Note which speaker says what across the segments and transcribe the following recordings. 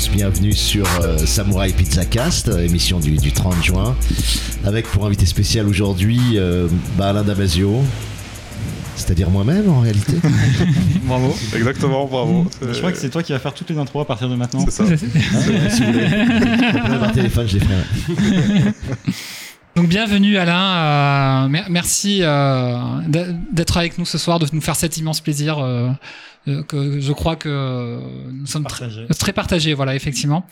Speaker 1: tous, bienvenue sur euh, Samurai Pizza Cast, euh, émission du, du 30 juin, avec pour invité spécial aujourd'hui euh, bah, Alain Damasio, c'est-à-dire moi-même en réalité.
Speaker 2: Bravo. Exactement, bravo.
Speaker 3: Je crois que c'est toi qui vas faire toutes les intros à partir de maintenant.
Speaker 2: C'est ça.
Speaker 1: Ah, si vous voulez. Par téléphone, je les ferai.
Speaker 4: Donc bienvenue Alain, euh, mer- merci euh, d'être avec nous ce soir, de nous faire cet immense plaisir que je crois que nous sommes très,
Speaker 3: Partagé.
Speaker 4: très partagés, voilà effectivement.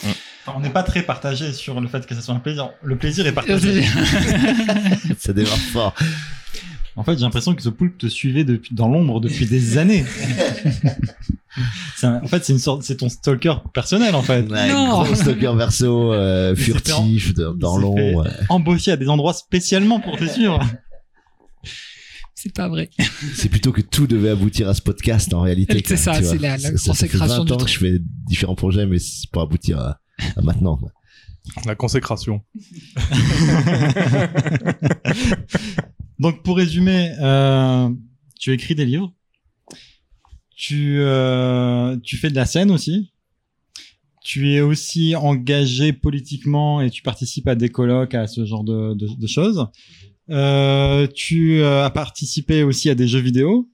Speaker 3: Enfin, on n'est pas très partagé sur le fait que ce soit un plaisir. Le plaisir est partagé.
Speaker 1: Ça démarre fort.
Speaker 3: En fait, j'ai l'impression que ce poulpe te suivait depuis, dans l'ombre depuis des années. Un- en fait, c'est une sorte, c'est ton stalker personnel en fait.
Speaker 1: Ouais,
Speaker 4: Non.
Speaker 1: gros stalker verso, euh,
Speaker 3: en-
Speaker 1: furtif, dans l'ombre. ouais.
Speaker 3: Embauché à des endroits spécialement pour te suivre.
Speaker 4: C'est pas vrai.
Speaker 1: C'est plutôt que tout devait aboutir à ce podcast en réalité.
Speaker 4: C'est ça, c'est la- la
Speaker 1: Ça- ça fait
Speaker 4: consécration
Speaker 1: 20
Speaker 4: du
Speaker 1: ans que je fais différents projets, mais c'est pour aboutir à, à maintenant.
Speaker 2: La consécration.
Speaker 3: Donc pour résumer, euh, tu écris des livres, tu euh, tu fais de la scène aussi, tu es aussi engagé politiquement et tu participes à des colloques, à ce genre de, de, de choses. Euh, tu euh, as participé aussi à des jeux vidéo.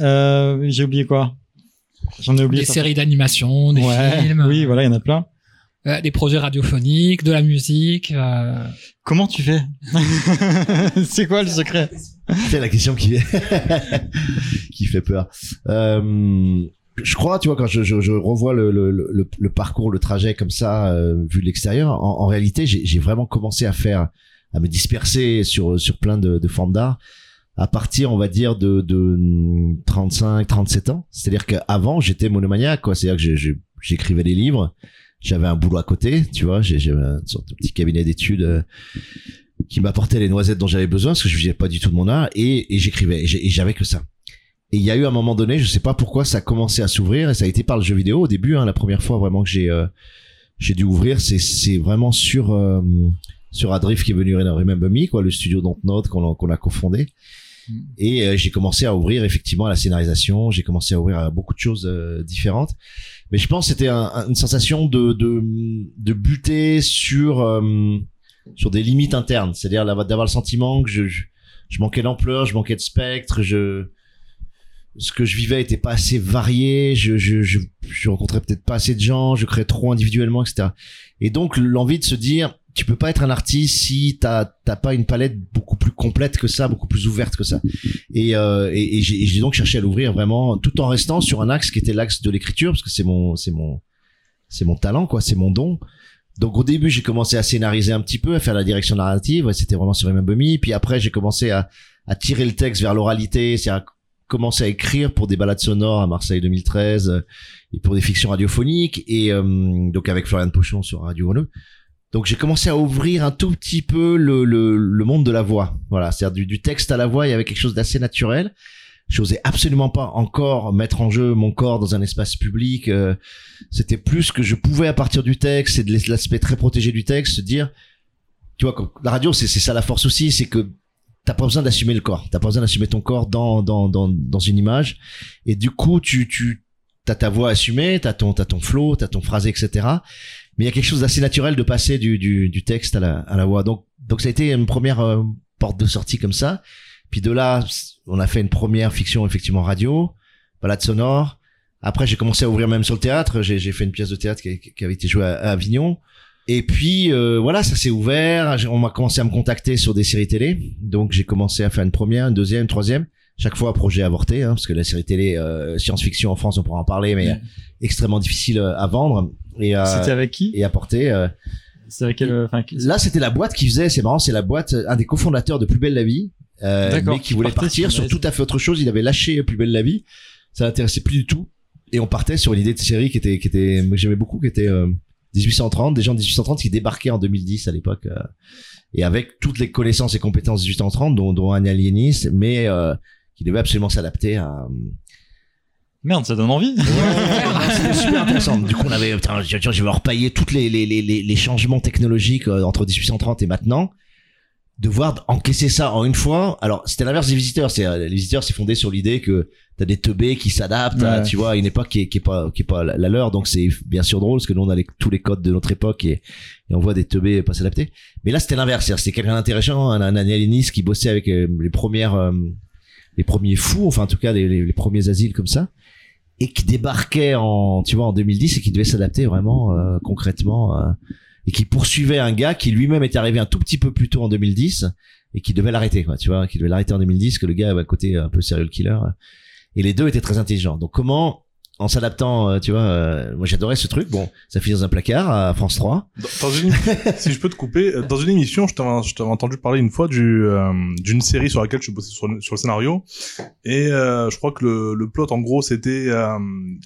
Speaker 3: Euh, J'ai oublié quoi? J'en ai oublié.
Speaker 4: Des séries d'animation, des
Speaker 3: Ouais,
Speaker 4: films,
Speaker 3: Oui, voilà, il y en a plein.
Speaker 4: euh, des projets radiophoniques, de la musique. euh,
Speaker 3: Comment tu fais? C'est quoi le secret?
Speaker 1: C'est la question qui qui fait peur. Euh, je crois, tu vois, quand je, je, je revois le, le, le, le parcours, le trajet comme ça, euh, vu de l'extérieur, en, en réalité, j'ai j'ai vraiment commencé à faire, à me disperser sur sur plein de, de formes d'art à partir, on va dire, de, de 35, 37 ans. C'est-à-dire qu'avant, j'étais monomaniaque, quoi. C'est-à-dire que j'écrivais des livres, j'avais un boulot à côté, tu vois, j'avais sorte de petit cabinet d'études euh, qui m'apportait les noisettes dont j'avais besoin, parce que je vivais pas du tout de mon art, et, et j'écrivais, et j'avais que ça. Et il y a eu un moment donné, je sais pas pourquoi, ça a commencé à s'ouvrir, et ça a été par le jeu vidéo au début, hein, la première fois vraiment que j'ai euh, j'ai dû ouvrir, c'est c'est vraiment sur euh, sur Adrift qui est venu Remember Me, quoi, le studio Dontnod qu'on a, qu'on a cofondé. Et euh, j'ai commencé à ouvrir effectivement à la scénarisation, j'ai commencé à ouvrir à beaucoup de choses euh, différentes. Mais je pense que c'était un- un- une sensation de, de, de buter sur, euh, sur des limites internes. C'est-à-dire d'avoir d'avoir le sentiment que je, je, je manquais d'ampleur, je manquais de spectre, je, ce que je vivais était pas assez varié, je, je, je, je rencontrais peut-être pas assez de gens, je créais trop individuellement, etc. Et donc l'envie de se dire, tu peux pas être un artiste si t'as t'as pas une palette beaucoup plus complète que ça, beaucoup plus ouverte que ça. Et, euh, et, et j'ai donc cherché à l'ouvrir vraiment, tout en restant sur un axe qui était l'axe de l'écriture, parce que c'est mon c'est mon c'est mon talent quoi, c'est mon don. Donc au début j'ai commencé à scénariser un petit peu, à faire la direction narrative, ouais, c'était vraiment sur Remember Me. Puis après j'ai commencé à, à tirer le texte vers l'oralité, c'est-à-dire à commencer à écrire pour des balades sonores à Marseille 2013 euh, et pour des fictions radiophoniques et euh, donc avec Florian Pochon sur Radio Grenoble. Donc j'ai commencé à ouvrir un tout petit peu le, le, le monde de la voix. Voilà, c'est-à-dire du, du texte à la voix, il y avait quelque chose d'assez naturel. J'osais absolument pas encore mettre en jeu mon corps dans un espace public. euh, C'était plus que je pouvais à partir du texte et de l'aspect très protégé du texte, se dire, tu vois, la radio, c'est ça la force aussi, c'est que t'as pas besoin d'assumer le corps, t'as pas besoin d'assumer ton corps dans dans dans dans une image, et du coup tu tu t'as ta voix assumée, t'as ton t'as ton flow, t'as ton phrasé, etc. Mais il y a quelque chose d'assez naturel de passer du du du texte à la à la voix. Donc donc ça a été une première euh, porte de sortie comme ça. Puis de là, on a fait une première fiction effectivement radio, balade sonore. Après, j'ai commencé à ouvrir même sur le théâtre. J'ai j'ai fait une pièce de théâtre qui, qui avait été jouée à, à Avignon. Et puis euh, voilà, ça s'est ouvert. On m'a commencé à me contacter sur des séries télé. Donc j'ai commencé à faire une première, une deuxième, une troisième. Chaque fois projet avorté, hein, parce que la série télé euh, science-fiction en France, on pourra en parler, mais euh, extrêmement difficile à vendre et à,
Speaker 3: C'était avec qui
Speaker 1: et à porter. euh.
Speaker 3: C'est avec quel
Speaker 1: Là, c'était la boîte qui faisait. C'est marrant, c'est la boîte, un des cofondateurs de Plus belle la vie, euh, mais qui voulait partir
Speaker 3: sur
Speaker 1: tout à fait autre chose. Il avait lâché Plus belle la vie. Ça l'intéressait plus du tout. Et on partait sur une idée de série qui était, qui était, que j'aimais beaucoup, qui était euh, 1830, des gens de 1830 qui débarquaient en 2010 à l'époque, euh, et avec toutes les connaissances et compétences de 1830, dont, dont un aliéniste, mais euh, qui devait absolument s'adapter à,
Speaker 3: Merde, ça donne envie.
Speaker 1: Ouais, c'était super intéressant. Du coup, on avait, putain, je, vais repailler toutes les, les, les, les les changements technologiques euh, entre 1830 et maintenant. De voir encaisser ça en une fois. Alors, c'était l'inverse des visiteurs. C'est, euh, les visiteurs, c'est fondé sur l'idée que t'as des teubés qui s'adaptent à, tu vois, à une époque qui est, qui est pas, qui est pas la leur. Donc, c'est bien sûr drôle parce que nous, on a les- tous les codes de notre époque et, et on voit des teubés pas s'adapter. Mais là, c'était l'inverse. C'est-à-dire, C'était quelqu'un d'intéressant, un, un aliéniste qui bossait avec euh, les premières, euh, les premiers fous, enfin, en tout cas, les, les, les premiers asiles comme ça et qui débarquait en tu vois en 2010 et qui devait s'adapter vraiment euh, concrètement euh, et qui poursuivait un gars qui lui-même était arrivé un tout petit peu plus tôt en 2010 et qui devait l'arrêter quoi tu vois qui devait l'arrêter en 2010 que le gars avait un côté un peu serial killer. Et les deux étaient très intelligents. Donc comment en s'adaptant euh, tu vois euh, moi j'adorais ce truc bon ça finit dans un placard à France 3
Speaker 2: Dans une, si je peux te couper, euh, dans une émission, je t'avais, entendu parler une fois du, euh, d'une série sur laquelle je bossais sur, le- sur le scénario. Et euh, je crois que le, le plot, en gros, c'était euh,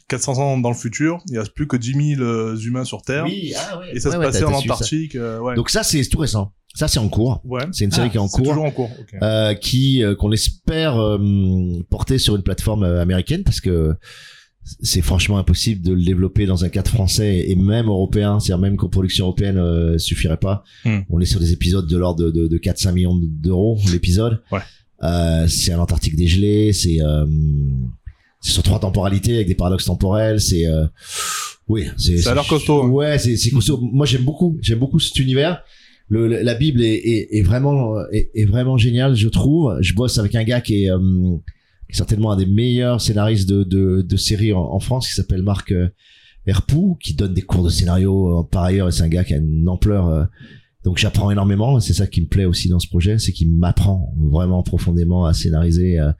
Speaker 2: 400 ans dans le futur. Il n'y a plus que 10 000 euh, humains sur Terre.
Speaker 1: ah ouais
Speaker 2: Et ça se passait en Antarctique. ouais.
Speaker 1: donc ça c'est tout récent ça c'est en cours
Speaker 2: ouais.
Speaker 1: c'est une série
Speaker 4: Ah,
Speaker 1: qui est en cours
Speaker 2: toujours en cours.
Speaker 1: euh, qui euh, qu'on espère euh, porter sur une plateforme américaine parce que c'est franchement impossible de le développer dans un cadre français et même européen, c'est-à-dire même qu'en production européenne euh, suffirait pas.
Speaker 2: Hmm.
Speaker 1: On est sur des épisodes de l'ordre de, de, de 4-5 millions d'euros l'épisode.
Speaker 2: Ouais.
Speaker 1: Euh, c'est un Antarctique dégelé, c'est euh, sur trois temporalités avec des paradoxes temporels, c'est euh, oui, c'est
Speaker 2: Ça a l'air
Speaker 1: c'est-
Speaker 2: costaud, hein.
Speaker 1: Ouais, c'est c'est costaud. Moi j'aime beaucoup, j'aime beaucoup cet univers. Le, la Bible est, est, est vraiment est, est vraiment géniale, je trouve. Je bosse avec un gars qui est, euh, qui est certainement un des meilleurs scénaristes de de, de séries en, en France, qui s'appelle Marc euh, Herpoux, qui donne des cours de scénario euh, par ailleurs. Et c'est un gars qui a une ampleur. euh, donc j'apprends énormément. C'est ça qui me plaît aussi dans ce projet, c'est qu'il m'apprend vraiment profondément à scénariser. euh,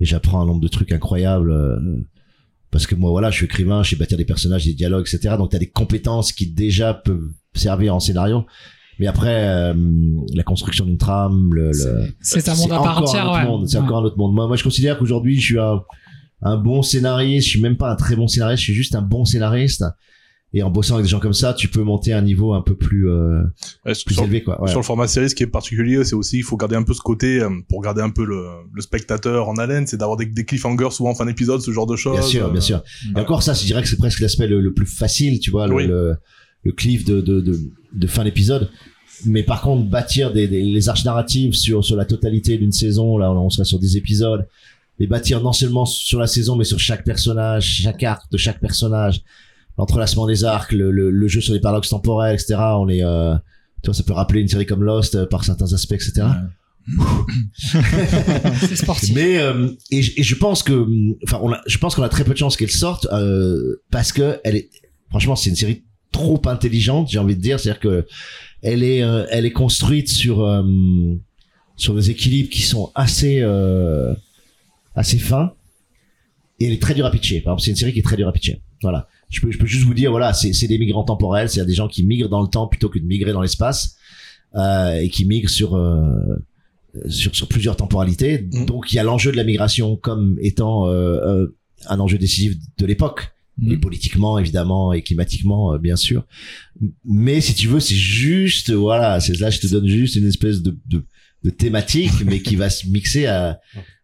Speaker 1: et j'apprends un nombre de trucs incroyables. euh, parce que moi, voilà, je suis écrivain, je sais bâtir des personnages, des dialogues, etc. Donc, tu as des compétences qui déjà peuvent servir en scénario. Mais après, euh, la construction d'une trame, le, le-
Speaker 4: C'est un monde à part
Speaker 1: encore
Speaker 4: entière,
Speaker 1: un autre
Speaker 4: ouais.
Speaker 1: monde. C'est
Speaker 4: Ouais.
Speaker 1: encore un autre monde. Moi, moi, je considère qu'aujourd'hui, je suis un, un bon scénariste. Je suis même pas un très bon scénariste. Je suis juste un bon scénariste. Et en bossant avec des gens comme ça, tu peux monter à un niveau un peu plus, euh,
Speaker 2: Ouais, sur,
Speaker 1: plus élevé, quoi. Ouais.
Speaker 2: sur le format série, ce qui est particulier, c'est aussi il faut garder un peu ce côté euh, pour garder un peu le, le spectateur en haleine, c'est d'avoir des, des cliffhangers souvent en fin d'épisode, ce genre de choses.
Speaker 1: Bien sûr, bien
Speaker 2: euh,
Speaker 1: sûr. Et encore ça, je dirais que c'est presque l'aspect le, le plus facile, tu vois, le,
Speaker 2: Oui.
Speaker 1: le, le cliff de, de, de, de fin d'épisode. Mais par contre, bâtir des, des- les arches narratives sur, sur la totalité d'une saison, là, on serait sur des épisodes, les bâtir non seulement sur la saison, mais sur chaque personnage, chaque arc de chaque personnage, l'entrelacement des arcs, le, le, le jeu sur les paradoxes temporels, etc. On est, euh, tu vois, ça peut rappeler une série comme Lost euh, par certains aspects, etc.
Speaker 4: C'est sportif.
Speaker 1: Mais euh, et, je- et je pense que, enfin, on a, je pense qu'on a très peu de chances qu'elle sorte euh, parce que elle est, franchement, c'est une série trop intelligente, j'ai envie de dire, c'est-à-dire que elle est, euh, elle est construite sur euh, sur des équilibres qui sont assez euh, assez fins et elle est très dure à pitcher. Par exemple, c'est une série qui est très dure à pitcher. Voilà. Je peux, je peux juste vous dire, voilà, c'est c'est des migrants temporels, c'est des gens qui migrent dans le temps plutôt que de migrer dans l'espace euh, et qui migrent sur euh, sur, sur plusieurs temporalités.
Speaker 2: Mm.
Speaker 1: Donc il y a l'enjeu de la migration comme étant un enjeu décisif de l'époque.
Speaker 3: Mm.
Speaker 1: Et politiquement, évidemment, et climatiquement, euh, bien sûr. Mais si tu veux, c'est juste, voilà, c'est là, je te donne juste une espèce de, de, de thématique, mais qui va se mixer à,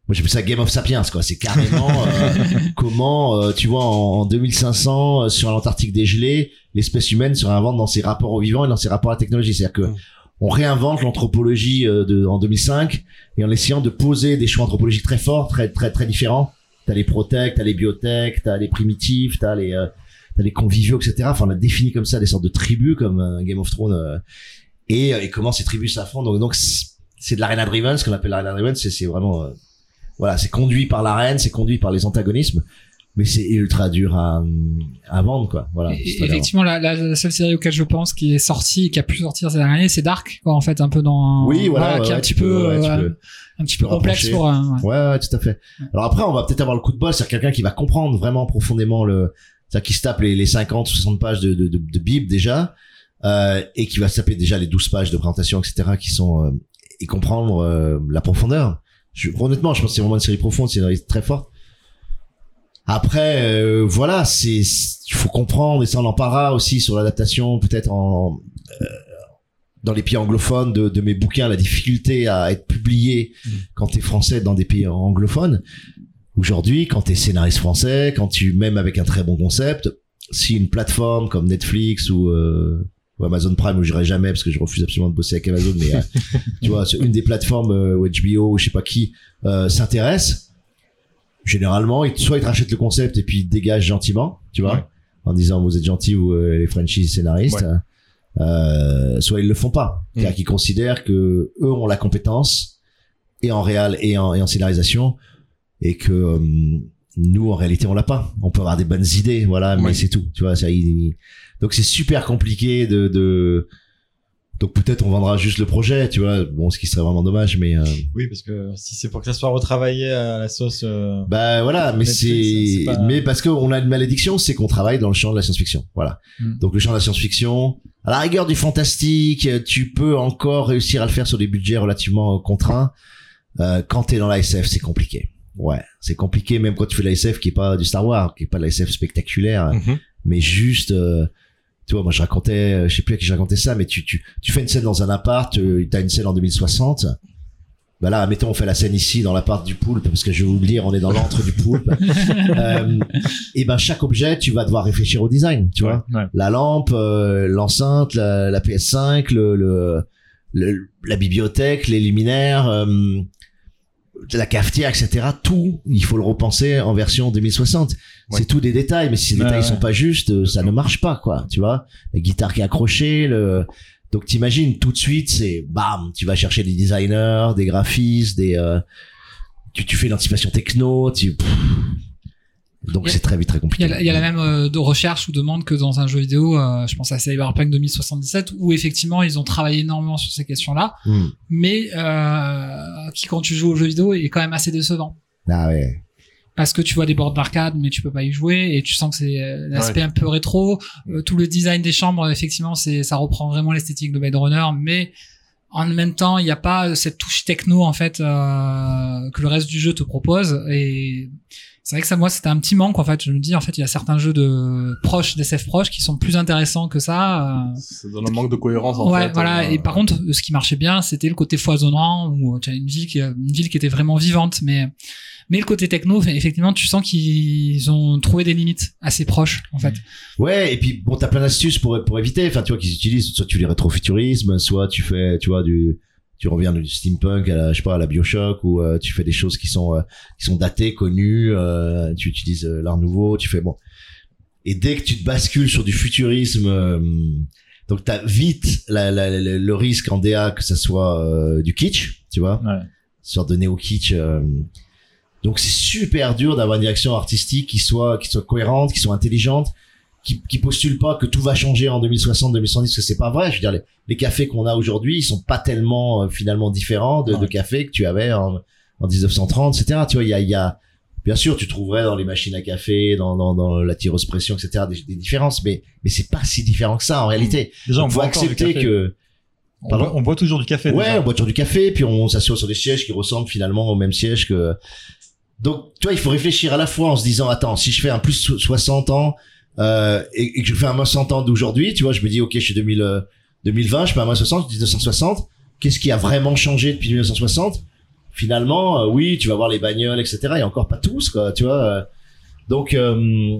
Speaker 1: moi j'appelle ça Game of Sapiens, quoi. C'est carrément euh, comment, euh, tu vois, en, en 2500, euh, sur l'Antarctique dégelé, l'espèce humaine se réinvente dans ses rapports au vivant et dans ses rapports à la technologie. C'est-à-dire que
Speaker 2: Mm.
Speaker 1: on réinvente l'anthropologie euh, de, en 2005 et en essayant de poser des choix anthropologiques très forts, très très très différents. T'as les protèques, t'as les biotech, t'as les primitifs, t'as les euh, t'as les conviviaux, etc. Enfin, on a défini comme ça des sortes de tribus comme euh, Game of Thrones euh, et, euh, et comment ces tribus s'affrontent. Donc donc c'est c'est de l'arena driven, ce qu'on appelle l'arena driven, c'est c'est vraiment euh, voilà, c'est conduit par l'arène, c'est conduit par les antagonismes, mais c'est ultra dur à, à vendre quoi. Voilà.
Speaker 4: Effectivement, la, la, seule série auquel je pense qui est sortie, qui a pu sortir cette année, c'est Dark, quoi, en fait, un peu dans.
Speaker 1: Oui, voilà, ouais,
Speaker 4: qui est un petit
Speaker 1: peux,
Speaker 4: peu,
Speaker 1: ouais,
Speaker 4: euh, un petit peu complexe pour. euh, ouais.
Speaker 1: Ouais, ouais, tout à fait. Alors après, on va peut-être avoir le coup de bol, c'est quelqu'un qui va comprendre vraiment profondément le, c'est-à-dire qui se tape les, les 50 ou 60 pages de, de, de, de Bible déjà, euh, et qui va se taper déjà les 12 pages de présentation, etc., qui sont, euh, et comprendre euh, la profondeur. Je, honnêtement, je pense que c'est vraiment une série profonde, c'est une série très forte. Après, euh, voilà, c'est, il faut comprendre, et ça on en parlera aussi sur l'adaptation, peut-être en, euh, dans les pays anglophones de, de mes bouquins, la difficulté à être publié quand t'es français dans des pays anglophones. Aujourd'hui, quand t'es scénariste français, quand tu même avec un très bon concept, si une plateforme comme Netflix ou, euh, ou Amazon Prime où j'irai jamais parce que je refuse absolument de bosser avec Amazon, mais euh, tu vois, une des plateformes euh, ou HBO ou je sais pas qui euh, s'intéresse, généralement, ils, soit ils te rachètent le concept et puis ils te dégagent gentiment, tu vois,
Speaker 2: Ouais.
Speaker 1: en disant vous êtes gentil ou euh, les franchises scénaristes. Euh, soit ils le font pas, c'est-à-dire
Speaker 2: Mm.
Speaker 1: qu'ils considèrent que eux ont la compétence et en réal et en, et en scénarisation et que euh, nous en réalité on l'a pas. On peut avoir des bonnes idées, voilà, mais
Speaker 2: Ouais.
Speaker 1: c'est tout. Tu vois, ça, il- donc c'est super compliqué de, de... donc peut-être on vendra juste le projet, tu vois. Bon, ce qui serait vraiment dommage, mais euh,
Speaker 3: Oui, parce que si c'est pour que ça soit retravaillé à la sauce. euh,
Speaker 1: bah voilà, mais c'est
Speaker 3: pas-
Speaker 1: mais parce qu'on a une malédiction, c'est qu'on travaille dans le champ de la science-fiction. Voilà.
Speaker 3: Mm.
Speaker 1: Donc le champ de la science-fiction, à la rigueur du fantastique, tu peux encore réussir à le faire sur des budgets relativement euh, contraints. Euh, quand t'es dans la SF, c'est compliqué. Ouais, c'est compliqué même quand tu fais de la SF qui est pas du Star Wars, qui est pas de la SF spectaculaire,
Speaker 2: Mhm.
Speaker 1: mais juste euh, tu vois moi je racontais euh, je sais plus à qui je racontais ça mais tu tu tu fais une scène dans un appart euh, t'as une scène en 2060 bah là mettons on fait la scène ici dans l'appart du poulpe parce que je vais vous le dire on est dans l'antre du poulpe. Euh, et ben chaque objet tu vas devoir réfléchir au design tu vois.
Speaker 3: Ouais.
Speaker 1: la lampe euh, l'enceinte la, la PS5 le, le, le- la bibliothèque les luminaires euh, la cafetière etc tout il faut le repenser en version 2060
Speaker 2: Ouais.
Speaker 1: c'est tout des détails mais si les
Speaker 3: Ouais,
Speaker 1: détails
Speaker 3: ouais.
Speaker 1: sont pas justes ça ne marche pas quoi tu vois la guitare qui est accrochée le donc t'imagines tout de suite c'est bam tu vas chercher des designers des graphistes des euh, tu, tu fais l'anticipation techno tu pff. Donc c'est très vite très
Speaker 4: Il y
Speaker 1: compliqué
Speaker 4: a, il y a la même euh, de recherche ou demande que dans un jeu vidéo, euh, je pense à Cyberpunk 2077, où effectivement ils ont travaillé énormément sur ces questions-là,
Speaker 1: Hmm.
Speaker 4: mais euh, qui quand tu joues au jeu vidéo est quand même assez décevant.
Speaker 1: ah ouais
Speaker 4: Parce que tu vois des bords d'arcade, mais tu peux pas y jouer, et tu sens que c'est euh, l'aspect un peu rétro. Euh, tout le design des chambres, effectivement, c'est ça reprend vraiment l'esthétique de Blade Runner, mais en même temps, il n'y a pas cette touche techno en fait euh, que le reste du jeu te propose. Et c'est vrai que ça, moi, c'était un petit manque en fait. Je me dis, en fait, il y a certains jeux de proches, d'SF proches, qui sont plus intéressants que ça. euh,
Speaker 2: Ça donne un manque de cohérence en
Speaker 4: ouais,
Speaker 2: fait.
Speaker 4: voilà.
Speaker 2: euh,
Speaker 4: Et par contre, ce qui marchait bien, c'était le côté foisonnant, où tu as une ville qui, une ville qui était vraiment vivante, mais mais le côté techno, effectivement, tu sens qu'ils ont trouvé des limites assez proches, en fait.
Speaker 1: Ouais, et puis bon, t'as plein d'astuces pour pour éviter. Enfin, tu vois qu'ils utilisent soit tu les rétrofuturismes, soit tu fais, tu vois, du tu reviens du steampunk à la, je sais pas, à la Bioshock ou euh, tu fais des choses qui sont euh, qui sont datées, connues. euh, tu utilises euh, l'art nouveau. Tu fais bon. Et dès que tu te bascules sur du futurisme, euh, donc t'as vite la, la- la- le risque en DA que ça soit euh, du kitsch, tu vois?
Speaker 3: Ouais.
Speaker 1: sorte de néo kitsch. euh. Donc c'est super dur d'avoir une direction artistique qui soit qui soit cohérente, qui soit intelligente, qui qui postule pas que tout va changer en 2060, 2070 parce que c'est pas vrai. Je veux dire les, les cafés qu'on a aujourd'hui, ils sont pas tellement euh, finalement différents de, de cafés que tu avais en, en 1930, etc. Tu vois, il y a y a bien sûr tu trouverais dans les machines à café, dans dans, dans la tireuse pression, etc. des, des différences, mais mais c'est pas si différent que ça en réalité.
Speaker 3: Déjà, on
Speaker 1: faut accepter que
Speaker 3: On boit, on boit toujours du café.
Speaker 1: Ouais,
Speaker 3: déjà.
Speaker 1: on boit toujours du café, puis on s'assied sur des sièges qui ressemblent finalement au même siège que. Donc, tu vois, il faut réfléchir à la fois en se disant, attends, si je fais un plus so- 60 ans euh, et, et que je fais un moins 100 ans d'aujourd'hui, tu vois, je me dis, ok, je suis 2000, euh, 2020, je fais un moins 60, 1960. Qu'est-ce qui a vraiment changé depuis 1960 Finalement, euh, oui, tu vas voir les bagnoles, etc. Et encore pas tous, quoi, tu vois. euh. donc, euh,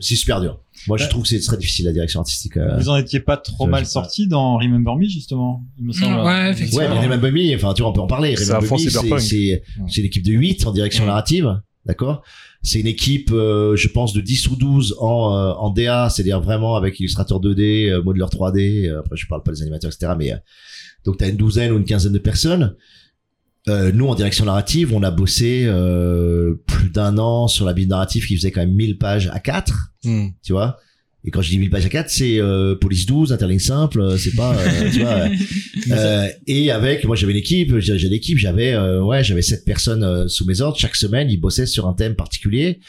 Speaker 1: c'est super dur. Moi, je trouve que c'est très difficile la direction artistique. euh.
Speaker 3: Vous en étiez pas trop mal sorti dans Remember Me, justement, il me semble.
Speaker 4: Ouais, effectivement.
Speaker 1: Ouais, mais Raymond Bummy, enfin, tu vois, on peut en parler.
Speaker 2: Cyberpunk.
Speaker 1: c'est, c'est, c'est l'équipe de 8 en direction
Speaker 2: Mm.
Speaker 1: narrative. D'accord? C'est une équipe, euh, je pense, de 10 ou 12 en, euh, en DA, c'est-à-dire vraiment avec Illustrator 2D, euh, Modeler 3D, euh, après je parle pas des animateurs, etc., mais, euh, donc t'as une douzaine ou une quinzaine de personnes. Euh, nous, en direction narrative, on a bossé, euh, plus d'un an sur la bible narrative qui faisait quand même 1000 pages à 4
Speaker 2: hmm.
Speaker 1: tu vois? Et quand je dis 1000 pages à 4, c'est euh, police 12, interligne simple, euh, c'est pas, euh, tu vois. euh, et avec, moi j'avais une équipe, j'ai l'équipe, j'avais, euh, ouais, j'avais sept personnes euh, sous mes ordres. Chaque semaine, ils bossaient sur un thème particulier.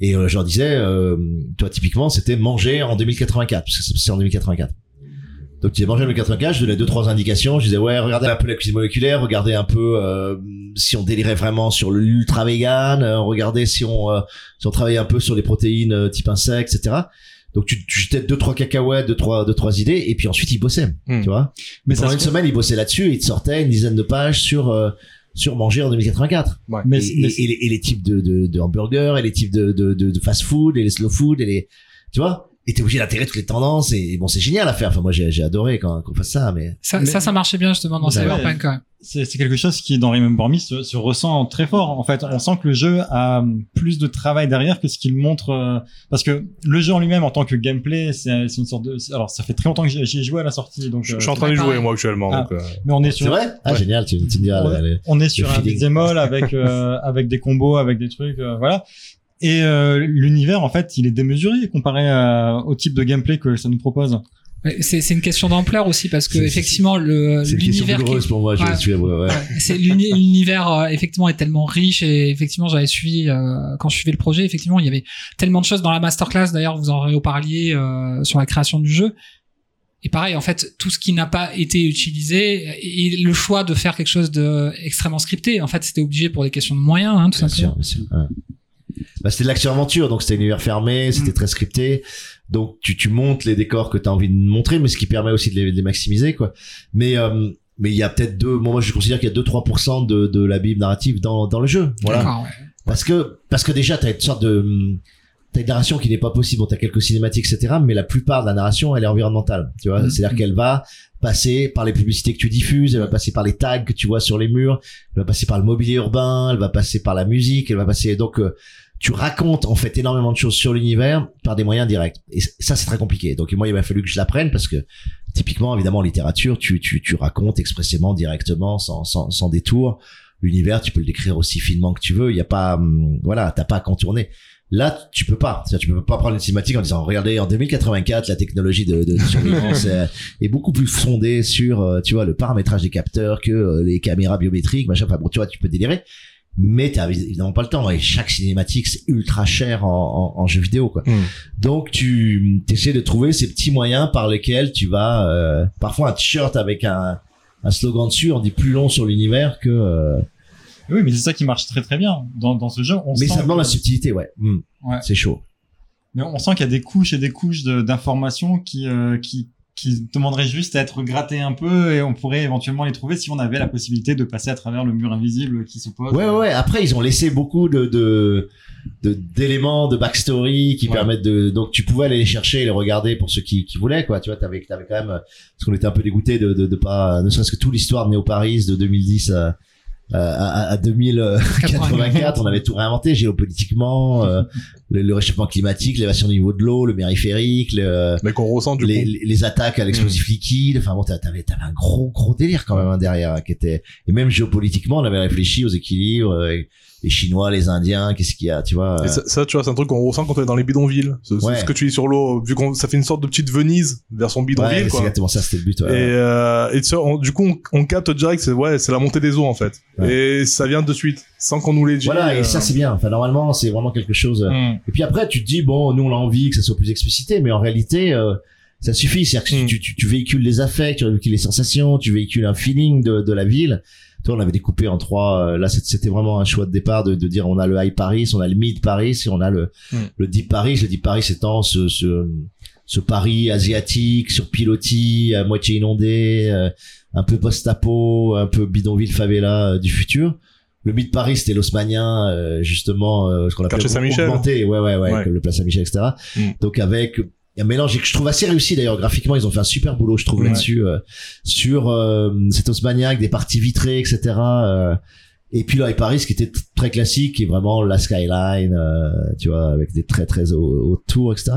Speaker 1: Et euh, je leur disais, euh, toi typiquement, c'était manger en 2084, parce que c'est en 2084. Donc tu disais manger en 2084, je donnais deux trois indications. Je disais ouais, regardez un peu la cuisine moléculaire, regardez un peu euh, si on délirait vraiment sur l'ultra vegan, euh, regardez si on euh, si on travaillait un peu sur les protéines euh, type insectes, etc. Donc tu, tu jetais deux trois cacahuètes, deux trois deux trois idées, et puis ensuite ils bossaient,
Speaker 2: Hmm.
Speaker 1: tu vois.
Speaker 3: Mais
Speaker 1: Pendant une
Speaker 3: se-
Speaker 1: semaine, ils bossaient là-dessus, et ils te sortaient une dizaine de pages sur euh, sur manger en 2084
Speaker 3: Mais,
Speaker 1: et,
Speaker 3: mais-
Speaker 1: et- et les, et les types de, de, de hamburgers et les types de, de, de, de fast food et les slow food et les tu vois et t'es obligé d'intégrer toutes les tendances et, bon c'est génial à faire enfin moi j'ai j'ai adoré quand qu'on fasse ça mais
Speaker 4: Ça,
Speaker 3: Mais-
Speaker 4: ça, ça marchait bien justement dans. Cyberpunk. Ouais.
Speaker 3: c'est c'est quelque chose qui dans Remember Me se, se ressent très fort. En fait, on sent que le jeu a hum, plus de travail derrière que ce qu'il montre. euh, parce que le jeu en lui-même, en tant que gameplay, c'est c'est une sorte de. Alors, ça fait très longtemps que j'y ai joué à la sortie, donc.
Speaker 2: Je, je
Speaker 3: euh,
Speaker 2: suis en train
Speaker 4: ouais,
Speaker 2: jouer moi actuellement.
Speaker 3: Ah.
Speaker 2: donc, euh,
Speaker 3: mais on est
Speaker 1: c'est
Speaker 3: sur.
Speaker 1: vrai? Ah
Speaker 2: Ouais.
Speaker 1: génial tu, tu me diras
Speaker 3: Ouais. on est sur un beat'em avec euh, avec des combos, avec des trucs, euh, voilà. Et euh, l'univers, en fait, il est démesuré comparé à- au type de gameplay que ça nous propose.
Speaker 4: C'est c'est une question d'ampleur aussi parce que
Speaker 1: C'est-
Speaker 4: effectivement le
Speaker 1: c'est une question
Speaker 4: l'univers
Speaker 1: pour moi je
Speaker 4: Ouais.
Speaker 1: suis ouais,
Speaker 4: c'est l'uni- l'univers euh, effectivement est tellement riche et effectivement j'avais suivi euh, quand je suivais le projet effectivement il y avait tellement de choses dans la masterclass d'ailleurs vous en reparliez euh, sur la création du jeu et pareil en fait tout ce qui n'a pas été utilisé et le choix de faire quelque chose de extrêmement scripté en fait c'était obligé pour des questions de moyens hein, tout
Speaker 1: Bien
Speaker 4: simplement
Speaker 1: sûr, bien sûr. ouais. Bah, c'était de l'action-aventure, donc c'était un univers fermé, c'était
Speaker 4: Mm.
Speaker 1: très scripté. Donc tu, tu montes les décors que tu as envie de montrer, mais ce qui permet aussi de les, de les maximiser, quoi. Mais euh, mais il y a peut-être deux, moi je considère qu'il y a 2-3% de, de la bible narrative dans, dans le jeu. Voilà.
Speaker 4: Ouais.
Speaker 1: Parce que parce que déjà t'as une sorte de t'as une narration qui n'est pas possible. Bon, t'as quelques cinématiques, etc. Mais la plupart de la narration, elle est environnementale. Tu vois,
Speaker 4: Mhm.
Speaker 1: c'est-à-dire qu'elle va passer par les publicités que tu diffuses, elle va passer par les tags que tu vois sur les murs, elle va passer par le mobilier urbain, elle va passer par la musique, elle va passer donc euh, tu racontes en fait énormément de choses sur l'univers par des moyens directs. Et ça c'est très compliqué. Donc moi il m'a fallu que je l'apprenne parce que typiquement évidemment en littérature tu tu tu racontes expressément directement sans sans sans détour. L'univers tu peux le décrire aussi finement que tu veux. Il y a pas hum, voilà t'as pas à contourner. Là tu peux pas. Tu peux pas prendre une cinématique en disant regardez en 2084 la technologie de, de surveillance est, est beaucoup plus fondée sur euh, tu vois le paramétrage des capteurs que euh, les caméras biométriques machin. Enfin bon tu vois tu peux délirer mais t'as évidemment pas le temps et chaque cinématique c'est ultra cher en, en, en jeu vidéo quoi
Speaker 2: Hmm.
Speaker 1: donc tu essaies de trouver ces petits moyens par lesquels tu vas euh, parfois un t-shirt avec un un slogan dessus on dit plus long sur l'univers que euh,
Speaker 3: Oui, mais c'est ça qui marche très très bien dans, dans ce jeu. On
Speaker 1: mais
Speaker 3: sent
Speaker 1: ça demande
Speaker 3: que-
Speaker 1: la subtilité ouais, Hmm.
Speaker 3: Ouais.
Speaker 1: c'est chaud
Speaker 3: Mais on sent qu'il y a des couches et des couches de- d'informations qui, euh, qui, qui demanderaient juste à être grattées un peu et on pourrait éventuellement les trouver si on avait la possibilité de passer à travers le mur invisible qui s'oppose.
Speaker 1: Ouais, ouais, ouais. Après, ils ont laissé beaucoup de, de, de- d'éléments de backstory qui
Speaker 3: Ouais.
Speaker 1: permettent de, donc tu pouvais aller les chercher et les regarder pour ceux qui, qui voulaient, quoi. Tu vois, t'avais, t'avais quand même, parce qu'on était un peu dégoûté de, de, de pas, ne serait-ce que toute l'histoire de Néo Paris de 2010 à, à, à 2084, on avait tout réinventé géopolitiquement, euh, le, le réchauffement climatique, l'élévation du niveau de l'eau, le périphérique, le,
Speaker 2: mais qu'on ressent du
Speaker 1: les,
Speaker 2: coup.
Speaker 1: les- les attaques à l'explosif liquide. Enfin bon, t'a- t'avais, t'avais un gros, gros délire quand même hein, derrière, hein, qui était. Et même géopolitiquement, on avait réfléchi aux équilibres. euh, les Chinois, les Indiens, qu'est-ce qu'il y a, tu vois
Speaker 2: Et
Speaker 1: euh,
Speaker 2: ça, ça, tu vois, c'est un truc qu'on ressent quand on est dans les bidonvilles. Ce, ce-
Speaker 1: Ouais.
Speaker 2: ce que tu dis sur l'eau, vu qu'on ça fait une sorte de petite Venise version
Speaker 1: ouais,
Speaker 2: bidonville,
Speaker 1: c'est
Speaker 2: quoi.
Speaker 1: exactement ça, c'était le but. ouais.
Speaker 2: Et, euh, et tu vois, on- du coup, on, on capte direct, c'est ouais, c'est la montée des eaux en fait.
Speaker 1: Ouais.
Speaker 2: Et ça vient de suite, sans qu'on nous l'ait dit.
Speaker 1: Voilà,
Speaker 2: euh,
Speaker 1: et ça c'est bien. Enfin, normalement, c'est vraiment quelque chose. euh,
Speaker 3: Mm.
Speaker 1: Et puis après, tu te dis bon, nous on a envie que ça soit plus explicité, mais en réalité, euh, ça suffit. C'est-à-dire que
Speaker 2: Mm.
Speaker 1: tu, tu, tu véhicules les affects, tu véhicules les sensations, tu véhicules un feeling de, de la ville. Toi, on avait découpé en trois. euh, Là, c'était vraiment un choix de départ de, de dire on a le high Paris, on a le mid Paris, et on a le
Speaker 2: Mm.
Speaker 1: le deep Paris. Le deep Paris étant ce ce, ce Paris asiatique sur pilotis, à moitié inondé, euh, un peu post-apo, un peu bidonville favela euh, du futur. Le mid Paris, c'était l'Haussmannien, euh, justement, euh, ce qu'on appelle
Speaker 2: Saint-Michel.
Speaker 1: ouais, ouais, ouais,
Speaker 2: Ouais.
Speaker 1: le Place Saint-Michel, etc.
Speaker 2: Mm.
Speaker 1: Donc avec un mélange que je trouve assez réussi d'ailleurs graphiquement ils ont fait un super boulot je trouve
Speaker 2: Ouais.
Speaker 1: là-dessus euh, sur euh, cet Haussmannien avec des parties vitrées etc euh, et puis là, et Paris qui était très classique qui est vraiment la skyline euh, tu vois avec des très très hauts tours etc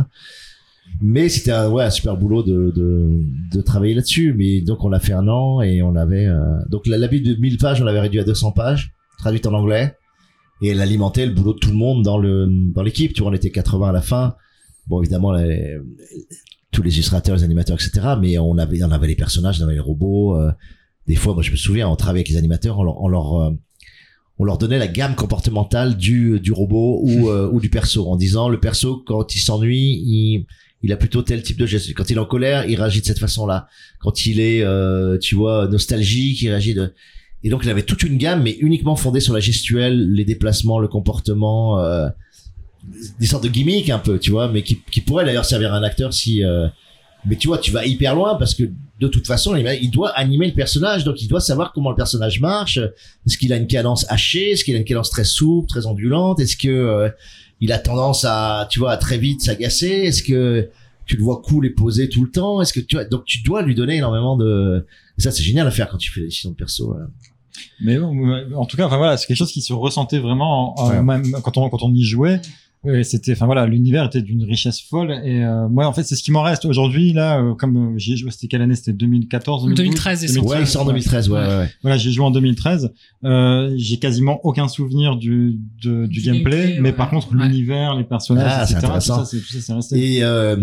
Speaker 1: mais c'était un, ouais, un super boulot de, de, de travailler là-dessus mais donc on l'a fait un an et on avait euh, donc la, la de 1000 pages on l'avait réduit à 200 pages traduite en anglais et elle alimentait le boulot de tout le monde dans le dans l'équipe tu vois on était 80 à la fin bon évidemment les- tous les illustrateurs les animateurs etc mais on avait on avait les personnages on avait les robots euh, des fois moi je me souviens on travaillait avec les animateurs on leur on leur, euh, on leur donnait la gamme comportementale du du robot ou euh, ou du perso en disant le perso quand il s'ennuie il il a plutôt tel type de geste. Quand il est en colère, il réagit de cette façon-là. Quand il est, euh, tu vois, nostalgique, il réagit de. Et donc il avait toute une gamme, mais uniquement fondée sur la gestuelle, les déplacements, le comportement, euh, des sortes de gimmicks un peu, tu vois, mais qui, qui pourraient d'ailleurs servir à un acteur si. euh, mais tu vois, tu vas hyper loin parce que de toute façon, il il doit animer le personnage, donc il doit savoir comment le personnage marche. Est-ce qu'il a une cadence hachée? Est-ce qu'il a une cadence très souple, très ondulante? Est-ce que euh, il a tendance à, tu vois, à très vite s'agacer? Est-ce que tu le vois cool et posé tout le temps Est-ce que tu Donc tu dois lui donner énormément de. Et ça, c'est génial à faire quand tu fais des décisions de perso. voilà.
Speaker 3: Mais bon, en tout cas, enfin voilà, c'est quelque chose qui se ressentait vraiment en-
Speaker 1: Ouais.
Speaker 3: même quand on quand on y jouait. Ouais, c'était, enfin voilà, l'univers était d'une richesse folle et euh, moi en fait c'est ce qui m'en reste aujourd'hui là. euh, comme euh, j'y ai joué, c'était quelle année? C'était 2014, 2012
Speaker 4: 2013 et
Speaker 1: Ouais, il sort en 2013, ouais, ouais. ouais.
Speaker 3: Voilà, j'ai joué en 2013. Euh, j'ai quasiment aucun souvenir du de- du,
Speaker 4: Du
Speaker 3: gameplay,
Speaker 4: gameplay,
Speaker 3: mais
Speaker 4: ouais.
Speaker 3: par contre
Speaker 4: Ouais.
Speaker 3: l'univers, les personnages,
Speaker 1: Ah, c'est
Speaker 3: etc. Tout
Speaker 1: intéressant.
Speaker 3: ça, c'est tout ça, c'est resté.
Speaker 1: Et euh,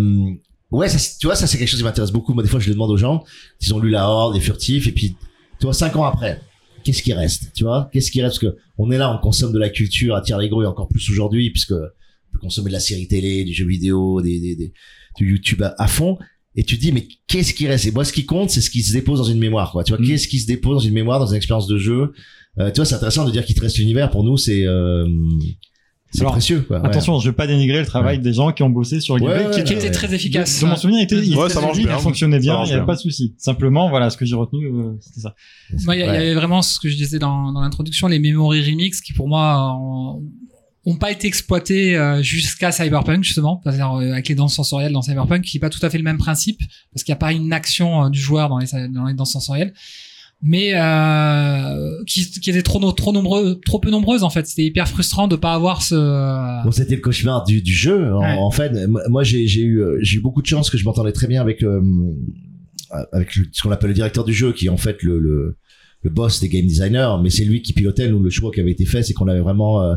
Speaker 1: ouais, ça, c'est- tu vois, ça c'est quelque chose qui m'intéresse beaucoup. Moi, des fois, je le demande aux gens, ils ont lu La Horde, les Furtifs, et puis, tu vois, cinq ans après, qu'est-ce qui reste Tu vois, qu'est-ce qui reste? Parce que on est là, on consomme de la culture à tirer les gros et encore plus aujourd'hui, puisque on peut consommer de la série télé, du jeu vidéo, des, des, des- du YouTube à, à fond. Et tu te dis, mais qu'est-ce qui reste? Et moi, ce qui compte, c'est ce qui se dépose dans une mémoire, quoi. Tu vois,
Speaker 3: Mm.
Speaker 1: qu'est-ce qui se dépose dans une mémoire, dans une expérience de jeu? Euh, Tu vois, c'est intéressant de dire qu'il te reste l'univers. Pour nous, c'est euh, c'est précieux, quoi. Ouais.
Speaker 3: Attention, je veux pas dénigrer le travail des gens qui ont bossé sur le
Speaker 1: Ouais,
Speaker 3: gameplay,
Speaker 1: ouais,
Speaker 4: qui
Speaker 1: ouais.
Speaker 4: était très efficace.
Speaker 3: De, de mon souvenir, il était, il
Speaker 2: Ouais,
Speaker 3: était
Speaker 2: ça marche bien.
Speaker 3: il fonctionnait bien, il n'y avait pas de souci. Simplement, voilà, ce que j'ai retenu, euh, c'était ça.
Speaker 4: Moi, il y, avait vraiment ce que je disais dans, dans l'introduction, les memory remix qui pour moi ont, ont pas été exploités euh, jusqu'à Cyberpunk justement, euh, avec les danses sensorielles dans Cyberpunk, qui est pas tout à fait le même principe parce qu'il n'y a pas une action euh, du joueur dans les dans les danses sensorielles, mais euh, qui, qui étaient trop trop nombreux, trop peu nombreuses en fait. C'était hyper frustrant de pas avoir ce
Speaker 1: Bon, c'était le cauchemar du, du jeu. En,
Speaker 4: Ouais.
Speaker 1: en fait, moi- j'ai j'ai eu, j'ai eu beaucoup de chance que je m'entendais très bien avec, euh, avec ce qu'on appelle le directeur du jeu, qui est en fait le, le, le boss des game designers. Mais c'est lui qui pilotait. Nous, le choix qui avait été fait, c'est qu'on avait vraiment. euh,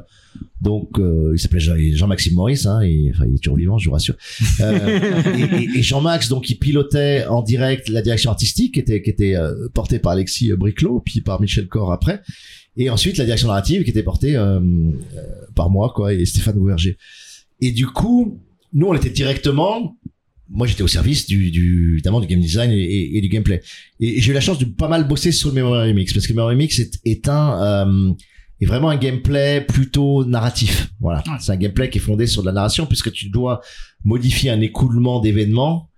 Speaker 1: donc, euh, il s'appelait Jean- Jean-Maxime Maurice. Hein, et, enfin, il est toujours vivant, je vous rassure. Euh, et, et- et Jean-Max, donc, il pilotait en direct la direction artistique, qui était, qui était euh, portée par Alexis Briclot, puis par Michel Corr après. Et ensuite, la direction narrative, qui était portée euh, euh, par moi, quoi, et Stéphane Ouverger. Et du coup, nous, on était directement. Moi, j'étais au service du, du évidemment du game design et, et- et du gameplay. Et, et j'ai eu la chance de pas mal bosser sur le Memory Remix parce que le Memory Remix est, est un euh, est vraiment un gameplay plutôt narratif. Voilà,
Speaker 4: Ouais.
Speaker 1: c'est un gameplay qui est fondé sur de la narration puisque tu dois modifier un écoulement d'événements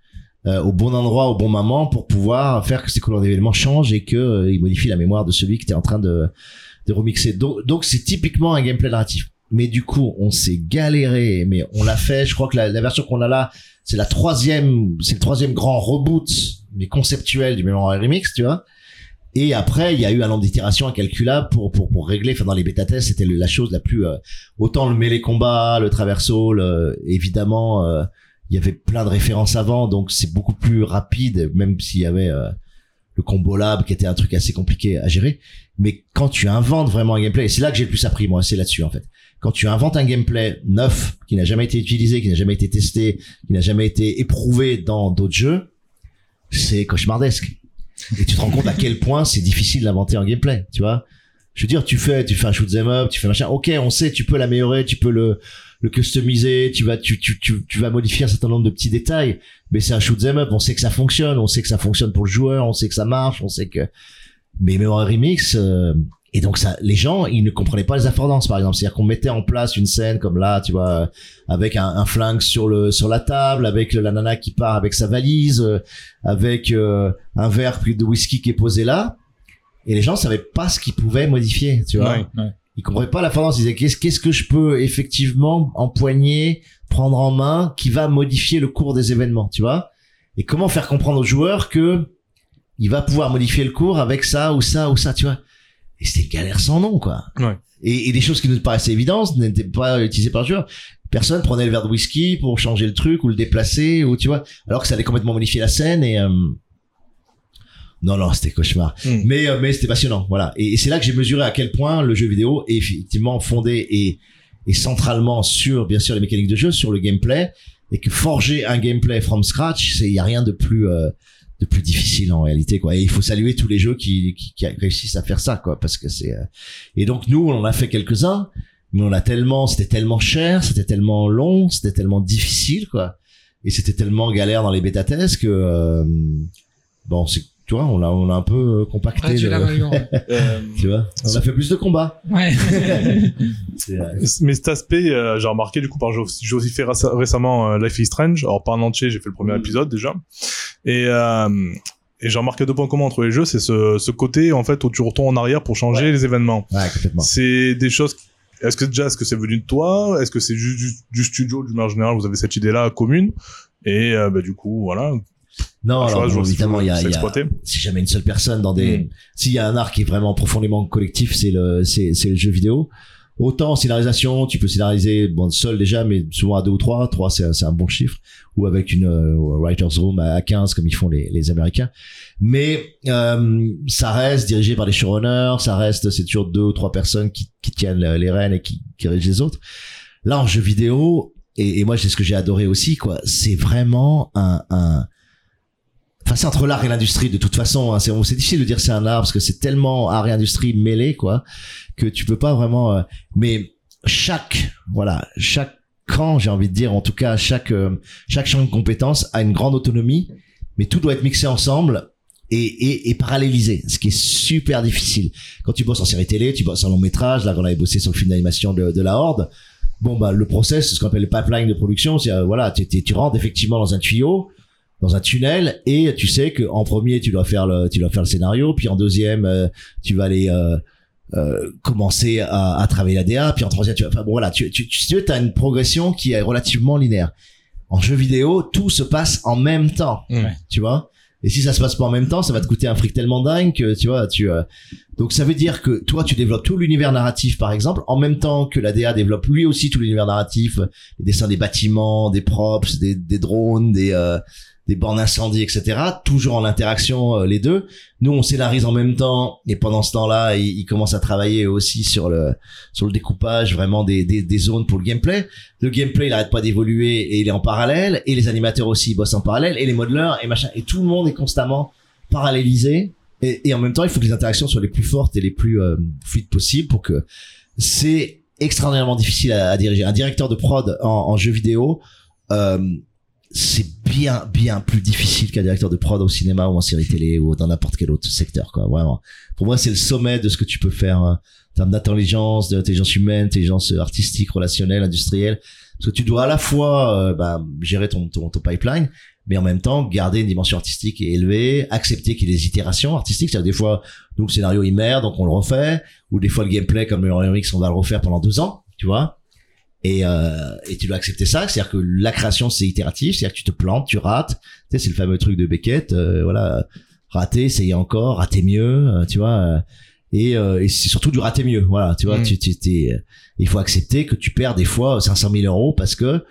Speaker 1: euh, au bon endroit, au bon moment pour pouvoir faire que cet écoulement d'événements change et que euh, il modifie la mémoire de celui que tu es en train de de remixer. Donc donc c'est typiquement un gameplay narratif. Mais du coup, on s'est galéré, mais on l'a fait. Je crois que la, la version qu'on a là, c'est la troisième, c'est le troisième grand reboot, mais conceptuel du Memory Remix, tu vois. Et après, il y a eu un nombre d'itérations incalculable pour, pour, pour régler. Enfin, dans les bêta tests, c'était la chose la plus, euh, autant le mêlé combat, le traverso, le, évidemment, euh, il y avait plein de références avant, donc c'est beaucoup plus rapide, même s'il y avait euh, le combo lab qui était un truc assez compliqué à gérer. Mais quand tu inventes vraiment un gameplay, et c'est là que j'ai le plus appris, moi, c'est là-dessus, en fait. Quand tu inventes un gameplay neuf, qui n'a jamais été utilisé, qui n'a jamais été testé, qui n'a jamais été éprouvé dans d'autres jeux, c'est cauchemardesque. Et tu te rends compte à quel point c'est difficile d'inventer un gameplay, tu vois. Je veux dire, tu fais, tu fais un shoot 'em up, tu fais machin. Ok, on sait, tu peux l'améliorer, tu peux le, le customiser, tu vas, tu, tu, tu, tu vas modifier un certain nombre de petits détails. Mais c'est un shoot 'em up, on sait que ça fonctionne, on sait que ça fonctionne pour le joueur, on sait que ça marche, on sait que. Mais Memory Remix, euh, et donc ça, les gens, ils ne comprenaient pas les affordances, par exemple. C'est-à-dire qu'on mettait en place une scène comme là, tu vois, avec un, un flingue sur le sur la table, avec la nana qui part avec sa valise, euh, avec euh, un verre de whisky qui est posé là, et les gens savaient pas ce qu'ils pouvaient modifier, tu vois.
Speaker 2: Ouais.
Speaker 3: Ouais.
Speaker 1: Ils comprenaient pas l'affordance. Ils disaient qu'est-ce qu'est-ce que je peux effectivement empoigner, prendre en main, qui va modifier le cours des événements, tu vois. Et comment faire comprendre aux joueurs que il va pouvoir modifier le cours avec ça ou ça ou ça, tu vois. Et c'était galère sans nom, quoi.
Speaker 2: Ouais.
Speaker 1: Et, et des choses qui nous paraissaient évidentes n'étaient pas utilisées par le joueur. Personne prenait le verre de whisky pour changer le truc ou le déplacer ou tu vois. Alors que ça allait complètement modifier la scène et euh, non non c'était cauchemar.
Speaker 2: Mm.
Speaker 1: Mais euh, mais c'était passionnant, voilà. Et, et c'est là que j'ai mesuré à quel point le jeu vidéo est effectivement fondé et et centralement sur bien sûr les mécaniques de jeu, sur le gameplay et que forger un gameplay from scratch, c'est y a rien de plus euh, de plus difficile en réalité quoi. Et il faut saluer tous les jeux qui qui, qui réussissent à faire ça quoi parce que c'est euh, et donc nous on en a fait quelques-uns mais on a tellement c'était tellement cher, c'était tellement long, c'était tellement difficile quoi. Et c'était tellement galère dans les bêta tests que euh, bon c'est tu vois, on l'a, on a un peu euh, compacté.
Speaker 4: Ouais, tu
Speaker 1: le-
Speaker 4: ouais.
Speaker 1: Tu vois, on a fait plus de combats.
Speaker 4: Ouais.
Speaker 1: C'est,
Speaker 2: mais cet aspect, euh, j'ai remarqué du coup par j'ai aussi- j'ai aussi fait réce- récemment euh, Life is Strange. Alors pas en entier, j'ai fait le premier
Speaker 1: Mm.
Speaker 2: épisode déjà. Et euh, et j'ai remarqué deux points communs entre les jeux, c'est ce, ce côté en fait où tu retournes en arrière pour changer les événements.
Speaker 1: ouais, complètement.
Speaker 2: C'est des choses. Est-ce que déjà, est-ce que c'est venu de toi? Est-ce que c'est juste du, du studio, du manière générale, vous avez cette idée-là commune? Et euh, bah, du coup, voilà.
Speaker 1: Non, alors, bon, évidemment, il y a,
Speaker 2: c'est
Speaker 1: c'est jamais une seule personne dans des.
Speaker 2: Mm.
Speaker 1: S'il y a un art qui est vraiment profondément collectif, c'est le, c'est, c'est le jeu vidéo. Autant en scénarisation, tu peux scénariser bon seul déjà, mais souvent à deux ou trois. Trois, c'est, c'est un bon chiffre. Ou avec une euh, writers room à à 15 comme ils font les, les Américains. Mais euh, ça reste dirigé par des showrunners. Ça reste, c'est toujours deux ou trois personnes qui, qui tiennent les rênes et qui, qui dirigent les autres. Là, en jeu vidéo, et, et moi, c'est ce que j'ai adoré aussi, quoi. C'est vraiment un, un Enfin, c'est entre l'art et l'industrie de toute façon. Hein. C'est, difficile de dire c'est un art parce que c'est tellement art et industrie mêlés, quoi, que tu peux pas vraiment. euh, Mais chaque, voilà, chaque camp, j'ai envie de dire, en tout cas, chaque euh, chaque champ de compétences a une grande autonomie, mais tout doit être mixé ensemble. Et, et, et parallélisé, ce qui est super difficile. Quand tu bosses en série télé, tu bosses en long métrage, là on avait bossé sur le film d'animation de, de la Horde, bon bah le process, c'est ce qu'on appelle le pipeline de production, c'est euh, voilà, tu, tu, tu rentres effectivement dans un tuyau, dans un tunnel et tu sais que en premier tu dois faire le tu dois faire le scénario puis en deuxième euh, tu vas aller euh, euh, commencer à, à travailler la DA puis en troisième tu vas enfin bon voilà tu tu tu as une progression qui est relativement linéaire. En jeu vidéo tout se passe en même temps tu vois. Et si ça se passe pas en même temps ça va te coûter un fric tellement dingue que tu vois tu euh, donc ça veut dire que toi tu développes tout l'univers narratif par exemple en même temps que la DA développe lui aussi tout l'univers narratif les dessins des bâtiments des props des, des drones des euh, des bornes incendie, etc. Toujours en interaction euh, les deux. Nous, on scénarise en même temps et pendant ce temps-là, ils, ils commencent à travailler aussi sur le sur le découpage vraiment des, des, des zones pour le gameplay. Le gameplay, il arrête pas d'évoluer et il est en parallèle et les animateurs aussi ils bossent en parallèle et les modeleurs et machin et tout le monde est constamment parallélisé et, et en même temps, il faut que les interactions soient les plus fortes et les plus euh, fluides possibles pour que c'est extraordinairement difficile à, à diriger. Un directeur de prod en, en jeu vidéo, euh, c'est bien bien plus difficile qu'un directeur de prod au cinéma ou en série télé ou dans n'importe quel autre secteur quoi vraiment pour moi c'est le sommet de ce que tu peux faire hein, en termes d'intelligence d'intelligence humaine intelligence artistique relationnelle industrielle parce que tu dois à la fois euh, bah, gérer ton, ton ton pipeline mais en même temps garder une dimension artistique élevée accepter qu'il y ait des itérations artistiques. C'est-à-dire des fois nous le scénario il merde donc on le refait. Ou des fois le gameplay comme le Remix on va le refaire pendant deux ans tu vois. Et, euh, et tu dois accepter ça, c'est-à-dire que la création c'est itératif, c'est-à-dire que tu te plantes, tu rates, tu sais c'est le fameux truc de Beckett, euh, voilà, rater, essayer encore, rater mieux, euh, tu vois, euh, et, euh, et c'est surtout du rater mieux, voilà, tu vois,
Speaker 2: Mm.
Speaker 1: tu, tu t'es, il faut accepter que tu perds des fois 500 000 euros parce que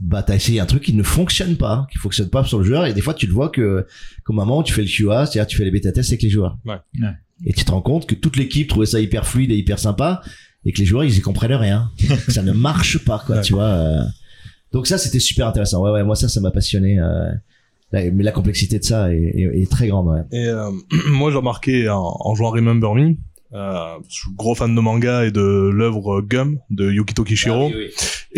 Speaker 1: bah t'as essayé un truc qui ne fonctionne pas, qui fonctionne pas sur le joueur, et des fois tu le vois que comme moment où tu fais le QA, c'est-à-dire tu fais les bêta tests avec les joueurs,
Speaker 2: Ouais.
Speaker 3: Ouais.
Speaker 1: et tu te rends compte que toute l'équipe trouvait ça hyper fluide et hyper sympa et que les joueurs ils y comprennent rien ça ne marche pas quoi tu vois euh. donc ça c'était super intéressant ouais ouais moi ça ça m'a passionné euh, la- mais la complexité de ça est, est- est très grande ouais
Speaker 2: Et euh, moi, j'ai remarqué en, en jouant Remember Me, euh, je suis gros fan de manga et de l'œuvre Gum de Yukito Kishiro.
Speaker 1: et,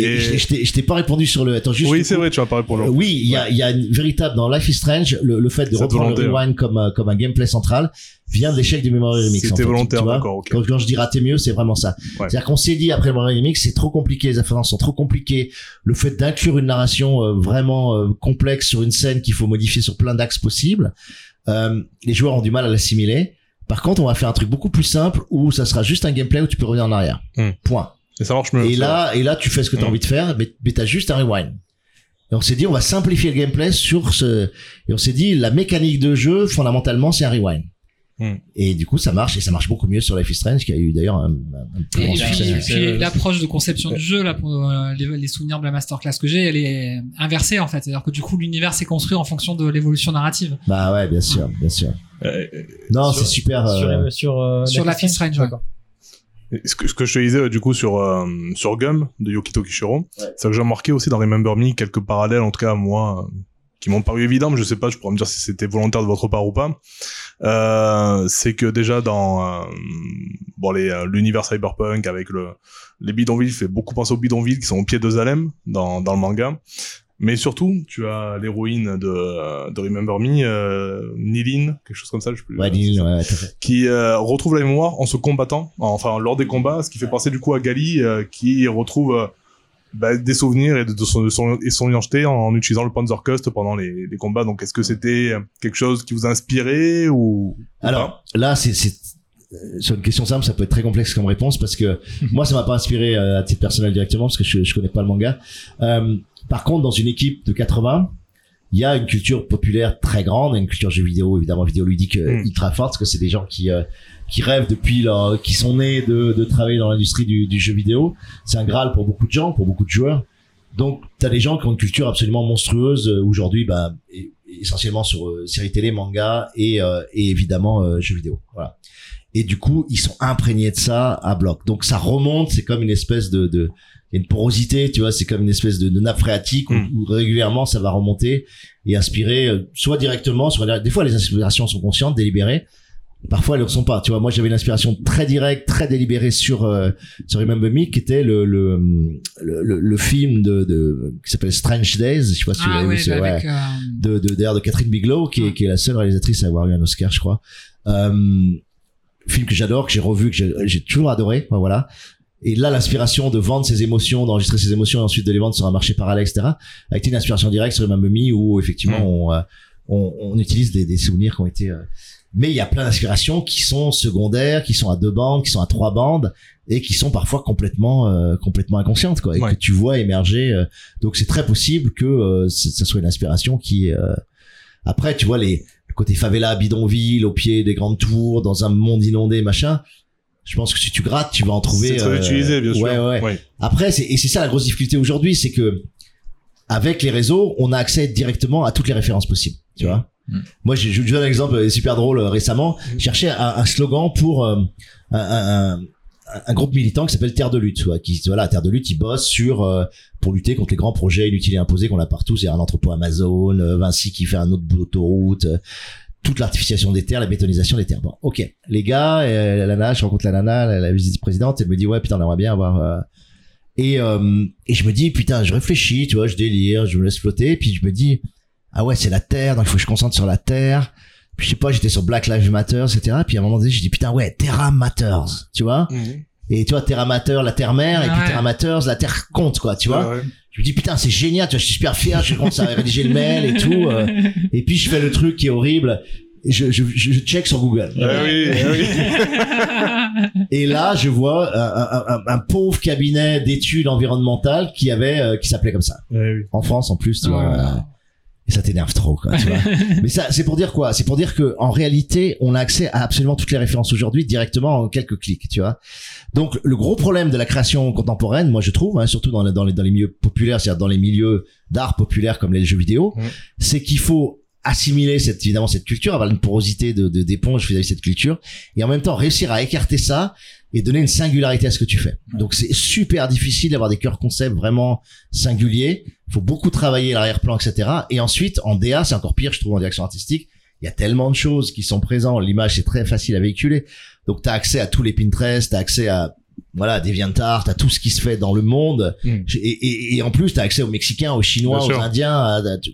Speaker 2: Et-
Speaker 1: je, je t'ai- je t'ai pas répondu sur le attends juste
Speaker 2: oui, c'est vrai, tu vas parler pour
Speaker 1: Euh,
Speaker 2: le.
Speaker 1: oui, il y a, il y a une véritable dans Life is Strange le, le fait de
Speaker 2: Cette
Speaker 1: reprendre
Speaker 2: volonté,
Speaker 1: le rewind comme un- comme un gameplay central vient de l'échec du Memory Remix. en
Speaker 2: C'était
Speaker 1: fait,
Speaker 2: volontaire, d'accord, ok.
Speaker 1: Quand, quand je dis rater mieux, c'est vraiment ça.
Speaker 2: Ouais.
Speaker 1: C'est-à-dire qu'on s'est dit après le Memory Remix, c'est trop compliqué, les afférences sont trop compliquées. Le fait d'inclure une narration euh, vraiment euh, complexe sur une scène qu'il faut modifier sur plein d'axes possibles, euh, les joueurs ont du mal à l'assimiler. Par contre, on va faire un truc beaucoup plus simple où ça sera juste un gameplay où tu peux revenir en arrière.
Speaker 2: Hmm.
Speaker 1: Point.
Speaker 2: Et ça marche mieux.
Speaker 1: Et là, et là, tu fais ce que tu as
Speaker 2: Mm.
Speaker 1: envie de faire, mais, mais t'as juste un rewind. Et on s'est dit, on va simplifier le gameplay sur ce, et on s'est dit, la mécanique de jeu, fondamentalement, c'est un rewind.
Speaker 2: Mm.
Speaker 1: Et du coup, ça marche, et ça marche beaucoup mieux sur Life is Strange, qui a eu d'ailleurs un, un plus grand succès.
Speaker 4: puis l'approche de conception du jeu, là, pour euh, les, les souvenirs de la masterclass que j'ai, elle est inversée en fait. C'est-à-dire que du coup, l'univers s'est construit en fonction de l'évolution narrative.
Speaker 1: Bah ouais, bien sûr, bien sûr.
Speaker 2: Euh,
Speaker 1: Non,
Speaker 3: Sur-
Speaker 1: c'est super.
Speaker 3: sur,
Speaker 1: euh,
Speaker 3: sur, euh,
Speaker 4: Life is Strange, ouais.
Speaker 3: D'accord.
Speaker 2: Ce que, ce que je te disais euh, du coup sur euh, sur Gum de Yukito Kishiro, c'est que j'ai remarqué aussi dans Remember Me quelques parallèles en tout cas moi qui m'ont paru évidents, mais je sais pas, je pourrais me dire si c'était volontaire de votre part ou pas. Euh, c'est que déjà dans euh, bon les euh, l'univers cyberpunk avec le les bidonvilles fait beaucoup penser aux bidonvilles qui sont au pied de Zalem dans dans le manga. Mais surtout, tu as l'héroïne de, de Remember Me, euh, Nilin, quelque chose comme ça, je sais plus.
Speaker 1: Ouais, Nilin, ouais, ouais,
Speaker 2: qui euh, retrouve la mémoire en se combattant, enfin lors des combats, ce qui fait penser du coup à Gali, euh, qui retrouve euh, bah, des souvenirs et de, de son, de son, et son identité en utilisant le Panzerkust pendant les, les combats. Donc est-ce que c'était quelque chose qui vous a inspiré ou ou
Speaker 1: Alors là, c'est euh, sur une question simple, ça peut être très complexe comme réponse parce que moi, ça m'a pas inspiré euh, à titre personnel directement parce que je, je connais pas le manga. Euh, par contre, dans une équipe de 80, il y a une culture populaire très grande, une culture jeux vidéo, évidemment vidéoludique euh,
Speaker 2: Mm.
Speaker 1: ultra forte, parce que c'est des gens qui euh, qui rêvent depuis leur, qui sont nés de, de travailler dans l'industrie du, du jeu vidéo. C'est un graal pour beaucoup de gens, pour beaucoup de joueurs. Donc, t'as des gens qui ont une culture absolument monstrueuse euh, aujourd'hui, bah, essentiellement sur euh, séries télé, manga et, euh, et évidemment euh, jeux vidéo. Voilà. Et du coup, ils sont imprégnés de ça à bloc. Donc, ça remonte. C'est comme une espèce de, de il y a une porosité, tu vois. C'est comme une espèce de, de nappe phréatique où,
Speaker 2: Mm.
Speaker 1: où régulièrement ça va remonter et inspirer, euh, soit directement, soit des fois les inspirations sont conscientes, délibérées. Parfois elles ne le sont pas. Tu vois, moi j'avais une inspiration très directe, très délibérée sur euh, sur Remember Me, qui était le le le, le, le film de, de qui s'appelle Strange Days. Je sais pas si
Speaker 4: Ah
Speaker 1: l'avez
Speaker 4: ouais,
Speaker 1: vu.
Speaker 4: avec,
Speaker 1: ouais.
Speaker 4: euh,
Speaker 1: De de d'ailleurs de Catherine Bigelow, qui est qui est la seule réalisatrice à avoir eu un Oscar, je crois. Euh, film que j'adore, que j'ai revu, que j'ai toujours adoré. Voilà. Et là, l'inspiration de vendre ses émotions, d'enregistrer ses émotions et ensuite de les vendre sur un marché parallèle, etc., a été une inspiration directe sur Remember Me où effectivement on, euh, on, on utilise des, des souvenirs qui ont été. Mais il y a plein d'inspirations qui sont secondaires, qui sont à deux bandes, qui sont à trois bandes et qui sont parfois complètement euh, complètement inconscientes quoi et
Speaker 2: Ouais.
Speaker 1: que tu vois émerger. euh, donc c'est très possible que euh, ça soit une inspiration qui. euh, Après, tu vois les le côté favela, bidonville, au pied des grandes tours, dans un monde inondé, machin. Je pense que si tu grattes, tu vas en trouver.
Speaker 2: C'est très
Speaker 1: euh,
Speaker 2: utilisé, bien sûr.
Speaker 1: Ouais, ouais.
Speaker 2: Ouais.
Speaker 1: Après, c'est, et c'est ça la grosse difficulté aujourd'hui, c'est que avec les réseaux, on a accès directement à toutes les références possibles. Tu vois.
Speaker 3: Mm.
Speaker 1: Moi, j'ai, je vous donne un exemple euh, super drôle euh, récemment. Je cherchais un, un slogan pour euh, un, un, un- groupe militant qui s'appelle Terre de lutte. ouais, qui voilà, Terre de lutte, ils bossent sur euh, pour lutter contre les grands projets inutiles et imposés qu'on a partout. C'est un entrepôt Amazon, euh, Vinci qui fait un autre bout d'autoroute. toute l'artificialisation des terres, la bétonisation des terres. Bon, ok. Les gars, euh, la nana, je rencontre la nana, la, la vice-présidente, elle me dit ouais putain, on aimerait bien avoir. euh, Et euh, et je me dis putain, je réfléchis, tu vois, je délire, je me laisse flotter, puis je me dis ah ouais c'est la terre, donc il faut que je concentre sur la terre. Puis je sais pas, j'étais sur Black Lives Matter, etc. Puis à un moment donné, je dis putain ouais, Terra Matters, tu vois.
Speaker 2: Mhm.
Speaker 1: Et tu vois, Terra Matter, la terre mère, et puis
Speaker 4: Ouais.
Speaker 1: Terra Matters, la terre compte quoi, tu vois.
Speaker 2: Ouais.
Speaker 1: Je me dis putain c'est génial, tu vois, je suis super fier, je commence à rédiger le mail et tout. euh, et puis je fais le truc qui est horrible. Je, je, je je check sur Google.
Speaker 2: Oui, eh oui.
Speaker 1: Et là, je vois un, un- un- un pauvre cabinet d'études environnementales qui avait, euh, qui s'appelait comme ça.
Speaker 2: Oui.
Speaker 1: En France, en plus, tu vois. Et ça t'énerve trop, quoi, tu vois. Mais ça, c'est pour dire quoi? C'est pour dire que en réalité, on a accès à absolument toutes les références aujourd'hui directement en quelques clics, tu vois. Donc, le gros problème de la création contemporaine, moi, je trouve, hein, surtout dans les, dans les dans les milieux populaires, c'est-à-dire dans les milieux d'art populaire comme les jeux vidéo,
Speaker 2: Mhm.
Speaker 1: c'est qu'il faut assimiler cette évidemment cette culture, avoir une porosité de de- d'éponge vis-à-vis de cette culture, et en même temps réussir à écarter ça et donner une singularité à ce que tu fais. Donc c'est super difficile d'avoir des cœurs concepts vraiment singuliers. Faut beaucoup travailler l'arrière-plan, etc. Et ensuite, en DA, c'est encore pire, je trouve, en direction artistique. Il y a tellement de choses qui sont présentes. L'image, c'est très facile à véhiculer. Donc, tu as accès à tous les Pinterest, tu as accès à voilà, DeviantArt, à tout ce qui se fait dans le monde.
Speaker 2: Mm.
Speaker 1: Et, et, et en plus, tu as accès aux Mexicains, aux Chinois, aux. Indiens. à- à tout.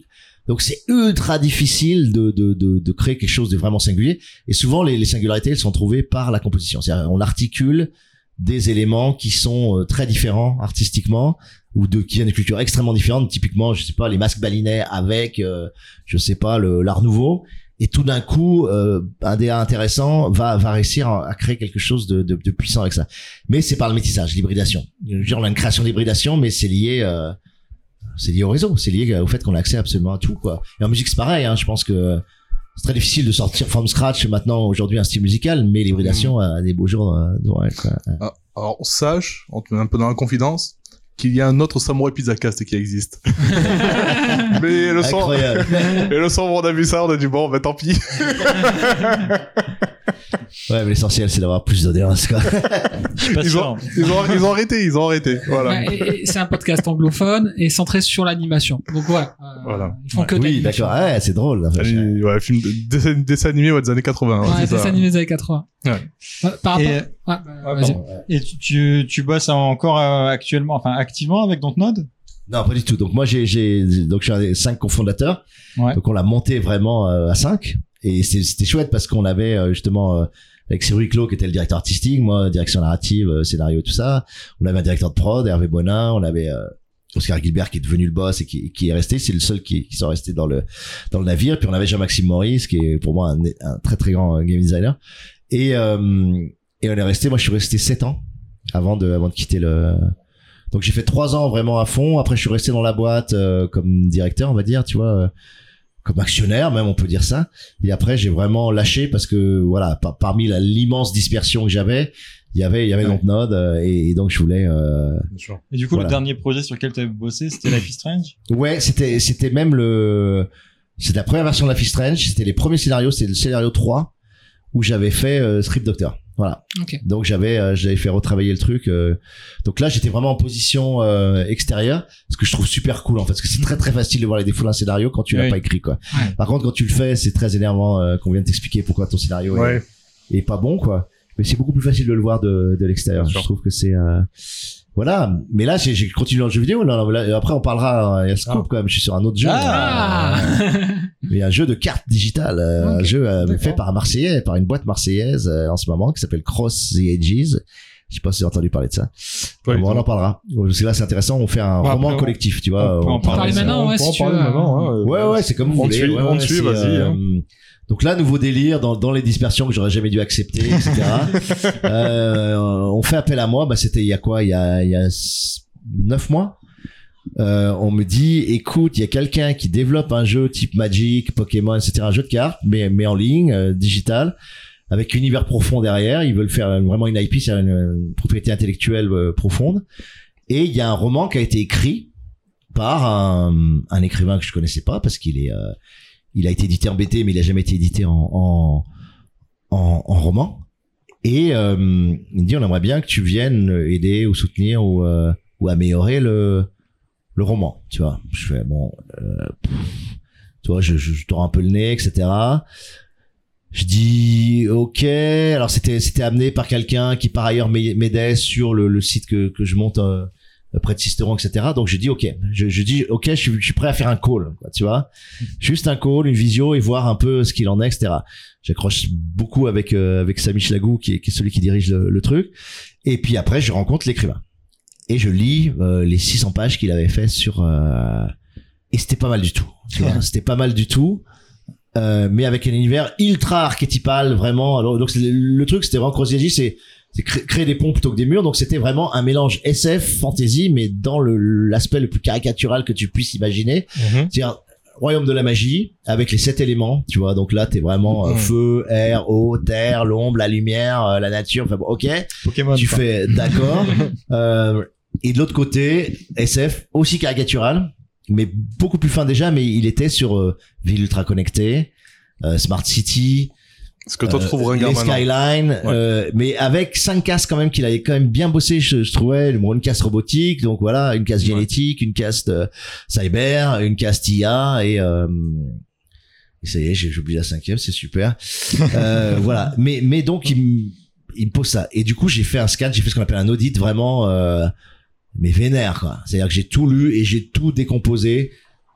Speaker 1: donc, c'est ultra difficile de, de, de, de créer quelque chose de vraiment singulier. Et souvent, les, les singularités, elles sont trouvées par la composition. C'est-à-dire, on articule des éléments qui sont euh, très différents artistiquement ou de qui viennent de cultures extrêmement différentes typiquement je sais pas les masques balinais avec euh, je sais pas le l'art nouveau. Et tout d'un coup euh, un DA intéressant va va réussir à à créer quelque chose de, de, de puissant avec ça. Mais c'est par le métissage l'hybridation. On a une création d'hybridation mais c'est lié euh, c'est lié au réseau. C'est lié au fait qu'on a accès absolument à tout quoi. Et en musique c'est pareil hein, je pense que c'est très difficile de sortir from scratch maintenant aujourd'hui un style musical mais l'hybridation a des beaux jours euh, devant elle quoi.
Speaker 2: Ah, Alors, sache, on te met un peu dans la confidence, qu'il y a un autre Samurai Pizza Cast qui existe. mais le son, et le son, on a vu ça, on a dit bon, ben tant pis.
Speaker 1: Ouais, mais l'essentiel, c'est d'avoir plus d'audience, quoi.
Speaker 3: Je suis pas
Speaker 2: Ils
Speaker 3: sûr.
Speaker 2: ont, ils ont, ils ont arrêté, ils ont arrêté. Voilà.
Speaker 4: Ouais, et- et c'est un podcast anglophone et centré sur l'animation. Donc voilà. euh,
Speaker 2: Voilà.
Speaker 4: Ils font que de
Speaker 1: oui, d'accord. Ouais, c'est drôle.
Speaker 2: Allez, ouais, film de, dessin, dessin animé ouais, des années 80. ouais,
Speaker 4: Ouais,
Speaker 2: ça.
Speaker 4: ça animé des années 80.
Speaker 2: Ouais.
Speaker 4: Ouais, Par rapport.
Speaker 3: Et-
Speaker 4: Ouais, bah,
Speaker 3: Ouais,
Speaker 4: vas-y.
Speaker 3: pardon. Et tu, tu, tu bosses encore euh, actuellement, enfin activement avec Dontnod?
Speaker 1: Non, pas du tout. Donc moi, j'ai, j'ai, donc je suis un des cinq cofondateurs.
Speaker 3: Ouais.
Speaker 1: Donc on l'a monté vraiment euh, à cinq. Et c'était chouette parce qu'on avait euh, justement euh, avec Cyril Clos qui était le directeur artistique, moi direction narrative, euh, scénario, tout ça. On avait un directeur de prod, Hervé Bonin. On avait euh, Oscar Gilbert qui est devenu le boss et qui, qui est resté. C'est le seul qui, qui sont restés dans le dans le navire. Puis on avait Jean-Maxime Maurice qui est pour moi un, un très très grand euh, game designer. Et euh, et on est resté. Moi, je suis resté sept ans avant de avant de quitter le donc j'ai fait trois ans vraiment à fond. Après, je suis resté dans la boîte euh, comme directeur, on va dire, tu vois, comme actionnaire même, on peut dire ça. Et après, j'ai vraiment lâché parce que voilà, par- parmi l'immense dispersion que j'avais, il y avait il y avait
Speaker 3: Ouais.
Speaker 1: donc Node euh, et, et donc je voulais. euh,
Speaker 2: Bien sûr.
Speaker 3: Et du coup,
Speaker 1: Voilà.
Speaker 3: le dernier projet sur lequel tu as bossé, c'était Life is Strange.
Speaker 1: Ouais, c'était c'était même le c'était la première version de la Fish Strange. C'était les premiers scénarios. C'était le scénario 3 où j'avais fait euh, Script Doctor. Voilà.
Speaker 4: Ok.
Speaker 1: Donc j'avais euh, j'avais fait retravailler le truc. euh. donc là j'étais vraiment en position euh, extérieure, ce que je trouve super cool en fait, parce que c'est très très facile de voir les défauts d'un scénario quand tu l'as
Speaker 3: Oui.
Speaker 1: pas écrit quoi.
Speaker 4: Ouais.
Speaker 1: Par contre quand tu le fais, c'est très énervant euh, qu'on vienne t'expliquer pourquoi ton scénario
Speaker 2: Ouais.
Speaker 1: est, est pas bon quoi. Mais c'est beaucoup plus facile de le voir de, de l'extérieur. Je trouve que c'est euh, voilà. Mais là j'ai j'ai continué dans le jeu vidéo. Là, là, après on parlera. euh, Il y a Scoop
Speaker 2: Ah.
Speaker 1: quand même. Je suis sur un autre jeu.
Speaker 4: Ah
Speaker 1: Il y a un jeu de cartes digitales, euh, un
Speaker 4: Ok,
Speaker 1: jeu euh, fait par un Marseillais, par une boîte marseillaise euh, en ce moment qui s'appelle Cross the Edges. Je sais pas si vous avez entendu parler de ça.
Speaker 2: Ouais,
Speaker 1: Bon, on en parlera. Parce que là, c'est intéressant. On fait un
Speaker 3: Ouais,
Speaker 1: roman
Speaker 3: on-
Speaker 1: collectif, tu vois.
Speaker 3: on peut en
Speaker 1: on
Speaker 3: parler
Speaker 1: parle-
Speaker 4: maintenant,
Speaker 2: on
Speaker 4: ouais,
Speaker 2: peut
Speaker 4: si
Speaker 2: en
Speaker 4: tu
Speaker 2: parler
Speaker 4: veux.
Speaker 2: maintenant, hein.
Speaker 1: Ouais, ouais, c'est comme vous
Speaker 2: On
Speaker 1: voulez.
Speaker 2: on te suit, vas-y,
Speaker 1: euh,
Speaker 2: hein.
Speaker 1: Donc là, nouveau délire dans, dans les dispersions que j'aurais jamais dû accepter, etc. euh, on fait appel à moi. Bah, c'était il y a quoi? Il y a, il y a neuf mois. Euh, on me dit, écoute, il y a quelqu'un qui développe un jeu type Magic, Pokémon, etc. Un jeu de cartes, mais, mais en ligne, euh, digital, avec univers profond derrière. Ils veulent faire vraiment une IP, c'est une, une propriété intellectuelle euh, profonde. Et il y a un roman qui a été écrit par un, un écrivain que je connaissais pas parce qu'il est, euh, il a été édité en BT, mais il a jamais été édité en, en, roman. Et euh, il me dit, on aimerait bien que tu viennes aider ou soutenir ou, euh, améliorer le, le roman, tu vois. Je fais, bon, euh, je, je, je un peu le nez, etc. Je dis, ok. Alors c'était, amené par quelqu'un qui par ailleurs m'ai- m'aidait sur le, le site que, que je monte euh, près de Sisteron, etc. Donc je dis, ok. Je, je dis, ok, je suis, je suis prêt à faire un call, quoi, tu vois. Juste un call, une visio et voir un peu ce qu'il en est, etc. J'accroche beaucoup avec euh, avec Samy Chlagou qui est, qui est celui qui dirige le, le truc. Et puis après, je rencontre l'écrivain et je lis euh, les 600 pages qu'il avait fait sur euh, et c'était pas mal du tout. Tu vois, c'était pas mal du tout. Euh, mais avec un univers ultra archétypal, vraiment. Alors, donc le, truc, c'était vraiment Crozier, c'est c'est cré- créer des ponts plutôt que des murs. Donc c'était vraiment un mélange SF, fantasy, mais dans l'aspect le plus caricatural que tu puisses imaginer.
Speaker 2: Mhm.
Speaker 1: C'est-à-dire royaume de la magie avec les sept éléments, tu vois. Donc là, t'es vraiment euh,
Speaker 2: Mhm.
Speaker 1: feu, air, eau, terre, l'ombre, la lumière, euh, la nature. Enfin bon, ok.
Speaker 3: Pokémon.
Speaker 1: tu
Speaker 3: quoi.
Speaker 1: fais d'accord. euh, et de l'autre côté, SF aussi caricatural, mais beaucoup plus fin déjà. Mais il était sur euh, ville ultra connectée, euh, smart city,
Speaker 2: Ce que toi, tu
Speaker 1: euh,
Speaker 2: trouves
Speaker 1: les skyline, euh, mais avec cinq cases quand même qu'il avait quand même bien bossé, je, je trouvais. Bon, une casse robotique, donc voilà, une case
Speaker 2: Ouais.
Speaker 1: génétique, une case cyber, une case IA et euh, et ça y est, j'ai j'ai oublié la cinquième, c'est super. Euh, voilà, mais mais donc il, me- il me pose ça et du coup j'ai fait un scan, j'ai fait ce qu'on appelle un audit vraiment, euh, mais vénère quoi. C'est-à-dire que j'ai tout lu et j'ai tout décomposé,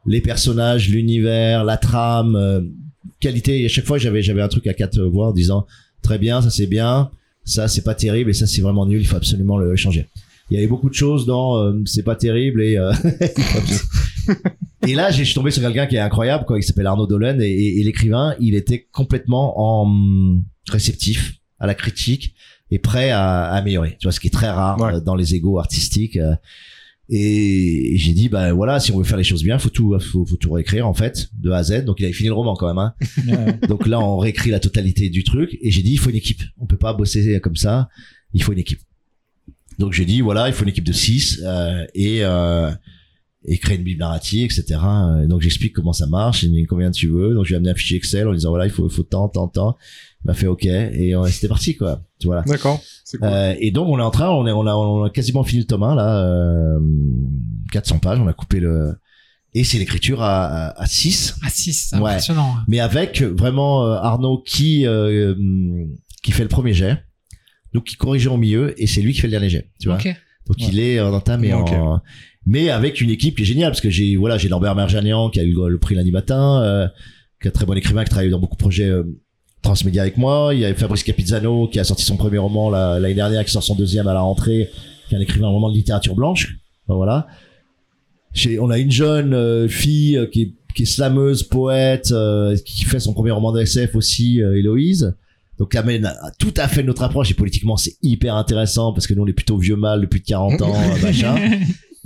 Speaker 1: les personnages, l'univers, la trame, euh, qualité. Et à chaque fois j'avais j'avais un truc à quatre voix en disant très bien, ça c'est bien, ça c'est pas terrible et ça c'est vraiment nul, il faut absolument le changer. Il y avait beaucoup de choses dans euh, c'est pas terrible et euh, et là j'ai je suis tombé sur quelqu'un qui est incroyable quoi, il s'appelle Arnaud Dolen et, et- et l'écrivain, il était complètement en réceptif à la critique et prêt à, à améliorer. Tu vois ce qui est très rare
Speaker 2: Ouais.
Speaker 1: euh, dans les égos artistiques. Euh, et j'ai dit bah voilà si on veut faire les choses bien faut tout faut, faut tout réécrire en fait de A à Z donc il avait fini le roman quand même hein. Donc là, on réécrit la totalité du truc. Et j'ai dit, il faut une équipe. On peut pas bosser comme ça. Il faut une équipe. Donc j'ai dit, voilà, il faut une équipe de 6 et euh, et créer une bible narrative, etc. Euh, Donc j'explique comment ça marche. Il me dit combien tu veux? Donc je lui ai amené un fichier Excel en disant voilà, il faut il faut tant tant tant. Il m'a fait OK et euh, c'était parti quoi. Tu vois.
Speaker 2: D'accord. Cool.
Speaker 1: Euh, et donc on est en train, on est on a on a quasiment fini le tome 1 là, euh, 400 pages. On a coupé le et c'est l'écriture à, à, à 6
Speaker 4: Ah si, c'est
Speaker 1: Ouais.
Speaker 4: impressionnant.
Speaker 1: mais avec vraiment euh, Arnaud qui euh, hum, qui fait le premier jet, donc qui corrige au milieu et c'est lui qui fait le dernier jet. Tu vois.
Speaker 4: Ok.
Speaker 1: Donc
Speaker 3: Ouais.
Speaker 1: il est en entame et en mais avec une équipe qui est géniale parce que j'ai voilà j'ai Lambert Merjanian qui a eu le prix lundi matin, euh, qui est un très bon écrivain qui travaille dans beaucoup de projets euh, transmédia avec moi. Il y a Fabrice Capizzano qui a sorti son premier roman la- l'année dernière, qui sort son deuxième à la rentrée, qui est un écrivain vraiment de littérature blanche. Voilà. On a une jeune euh, fille euh, qui est, qui est slameuse, poète, euh, qui fait son premier roman de SF aussi, euh, Héloïse. Donc amène à- tout à fait notre approche et politiquement c'est hyper intéressant parce que nous on est plutôt vieux mâles de plus de 40 ans, machin.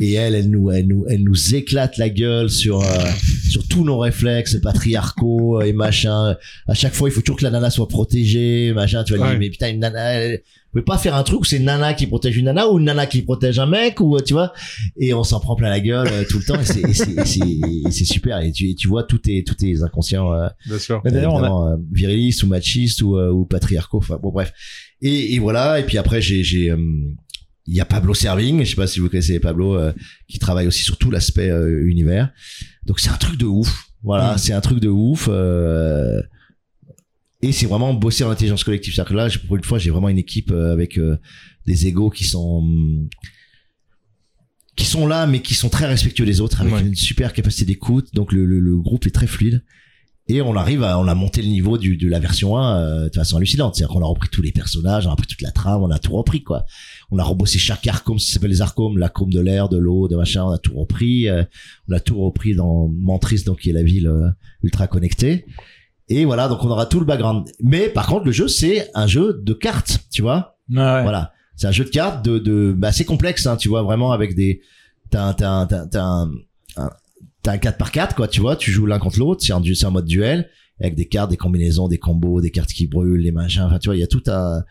Speaker 1: Et elle, elle nous, elle nous, elle nous éclate la gueule sur euh, sur tous nos réflexes patriarcaux et machin. À chaque fois, il faut toujours que la nana soit protégée, machin. Tu vas
Speaker 2: Ouais.
Speaker 1: dire mais putain une nana, elle, vous pouvez pas faire un truc où c'est une nana qui protège une nana ou une nana qui protège un mec ou euh, tu vois. Et on s'en prend plein la gueule euh, tout le temps et c'est super. Et tu tu vois tous tes tous tes inconscients. euh,
Speaker 2: Bien sûr.
Speaker 3: D'ailleurs, on a-
Speaker 1: évidemment, euh, virilistes ou machistes ou, euh, ou patriarcaux. Enfin bon bref. Et, et voilà. Et puis après j'ai j'ai euh, il y a Pablo Serving, je sais pas si vous connaissez Pablo, euh, qui travaille aussi sur tout l'aspect euh, univers. Donc c'est un truc de ouf. Voilà,
Speaker 2: Mm.
Speaker 1: c'est un truc de ouf. euh, et c'est vraiment bosser en intelligence collective. C'est-à-dire que là, pour une fois, j'ai vraiment une équipe euh, avec euh, des égaux qui sont qui sont là, mais qui sont très respectueux des autres, avec
Speaker 2: Ouais.
Speaker 1: une super capacité d'écoute. Donc le, le, le groupe est très fluide. Et on arrive à, on a monté le niveau du, de la version 1 euh, de façon hallucinante. C'est-à-dire qu'on a repris tous les personnages, on a repris toute la trame, on a tout repris, quoi. On a rebossé chaque arcome, ça s'appelle les arcomes, l'arcome de l'air, de l'eau, de machin, on a tout repris. euh, on a tout repris dans Mantris, donc qui est la ville euh, ultra connectée. Et voilà, donc on aura tout le background. Mais par contre, le jeu, c'est un jeu de cartes, tu vois.
Speaker 3: Ouais, ouais.
Speaker 1: Voilà. C'est un jeu de cartes de, de, bah, assez complexe, hein, tu vois, vraiment avec des, t'as, un- t'as, un- t'as, un, un, t'as un 4 par 4 quoi, tu vois, tu joues l'un contre l'autre, c'est un, c'est un mode duel, avec des cartes, des combinaisons, des combos, des cartes qui brûlent, les machins, enfin, tu vois, il y a tout un,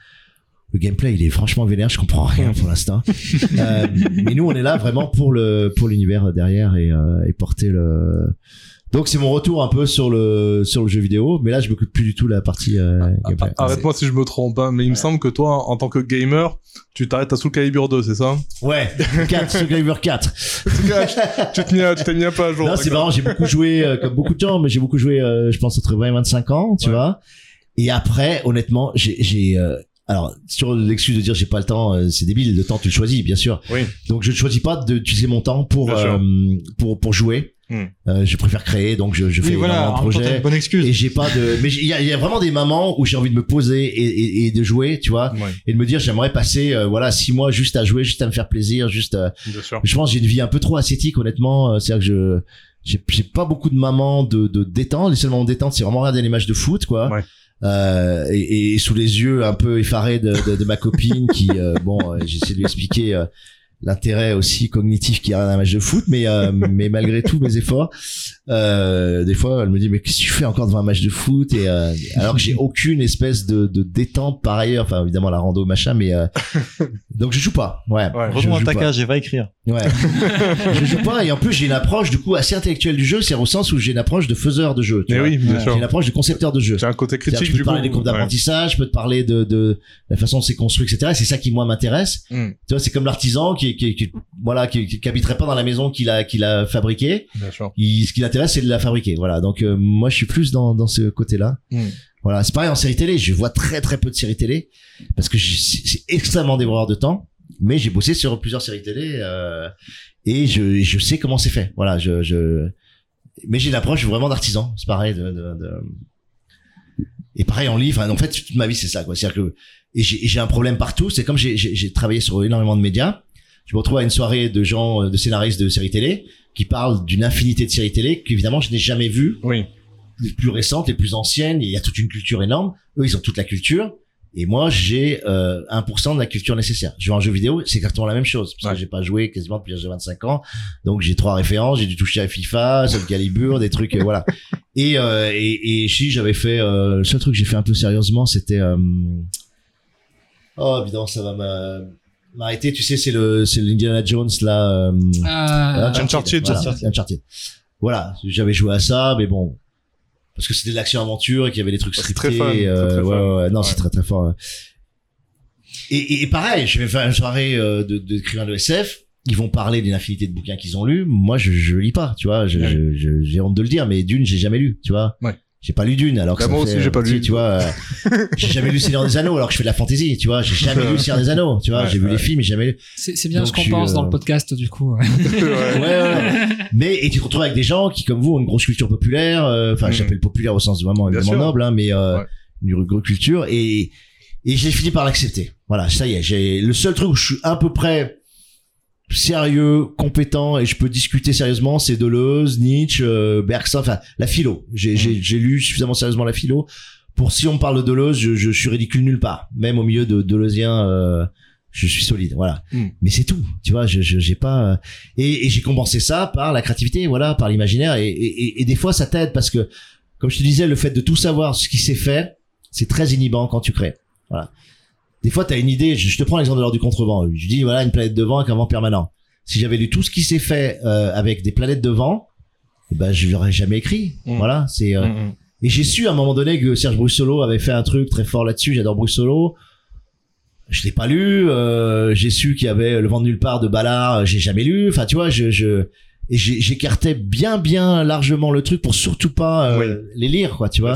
Speaker 1: le gameplay, il est franchement vénère, je comprends rien pour l'instant. Euh, mais nous, on est là vraiment pour le, pour l'univers derrière et, euh, et porter le, donc c'est mon retour un peu sur le, sur le jeu vidéo, mais là, je m'occupe plus du tout de la partie, euh, gameplay.
Speaker 2: Arrête-moi si je me trompe, hein, mais il me semble que toi, en tant que gamer, tu t'arrêtes à Soul Calibur 2, c'est ça?
Speaker 1: Ouais, 4, Soul Calibur 4.
Speaker 2: Tu t'es mis, un peu à jour.
Speaker 1: Non, c'est marrant, j'ai beaucoup joué, euh, comme beaucoup de gens, mais j'ai beaucoup joué, euh, je pense, entre 20 et 25 ans, tu
Speaker 2: Ouais.
Speaker 1: vois. Et après, honnêtement, j'ai, j'ai, euh, alors, sur l'excuse de dire j'ai pas le temps, euh, c'est débile, le temps tu le choisis, bien sûr.
Speaker 2: Oui.
Speaker 1: Donc je ne choisis pas d'utiliser mon temps pour, euh, pour, pour jouer.
Speaker 2: Hmm.
Speaker 1: Euh, je préfère créer, donc je, je fais
Speaker 3: Oui, voilà,
Speaker 1: projets.
Speaker 3: une bonne excuse.
Speaker 1: Et j'ai pas de, mais il y a, y a vraiment des moments où j'ai envie de me poser et, et, et de jouer, tu vois,
Speaker 2: Ouais,
Speaker 1: et de me dire j'aimerais passer, euh, voilà, six mois juste à jouer, juste à me faire plaisir, juste, euh,
Speaker 2: bien sûr.
Speaker 1: je pense que j'ai une vie un peu trop ascétique honnêtement euh, c'est à dire que je j'ai j'ai pas beaucoup de moments de, de détente les seuls moments de détente c'est vraiment regarder les matchs de foot quoi
Speaker 2: Ouais.
Speaker 1: Euh, et, sous les yeux un peu effarés de, de, ma copine qui euh, bon euh, j'essaie de lui expliquer l'intérêt aussi cognitif qu'il y a dans un match de foot mais euh, mais malgré tous mes efforts euh, des fois elle me dit mais qu'est-ce que tu fais encore devant un match de foot? Et euh, alors que j'ai aucune espèce de, de détente par ailleurs enfin évidemment la rando machin mais euh, donc je joue pas ouais,
Speaker 2: Ouais.
Speaker 1: je
Speaker 3: Retourne à
Speaker 1: joue
Speaker 3: ta
Speaker 1: pas.
Speaker 3: cage et va écrire.
Speaker 1: Ouais. je joue pas et en plus j'ai une approche du coup assez intellectuelle du jeu, c'est au sens où j'ai une approche de faiseur de jeu. tu
Speaker 2: Mais
Speaker 1: vois.
Speaker 2: oui, bien
Speaker 3: Ouais.
Speaker 1: J'ai
Speaker 2: sûr.
Speaker 1: une approche de concepteur de jeu.
Speaker 2: J'ai un côté critique
Speaker 1: je peux
Speaker 2: du
Speaker 1: te parler
Speaker 2: coup.
Speaker 1: des
Speaker 2: Ouais.
Speaker 1: d'apprentissage, je peux te parler de, de la façon dont c'est construit, etc. Et c'est ça qui moi m'intéresse.
Speaker 2: Hmm.
Speaker 1: Tu vois, c'est comme l'artisan qui, qui, qui voilà, qui, qui, habiterait pas dans la maison qu'il a, qu'il a fabriquée.
Speaker 2: Bien sûr.
Speaker 1: Il, ce qui l'intéresse, c'est de la fabriquer. Voilà. Donc euh, moi, je suis plus dans, dans ce côté-là.
Speaker 2: Hmm.
Speaker 1: Voilà. C'est pareil en série télé. Je vois très très peu de séries télé parce que c'est c'est extrêmement dévoreur de temps. Mais j'ai bossé sur plusieurs séries télé euh, et je, je sais comment c'est fait. Voilà. Je, je... mais j'ai une approche vraiment d'artisan. C'est pareil. De, de, de... Et pareil en livre. En fait, toute ma vie c'est ça. Quoi. C'est-à-dire que et j'ai et j'ai un problème partout. C'est comme j'ai travaillé sur énormément de médias. Je me retrouve à une soirée de gens, euh, de scénaristes de séries télé qui parlent d'une infinité de séries télé qu'évidemment je n'ai jamais vues
Speaker 2: Oui.
Speaker 1: les plus récentes, les plus anciennes, il y a toute une culture énorme. Eux, ils ont toute la culture. Et moi, j'ai euh, 1% de la culture nécessaire. Je joue un jeu vidéo, c'est exactement la même chose. Parce
Speaker 2: Ouais.
Speaker 1: que j'ai pas joué quasiment depuis l'âge de 25 ans. Donc, j'ai trois références. J'ai dû toucher à FIFA, Soul Calibur, des trucs, euh, voilà. Et, euh, et, et si j'avais fait... Euh, le seul truc que j'ai fait un peu sérieusement, c'était... Euh... Oh, évidemment, ça va m'a- m'arrêter. Tu sais, c'est le c'est l'Indiana Jones, là... Euh...
Speaker 4: Euh,
Speaker 2: Uncharted,
Speaker 1: voilà,
Speaker 2: Uncharted.
Speaker 1: Uncharted. Voilà, j'avais joué à ça, mais bon, parce que c'était de l'action aventure et qu'il y avait des trucs scriptés.
Speaker 2: très fun,
Speaker 1: euh,
Speaker 2: très
Speaker 1: ouais, ouais, non,
Speaker 2: Ouais.
Speaker 1: c'est très très fort. Et, et, et pareil, je vais faire une soirée euh, de d'écrivains de SF. Ils vont parler d'une infinité de bouquins qu'ils ont lus. Moi, je, je lis pas, tu vois.
Speaker 2: Ouais.
Speaker 1: je- je- j'ai honte de le dire, mais d'une, j'ai jamais lu, tu vois.
Speaker 2: Ouais.
Speaker 1: J'ai pas lu Dune alors que
Speaker 2: Bah,
Speaker 1: ça
Speaker 2: moi
Speaker 1: fait,
Speaker 2: aussi, j'ai pas
Speaker 1: tu sais,
Speaker 2: lu.
Speaker 1: tu vois euh, j'ai jamais lu Seigneur des Anneaux alors que je fais de la fantasy tu vois j'ai jamais lu Seigneur des Anneaux tu vois
Speaker 2: Ouais,
Speaker 1: j'ai vu
Speaker 2: ouais.
Speaker 1: les films mais jamais lu
Speaker 4: C'est c'est bien
Speaker 1: Donc,
Speaker 4: ce qu'on pense dans
Speaker 1: euh,
Speaker 4: le podcast, du coup. ouais.
Speaker 2: Ouais.
Speaker 1: mais et tu te retrouves avec des gens qui comme vous ont une grosse culture populaire euh, enfin
Speaker 2: Mm.
Speaker 1: j'appelle populaire au sens vraiment
Speaker 2: Bien
Speaker 1: évidemment
Speaker 2: sûr.
Speaker 1: noble hein, mais euh,
Speaker 2: Ouais.
Speaker 1: une grosse culture et et j'ai fini par l'accepter voilà ça y est j'ai le seul truc où je suis à peu près sérieux, compétent et je peux discuter sérieusement, c'est Deleuze, Nietzsche, euh, Bergson, enfin la philo. J'ai j'ai j'ai lu suffisamment sérieusement la philo pour si on parle de Deleuze, je, je suis ridicule nulle part. Même au milieu de Deleuzien, euh, je suis solide, voilà.
Speaker 2: Mm.
Speaker 1: Mais c'est tout, tu vois. Je je- j'ai pas euh, et, et j'ai compensé ça par la créativité, voilà, par l'imaginaire et, et, et- et des fois ça t'aide parce que comme je te disais, le fait de tout savoir ce qui s'est fait, c'est très inhibant quand tu crées. Voilà. Des fois, t'as une idée. Je, je te prends l'exemple de l'heure du contrevent. Je dis voilà une planète de vent avec un vent permanent. Si j'avais lu tout ce qui s'est fait euh, avec des planètes de vent, eh ben je l'aurais jamais écrit.
Speaker 2: Mm.
Speaker 1: Voilà, c'est euh,
Speaker 2: Mm, mm.
Speaker 1: et j'ai su à un moment donné que Serge Brussolo avait fait un truc très fort là-dessus. J'adore Brussolo. Je l'ai pas lu. euh, j'ai su qu'il y avait Le vent de nulle part de Ballard. J'ai jamais lu. Enfin, tu vois, je, je et j'écartais bien, bien largement le truc pour surtout pas euh, les lire, quoi. Tu vois.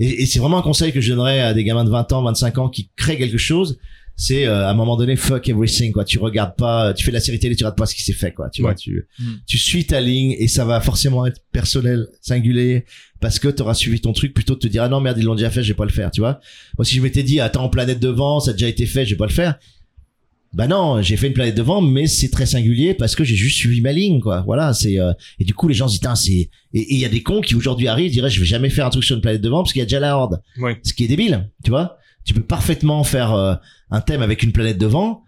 Speaker 1: Et, et c'est vraiment un conseil que je donnerais à des gamins de 20 ans, 25 ans qui créent quelque chose. C'est euh, à un moment donné fuck everything quoi. Tu regardes pas, tu fais de la série télé, tu regardes pas ce qui s'est fait quoi. Tu vois, tu
Speaker 3: Mm.
Speaker 1: tu suis ta ligne et ça va forcément être personnel, singulier parce que tu auras suivi ton truc plutôt que de te dire ah non merde ils l'ont déjà fait, je vais pas le faire. Tu vois. Moi si je m'étais dit attends planète de vent, ça a déjà été fait, je vais pas le faire. Bah non, j'ai fait une planète de vent, mais c'est très singulier parce que j'ai juste suivi ma ligne, quoi. Voilà, c'est euh, et du coup les gens se disent, c'est et il y a des cons qui aujourd'hui arrivent, diraient, je vais jamais faire un truc sur une planète de vent parce qu'il y a déjà la horde
Speaker 2: Ouais.
Speaker 1: ce qui est débile, tu vois. Tu peux parfaitement faire euh, un thème avec une planète de vent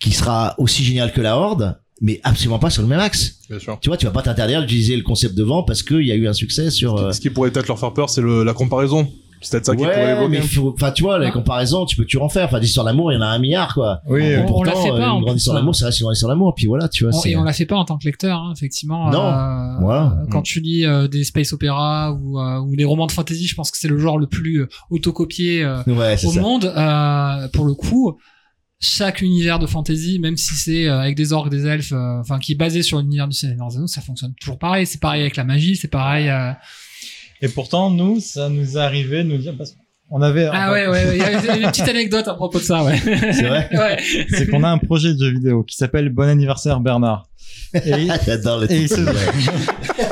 Speaker 1: qui sera aussi génial que la Horde, mais absolument pas sur le même axe.
Speaker 2: Bien sûr.
Speaker 1: Tu vois, tu vas pas t'interdire d'utiliser le concept de vent parce qu'il y a eu un succès sur. euh,
Speaker 2: Ce qui pourrait peut-être leur faire peur, c'est le- la comparaison. C'est peut-être ça qui pourrait
Speaker 1: ouais, mais
Speaker 2: évoquer.
Speaker 1: faut- enfin, tu vois, les
Speaker 4: Ah.
Speaker 1: comparaisons, tu peux toujours en faire. Enfin, l'histoire d'amour, il y en a un milliard, quoi.
Speaker 3: Oui,
Speaker 1: Et
Speaker 4: On- on la pas,
Speaker 1: euh,
Speaker 4: en
Speaker 1: Une grande histoire
Speaker 4: hein.
Speaker 1: d'amour, ça reste une grande histoire d'amour. Puis voilà, tu vois.
Speaker 4: On- et on la fait pas en tant que lecteur, hein, effectivement.
Speaker 1: Non.
Speaker 4: Euh,
Speaker 1: Voilà.
Speaker 4: euh, Quand tu lis euh, des space opéra ou, euh, ou des romans de fantasy, je pense que c'est le genre le plus autocopié euh,
Speaker 1: Ouais, c'est
Speaker 4: au
Speaker 1: ça.
Speaker 4: monde. Euh, pour le coup, chaque univers de fantasy, même si c'est avec des orques, des elfes, euh, enfin qui est basé sur l'univers du Seigneur des Anneaux, ça fonctionne toujours pareil. C'est pareil avec la magie, c'est pareil.
Speaker 3: Et pourtant, nous, ça nous est arrivé de nous dire, parce qu'on avait,
Speaker 4: Ah ouais, ouais, ouais, il y avait une petite anecdote à propos de ça, ouais.
Speaker 1: C'est vrai.
Speaker 4: ouais.
Speaker 3: c'est qu'on a un projet de jeu vidéo qui s'appelle Bon anniversaire Bernard. Et,
Speaker 1: J'adore le titre.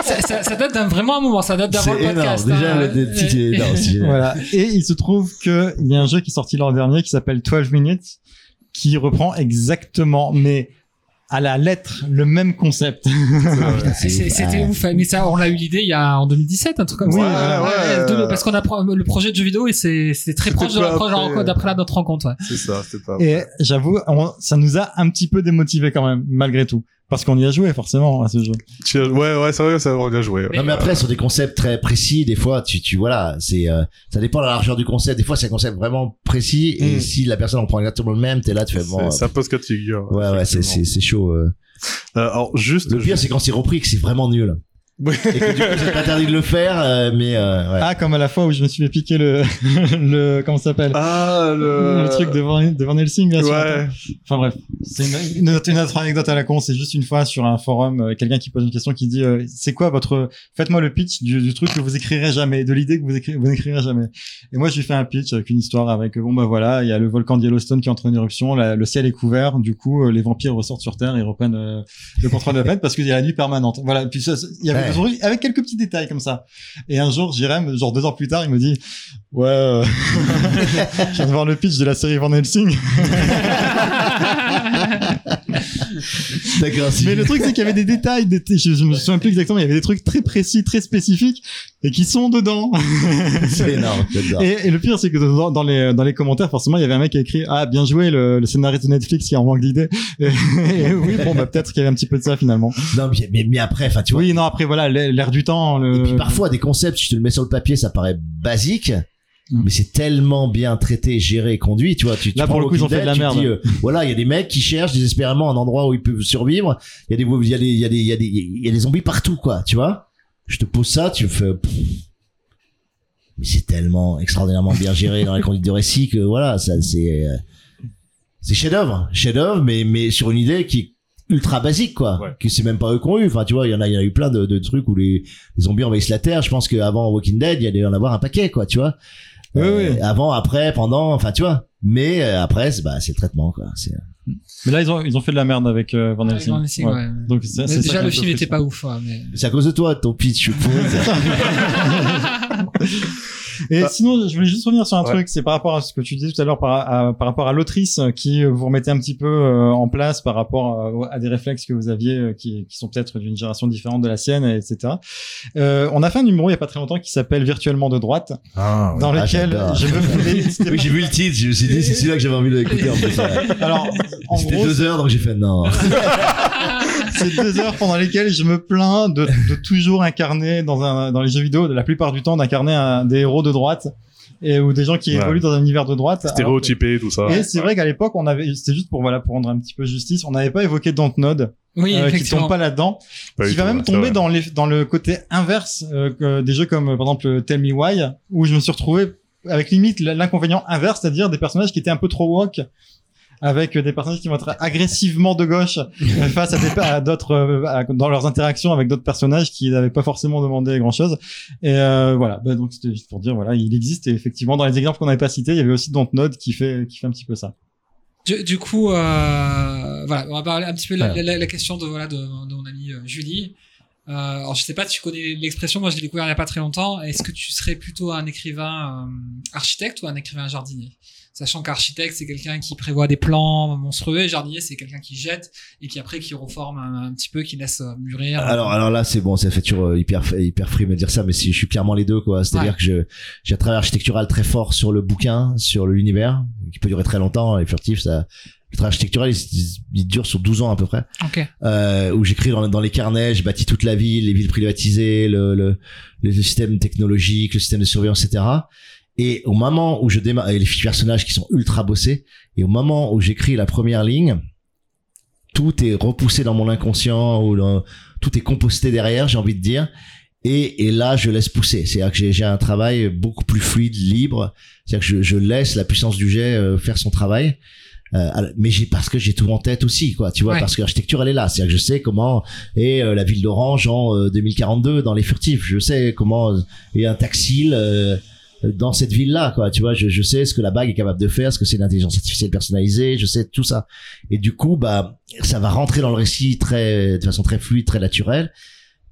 Speaker 4: ça, ça, ça date d'un vraiment un moment, ça date d'avant
Speaker 1: C'est
Speaker 4: le
Speaker 1: énorme.
Speaker 4: podcast.
Speaker 1: Déjà,
Speaker 4: hein.
Speaker 1: le titre est énorme.
Speaker 3: voilà. Et il se trouve que il y a un jeu qui est sorti l'an dernier qui s'appelle 12 Minutes qui reprend exactement, mais à la lettre, le même concept.
Speaker 1: Ouf.
Speaker 4: C'était
Speaker 1: Ah.
Speaker 4: ouf, mais ça, on l'a eu l'idée il y a en 2017, un truc comme
Speaker 3: Oui,
Speaker 4: ça.
Speaker 2: ouais, ouais, euh,
Speaker 4: parce qu'on apprend le projet de jeu vidéo et c'est c'est très
Speaker 2: C'était
Speaker 4: proche d'après la notre rencontre. Ouais.
Speaker 2: C'est ça, c'est pas.
Speaker 3: Et j'avoue, ça nous a un petit peu démotivé quand même, malgré tout. Parce qu'on y a joué forcément à ce jeu.
Speaker 2: Tu- Ouais, ouais, c'est vrai, ça va bien joué. ouais.
Speaker 1: Non mais après sur des concepts très précis, des fois tu tu voilà, c'est euh, ça dépend de la largeur du concept. Des fois c'est un concept vraiment précis et
Speaker 2: Mm.
Speaker 1: si la personne en prend exactement le même, t'es là tu fais bon.
Speaker 2: C'est-
Speaker 1: euh,
Speaker 2: ça pose cas de figure.
Speaker 1: ouais ouais c'est c'est c'est chaud. euh.
Speaker 2: Euh, alors juste.
Speaker 1: Le pire c'est quand c'est repris que c'est vraiment nul. Et que du coup c'est interdit de le faire, euh, mais euh, ouais.
Speaker 3: Ah, comme à la fois où je me suis fait piquer le, le, comment ça s'appelle?
Speaker 2: Ah le.
Speaker 3: Le truc de Van, de Van Helsing, bien sûr.
Speaker 2: Ouais.
Speaker 3: Enfin bref, c'est une, une, autre, une autre anecdote à la con. C'est juste une fois sur un forum, euh, quelqu'un qui pose une question qui dit euh, c'est quoi votre faites-moi le pitch du, du truc que vous écrirez jamais, de l'idée que vous, écri- vous n'écrirez jamais. Et moi je lui fais un pitch avec une histoire avec bon bah voilà, il y a le volcan de Yellowstone qui entre en éruption, la- le ciel est couvert, du coup euh, les vampires ressortent sur Terre et reprennent euh, le contrôle de la planète parce qu'il y a la nuit permanente. Voilà. Puis ça- il y avait
Speaker 1: Ouais.
Speaker 3: Avec quelques petits détails comme ça. Et un jour Jérém, genre deux ans plus tard, il me dit ouais, euh, je viens de voir le pitch de la série Van Helsing.
Speaker 1: D'accord.
Speaker 3: Mais le truc, c'est qu'il y avait des détails, des je, je me souviens plus exactement, il y avait des trucs très précis, très spécifiques, et qui sont dedans.
Speaker 1: c'est énorme.
Speaker 3: et, et le pire, c'est que dans, dans les, dans les commentaires, forcément, il y avait un mec qui a écrit, ah, bien joué, le, le scénariste de Netflix qui en manque d'idées. Et, et oui, bon, bah, peut-être qu'il y avait un petit peu de ça, finalement.
Speaker 1: Non mais, mais mais après enfin tu vois.
Speaker 3: Oui, non, après, voilà, l'air du temps, le...
Speaker 1: Et puis parfois des concepts, si tu te le mets sur le papier, ça paraît basique. Mais c'est tellement bien traité, géré, conduit, tu vois. Tu, tu
Speaker 3: Là, pour le coup, ils ont fait de la merde.
Speaker 1: dis, euh, voilà, il y a des mecs qui cherchent désespérément un endroit où ils peuvent survivre. Il y a des, il y a des, il y a des, il y a des, il y a des zombies partout, quoi. Tu vois. Je te pose ça, tu me fais. pff. Mais c'est tellement extraordinairement bien géré dans la conduite de récit que voilà, ça, c'est, euh, c'est chef-d'œuvre, chef-d'œuvre, mais mais sur une idée qui est ultra basiques quoi
Speaker 2: Ouais.
Speaker 1: que c'est même pas eux qui ont eu enfin tu vois il y en a il y en a eu plein de, de trucs où les, les zombies envahissent la terre je pense qu'avant Walking Dead il y allait en avoir un paquet quoi tu vois
Speaker 3: Oui,
Speaker 1: Euh,
Speaker 3: oui.
Speaker 1: avant après pendant enfin tu vois mais euh, après c'est bah c'est le traitement quoi c'est
Speaker 3: Mais là, ils ont, ils ont fait de la merde avec euh, Van Helsing.
Speaker 4: Van Helsing,
Speaker 3: Ouais.
Speaker 4: ouais.
Speaker 3: Donc,
Speaker 4: Mais
Speaker 3: ça
Speaker 4: déjà le film était pas ouf ouais, mais
Speaker 1: c'est à cause de toi ton pitch je
Speaker 3: Et sinon, je voulais juste revenir sur un
Speaker 2: Ouais.
Speaker 3: truc, c'est par rapport à ce que tu disais tout à l'heure, par, à- par rapport à l'autrice euh, qui euh, vous remettez un petit peu euh, en place par rapport à, à des réflexes que vous aviez qui, qui sont peut-être d'une génération différente de la sienne, etc. Euh, on a fait un numéro il y a pas très longtemps qui s'appelle Virtuellement de droite,
Speaker 2: Ah,
Speaker 3: dans
Speaker 1: Ah,
Speaker 3: lequel je me voulais...
Speaker 1: oui j'ai vu le titre je me suis dit c'est celui-là que j'avais envie d'écouter en plus ouais.
Speaker 3: Alors, en
Speaker 1: c'était
Speaker 3: gros,
Speaker 1: deux heures donc j'ai fait non
Speaker 3: c'est deux heures pendant lesquelles je me plains de, de toujours incarner dans un dans les jeux vidéo, de la plupart du temps d'incarner un, des héros de droite et ou des gens qui
Speaker 2: Ouais.
Speaker 3: évoluent dans un univers de droite.
Speaker 2: Stéréotypé, tout ça.
Speaker 3: Et c'est vrai qu'à l'époque, on avait, c'était juste pour voilà pour rendre un petit peu justice, on n'avait pas évoqué Dontnod,
Speaker 4: oui
Speaker 3: euh, qui tombe pas là-dedans,
Speaker 2: Pas
Speaker 3: qui va
Speaker 2: tout,
Speaker 3: même tomber dans les dans le côté inverse euh, que des jeux comme par exemple Tell Me Why, où je me suis retrouvé avec limite l'inconvénient inverse, c'est-à-dire des personnages qui étaient un peu trop woke. Avec des personnages qui vont être agressivement de gauche euh, face à d'autres euh, dans leurs interactions avec d'autres personnages qui n'avaient pas forcément demandé grand chose et euh, voilà. Bah, donc c'était juste pour dire voilà il existe. Et effectivement dans les exemples qu'on n'avait pas cités il y avait aussi Dontnod qui fait qui fait un petit peu ça.
Speaker 4: Du, du coup, euh, voilà, on va parler un petit peu de la,
Speaker 1: Ouais.
Speaker 4: la, la question de voilà de, de mon amie Julie. Euh, alors je sais pas, tu connais l'expression, moi je l'ai découvert il y a pas très longtemps. Est-ce que tu serais plutôt un écrivain architecte ou un écrivain jardinier? Sachant qu'architecte c'est quelqu'un qui prévoit des plans monstrueux, et jardinier c'est quelqu'un qui jette et qui après qui reforme un, un petit peu, qui laisse euh, mûrir.
Speaker 1: Alors, alors là, c'est bon, ça fait toujours euh, hyper, hyper free me dire ça, mais si je suis clairement les deux, quoi. C'est-à-dire
Speaker 4: Ouais.
Speaker 1: que je, j'ai un travail architectural très fort sur le bouquin, sur l'univers, qui peut durer très longtemps. Et furtif, ça, le travail architectural, il, il dure sur 12 ans à peu près.
Speaker 4: Ok.
Speaker 1: Euh, où j'écris dans, dans les carnets, j'ai bâti toute la ville, les villes privatisées, le, le, le système technologique, le système de surveillance, etc. Et au moment où je démarre, et les personnages qui sont ultra bossés, et au moment où j'écris la première ligne, tout est repoussé dans mon inconscient ou dans- tout est composté derrière, j'ai envie de dire. Et, et là, je laisse pousser. C'est-à-dire que j'ai, j'ai un travail beaucoup plus fluide, libre. C'est-à-dire que je, je laisse la puissance du jet euh, faire son travail. Euh, mais j'ai parce que j'ai tout en tête aussi, quoi. Tu vois,
Speaker 4: Ouais.
Speaker 1: parce que l'architecture, elle est là. C'est-à-dire que je sais comment est euh, la ville d'Orange en euh, 2042 dans les furtifs. Je sais comment euh, est un taxi euh, dans cette ville-là, quoi. Tu vois, je, je sais ce que la bague est capable de faire, ce que c'est l'intelligence artificielle personnalisée. Je sais tout ça. Et du coup, bah, ça va rentrer dans le récit très, de façon très fluide, très naturelle.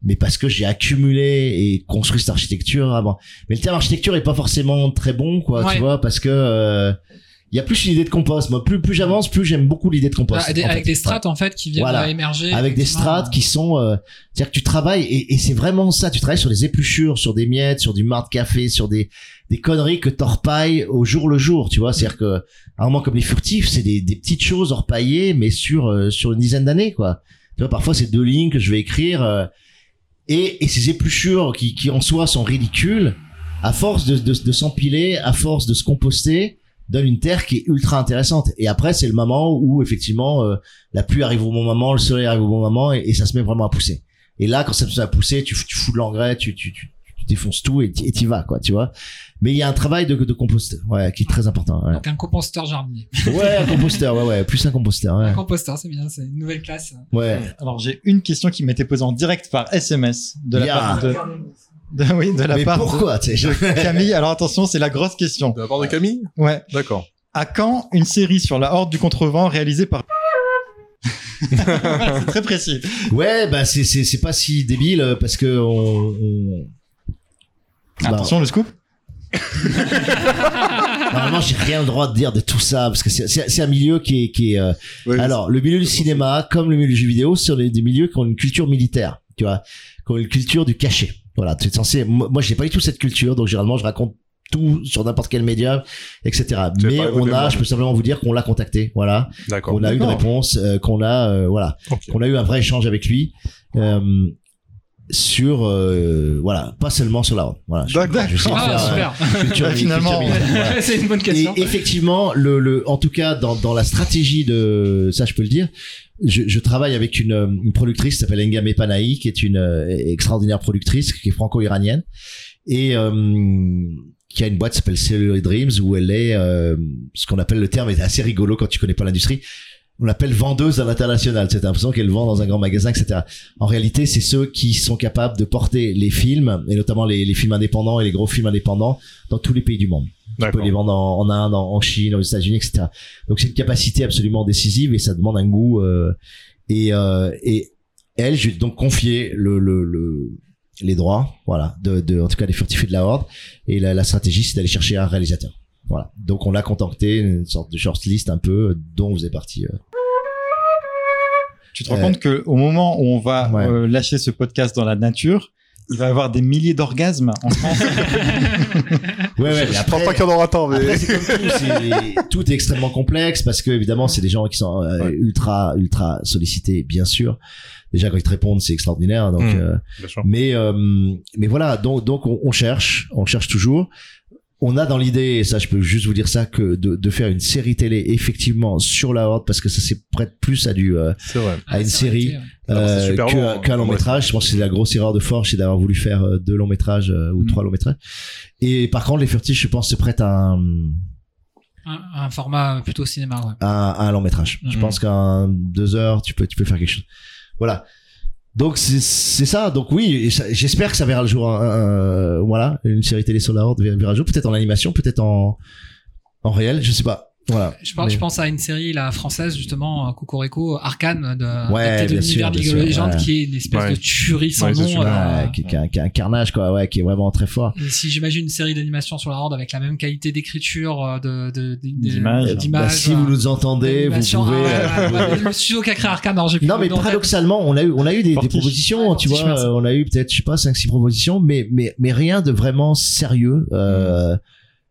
Speaker 1: Mais parce que j'ai accumulé et construit cette architecture avant. Mais le terme architecture est pas forcément très bon, quoi.
Speaker 4: Ouais.
Speaker 1: Tu vois, parce que euh, il y a plus une idée de compost. Moi, plus plus j'avance, plus j'aime beaucoup l'idée de compost.
Speaker 4: Ah, des-
Speaker 1: en fait.
Speaker 4: avec des strates en fait qui viennent
Speaker 1: Voilà.
Speaker 4: euh, émerger.
Speaker 1: avec des strates qui sont euh, c'est-à-dire que tu travailles et, et c'est vraiment ça tu travailles sur des épluchures sur des miettes sur du marc de café sur des des conneries que t'orpailles au jour le jour tu vois c'est-à-dire que à un moment comme les furtifs c'est des, des petites choses orpaillées mais sur euh, sur une dizaine d'années quoi tu vois parfois c'est deux lignes que je vais écrire euh, et et ces épluchures qui qui en soi sont ridicules à force de de, de s'empiler à force de se composter donne une terre qui est ultra intéressante et après c'est le moment où effectivement euh, la pluie arrive au bon moment, le soleil arrive au bon moment et, et ça se met vraiment à pousser. Et là, quand ça se met à pousser, tu, tu fous de l'engrais, tu, tu, tu, tu défonces tout et t'y vas, quoi, tu vois. Mais il y a un travail de, de compost, ouais, qui est très important. Ouais,
Speaker 4: Donc un composteur jardinier.
Speaker 1: ouais un composteur, ouais, ouais, plus un composteur, ouais.
Speaker 4: Un composteur, c'est bien, c'est une nouvelle classe.
Speaker 1: Ouais.
Speaker 3: Alors j'ai une question qui m'était posée en direct par SMS de la part de- oui de la
Speaker 1: Mais
Speaker 3: part
Speaker 1: pourquoi, tu sais,
Speaker 3: de Camille. Alors attention, c'est la grosse question.
Speaker 2: De la part de Camille
Speaker 3: Ouais.
Speaker 2: D'accord.
Speaker 3: À quand une série sur la horde du contrevent réalisée par C'est très précis.
Speaker 1: Ouais, bah c'est c'est c'est pas si débile euh, parce que on, on... Bah,
Speaker 3: Attention le scoop.
Speaker 1: normalement j'ai rien le droit de dire de tout ça parce que c'est c'est c'est un milieu qui est qui est euh,
Speaker 2: Oui,
Speaker 1: Alors, le milieu du cinéma, comme le milieu du jeu vidéo, c'est des des milieux qui ont une culture militaire, tu vois, qui ont une culture du cachet. Voilà, tu es censé. Moi, j'ai pas du tout cette culture, donc généralement, je raconte tout sur n'importe quel média, etc. Mais on a, je peux simplement vous dire qu'on l'a contacté, voilà,
Speaker 2: D'accord.
Speaker 1: qu'on a eu une réponse, euh, qu'on a, euh, voilà, qu'on a eu un vrai échange avec lui. Euh, sur euh, voilà pas seulement sur la route voilà
Speaker 2: D'accord.
Speaker 4: Ah, super.
Speaker 1: culture-
Speaker 3: Bah, finalement,
Speaker 1: voilà.
Speaker 4: c'est une bonne question.
Speaker 1: Et effectivement, le, le, en tout cas, dans, dans la stratégie de, ça je peux le dire, je, je travaille avec une, euh, une productrice qui s'appelle Engame Panahi, qui est une euh, extraordinaire productrice, qui est franco-iranienne, et euh, qui a une boîte qui s'appelle Cellular Dreams, où elle est, euh, ce qu'on appelle le terme est assez rigolo quand tu connais pas l'industrie, on l'appelle vendeuse à l'international. C'est l'impression qu'elle vend dans un grand magasin, etc. En réalité, c'est ceux qui sont capables de porter les films, et notamment les, les films indépendants et les gros films indépendants, dans tous les pays du monde. On peut
Speaker 2: D'accord.
Speaker 1: les vendre en, en Inde, en en Chine, aux États-Unis, etc. Donc c'est une capacité absolument décisive et ça demande un goût. euh, et, euh, et elle, je lui ai donc confié le, le, le- les droits, voilà, de, de, en tout cas des furtifs de la horde. Et la, la stratégie, c'est d'aller chercher un réalisateur. Voilà. Donc on l'a contacté, une sorte de shortlist un peu, dont vous êtes parti. euh.
Speaker 3: Tu te rends
Speaker 1: Euh,
Speaker 3: compte que au moment où on va
Speaker 1: Ouais.
Speaker 3: euh, lâcher ce podcast dans la nature, il va y avoir des milliers d'orgasmes en France.
Speaker 1: Ouais, ouais,
Speaker 2: Je
Speaker 1: après-
Speaker 2: pense pas qu'il y en aura tant, mais.
Speaker 1: Après, c'est comme tout, est extrêmement complexe parce que évidemment, c'est des gens qui sont euh,
Speaker 2: Ouais.
Speaker 1: ultra, ultra sollicités, bien sûr. Déjà, quand ils te répondent, c'est extraordinaire. Donc,
Speaker 2: Mm.
Speaker 1: euh,
Speaker 2: Bien sûr.
Speaker 1: mais, euh, mais voilà. Donc, donc, on, on cherche, on cherche toujours. On a dans l'idée, et ça, je peux juste vous dire ça, que de, de faire une série télé effectivement sur la horde parce que ça s'est prête plus à du euh, à une
Speaker 4: ça
Speaker 1: série
Speaker 2: c'est
Speaker 1: euh,
Speaker 2: long, hein.
Speaker 1: qu'un long
Speaker 2: Ouais.
Speaker 1: métrage. Je pense que c'est la grosse erreur de Forge, c'est d'avoir voulu faire euh, deux longs métrages euh, ou
Speaker 3: Mm.
Speaker 1: trois longs métrages. Et par contre, les Furtifs, je pense, se prêtent à un,
Speaker 4: Un, un format plutôt cinéma, ouais.
Speaker 1: à, à un long métrage. Je
Speaker 2: Mm.
Speaker 1: Pense qu'en deux heures, tu peux, tu peux faire quelque chose. Voilà. Donc c'est ça. Donc oui, j'espère que ça verra le jour. hein, euh, voilà, une série télé sur verra le jour. Peut-être en animation, peut-être en en réel, je sais pas. Voilà.
Speaker 4: Je, pense,
Speaker 1: Mais-
Speaker 4: je pense à une série la française justement euh, Cocorico Arcane de
Speaker 1: Ouais,
Speaker 4: de l'univers
Speaker 1: bien
Speaker 4: League of
Speaker 1: sûr,
Speaker 4: Legends
Speaker 1: ouais.
Speaker 4: qui est une espèce
Speaker 2: Ouais.
Speaker 4: de tuerie sans nom. euh,
Speaker 1: Ouais, qui, qui, a- qui a un carnage quoi, ouais, qui est vraiment très fort.
Speaker 4: Et si j'imagine une série d'animation sur la Horde avec la même qualité d'écriture, euh, de, de, de-
Speaker 3: D'image.
Speaker 1: Bah, si vous nous entendez, vous pouvez.
Speaker 4: ah,
Speaker 1: euh,
Speaker 4: le studio qui a créé Arcane, alors j'ai plus
Speaker 1: Non mais paradoxalement, on a eu on a eu des, propositions,
Speaker 4: Ouais,
Speaker 1: tu vois, euh, on a eu peut-être je sais pas 5 6 propositions mais mais mais rien de vraiment sérieux euh,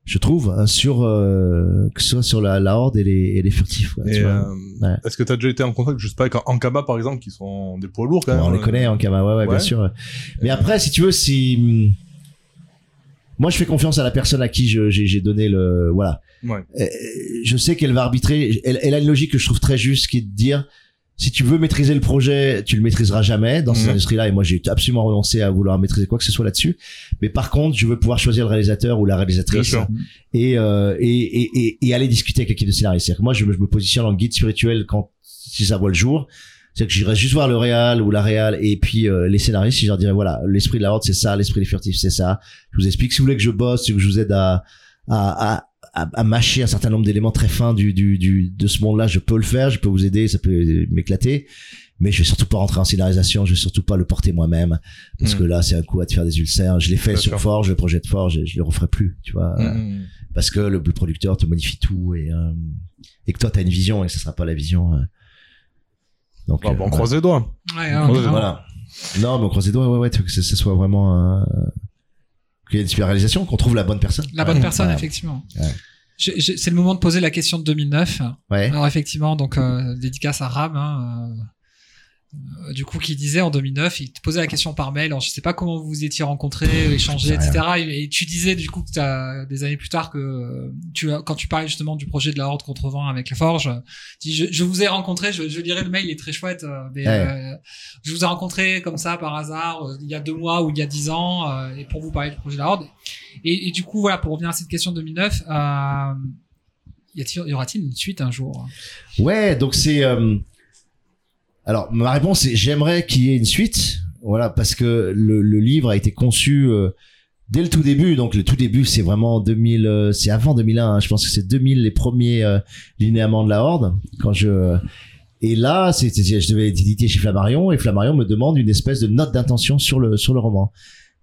Speaker 1: je trouve hein, sur euh, que ce soit sur la, la horde et les et les furtifs tu
Speaker 2: euh,
Speaker 1: Ouais.
Speaker 2: Est-ce que t'as déjà été en contact, je sais pas, avec Ankaba par exemple, qui sont des poids lourds quand même
Speaker 1: on les connaît en Kama, ouais, ouais, bien sûr. Mais après, si tu veux, si moi je fais confiance à la personne à qui j'ai donné le voilà.
Speaker 2: Ouais.
Speaker 1: Euh, Je sais qu'elle va arbitrer. Elle, elle a une logique que je trouve très juste, qui est de dire si tu veux maîtriser le projet, tu le maîtriseras jamais dans ces
Speaker 2: Mhm.
Speaker 1: industries-là. Et moi, j'ai absolument renoncé à vouloir maîtriser quoi que ce soit là-dessus. Mais par contre, je veux pouvoir choisir le réalisateur ou la réalisatrice et, euh, et, et, et, et aller discuter avec l'équipe de scénaristes. C'est-à-dire que moi, je me, je me positionne en guide spirituel quand si ça voit le jour. C'est-à-dire que j'irai juste voir le réal ou la réal et puis euh, les scénaristes, je leur dirais voilà, l'esprit de la horde c'est ça, l'esprit des furtifs c'est ça. Je vous explique. Si vous voulez que je bosse, si que je vous aide à à, à, à, à mâcher un certain nombre d'éléments très fins du, du, du de ce monde-là, je peux le faire, je peux vous aider, ça peut m'éclater. Mais je vais surtout pas rentrer en scénarisation, je vais surtout pas le porter moi-même parce
Speaker 2: Mm.
Speaker 1: que là c'est un coup à te faire des ulcères. Je l'ai fait
Speaker 2: Bien
Speaker 1: sur
Speaker 2: sûr.
Speaker 1: Forge, le projet de Forge, et je le referai plus, tu vois
Speaker 2: Mhm.
Speaker 1: parce que le, le producteur te modifie tout et euh, et que toi t'as une vision et que ce sera pas la vision euh. donc
Speaker 2: Bon,
Speaker 1: euh,
Speaker 2: bon, on croise les doigts.
Speaker 4: Ouais, Ouais, vraiment.
Speaker 1: Voilà. non mais on croise les doigts ouais ouais que ce, ce soit vraiment euh, qu'il y ait une super réalisation qu'on trouve la bonne personne
Speaker 4: La bonne personne,
Speaker 1: Ouais.
Speaker 4: effectivement. C'est le moment de poser la question de 2009.
Speaker 1: ouais
Speaker 4: Alors effectivement, donc euh, dédicace à Ram, hein, euh, du coup, qui disait en 2009, il te posait la question par mail. Alors, je sais pas comment vous vous étiez rencontrés, échangés, etc. Et, et tu disais du coup que t'as, des années plus tard que euh, tu as, quand tu parlais justement du projet de la Horde contrevent avec la Forge, tu dis, je, je vous ai rencontré. Je, je lirai le mail, il est très chouette. euh, mais
Speaker 1: Ouais.
Speaker 4: euh, je vous ai rencontré comme ça par hasard euh, il y a deux mois ou il y a dix ans euh, et pour vous parler du projet de la Horde. Et, et du coup, voilà, pour revenir à cette question de 2009. Euh, y y aura-t-il une suite un jour?
Speaker 1: Ouais donc c'est euh, alors ma réponse c'est j'aimerais qu'il y ait une suite. Voilà parce que le, le livre a été conçu euh, dès le tout début. Donc le tout début c'est vraiment 2000 euh, c'est avant 2001 hein, je pense que c'est 2000 les premiers euh, linéaments de la horde. Quand je et là c'est je devais être édité chez Flammarion et Flammarion me demande une espèce de note d'intention sur le sur le roman.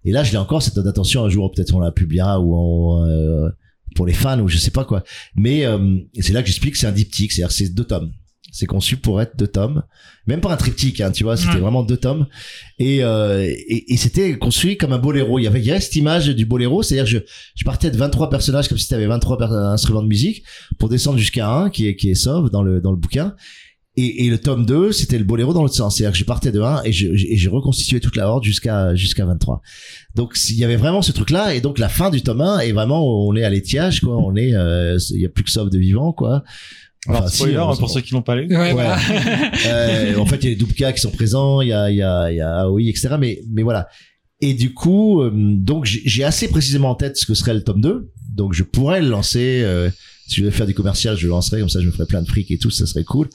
Speaker 1: Et là je l'ai encore cette note d'intention un jour peut-être on la publiera ou on, euh, pour les fans ou je sais pas quoi. Mais euh, c'est là que j'explique que c'est un diptyque c'est-à-dire c'est deux tomes c'est conçu pour être deux tomes. Même pas un triptyque hein, tu vois c'était
Speaker 4: Ouais.
Speaker 1: vraiment deux tomes. Et, euh, et, et c'était construit comme un boléro. Il y avait, il y avait cette image du boléro c'est à dire je, je partais de 23 personnages comme si tu avais 23 per- instruments de musique pour descendre jusqu'à un qui est, qui est sauve dans le, dans le bouquin. Et, et le tome 2 c'était le boléro dans l'autre sens. C'est à dire que je partais de 1 et je, et j'ai reconstitué toute la horde jusqu'à jusqu'à 23 donc il y avait vraiment ce truc là et donc la fin du tome 1 est vraiment on est à l'étiage quoi. On est euh, il y a plus que sauve de vivant quoi
Speaker 3: Alors,
Speaker 1: Enfin, si,
Speaker 3: spoiler,
Speaker 1: on-
Speaker 3: pour ceux qui l'ont pas lu.
Speaker 4: Ouais, voilà.
Speaker 1: euh, en fait, il y a les Dubka qui sont présents, il y a, il y a, il y a AOI, etc. Mais, mais voilà. Et du coup, euh, donc j'ai j'ai assez précisément en tête ce que serait le tome 2. Donc je pourrais le lancer euh, Si je devais faire du commercial, je le lancerais comme ça, je me ferais plein de fric et tout, ça serait cool.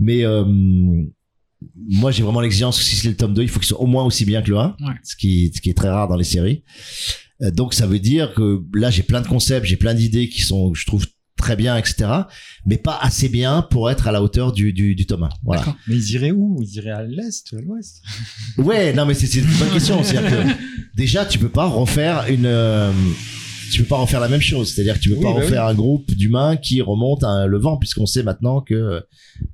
Speaker 1: Mais euh, moi, j'ai vraiment l'exigence que si c'est le tome 2, il faut qu'il soit au moins aussi bien que le 1,
Speaker 4: Ouais.
Speaker 1: ce, qui, ce qui est très rare dans les séries. Euh, donc ça veut dire que là, j'ai plein de concepts, j'ai plein d'idées qui sont, je trouve, très bien, etc. Mais pas assez bien pour être à la hauteur du, du, du tome 1. Voilà.
Speaker 3: Mais ils iraient où? Ils iraient à l'est, à l'ouest?
Speaker 1: Ouais, non, mais c'est une bonne question. C'est-à-dire que déjà, tu peux pas refaire une. euh, tu peux pas refaire la même chose. C'est-à-dire que tu peux
Speaker 3: Oui,
Speaker 1: pas
Speaker 3: bah
Speaker 1: refaire un groupe d'humains qui remonte à le vent, puisqu'on sait maintenant que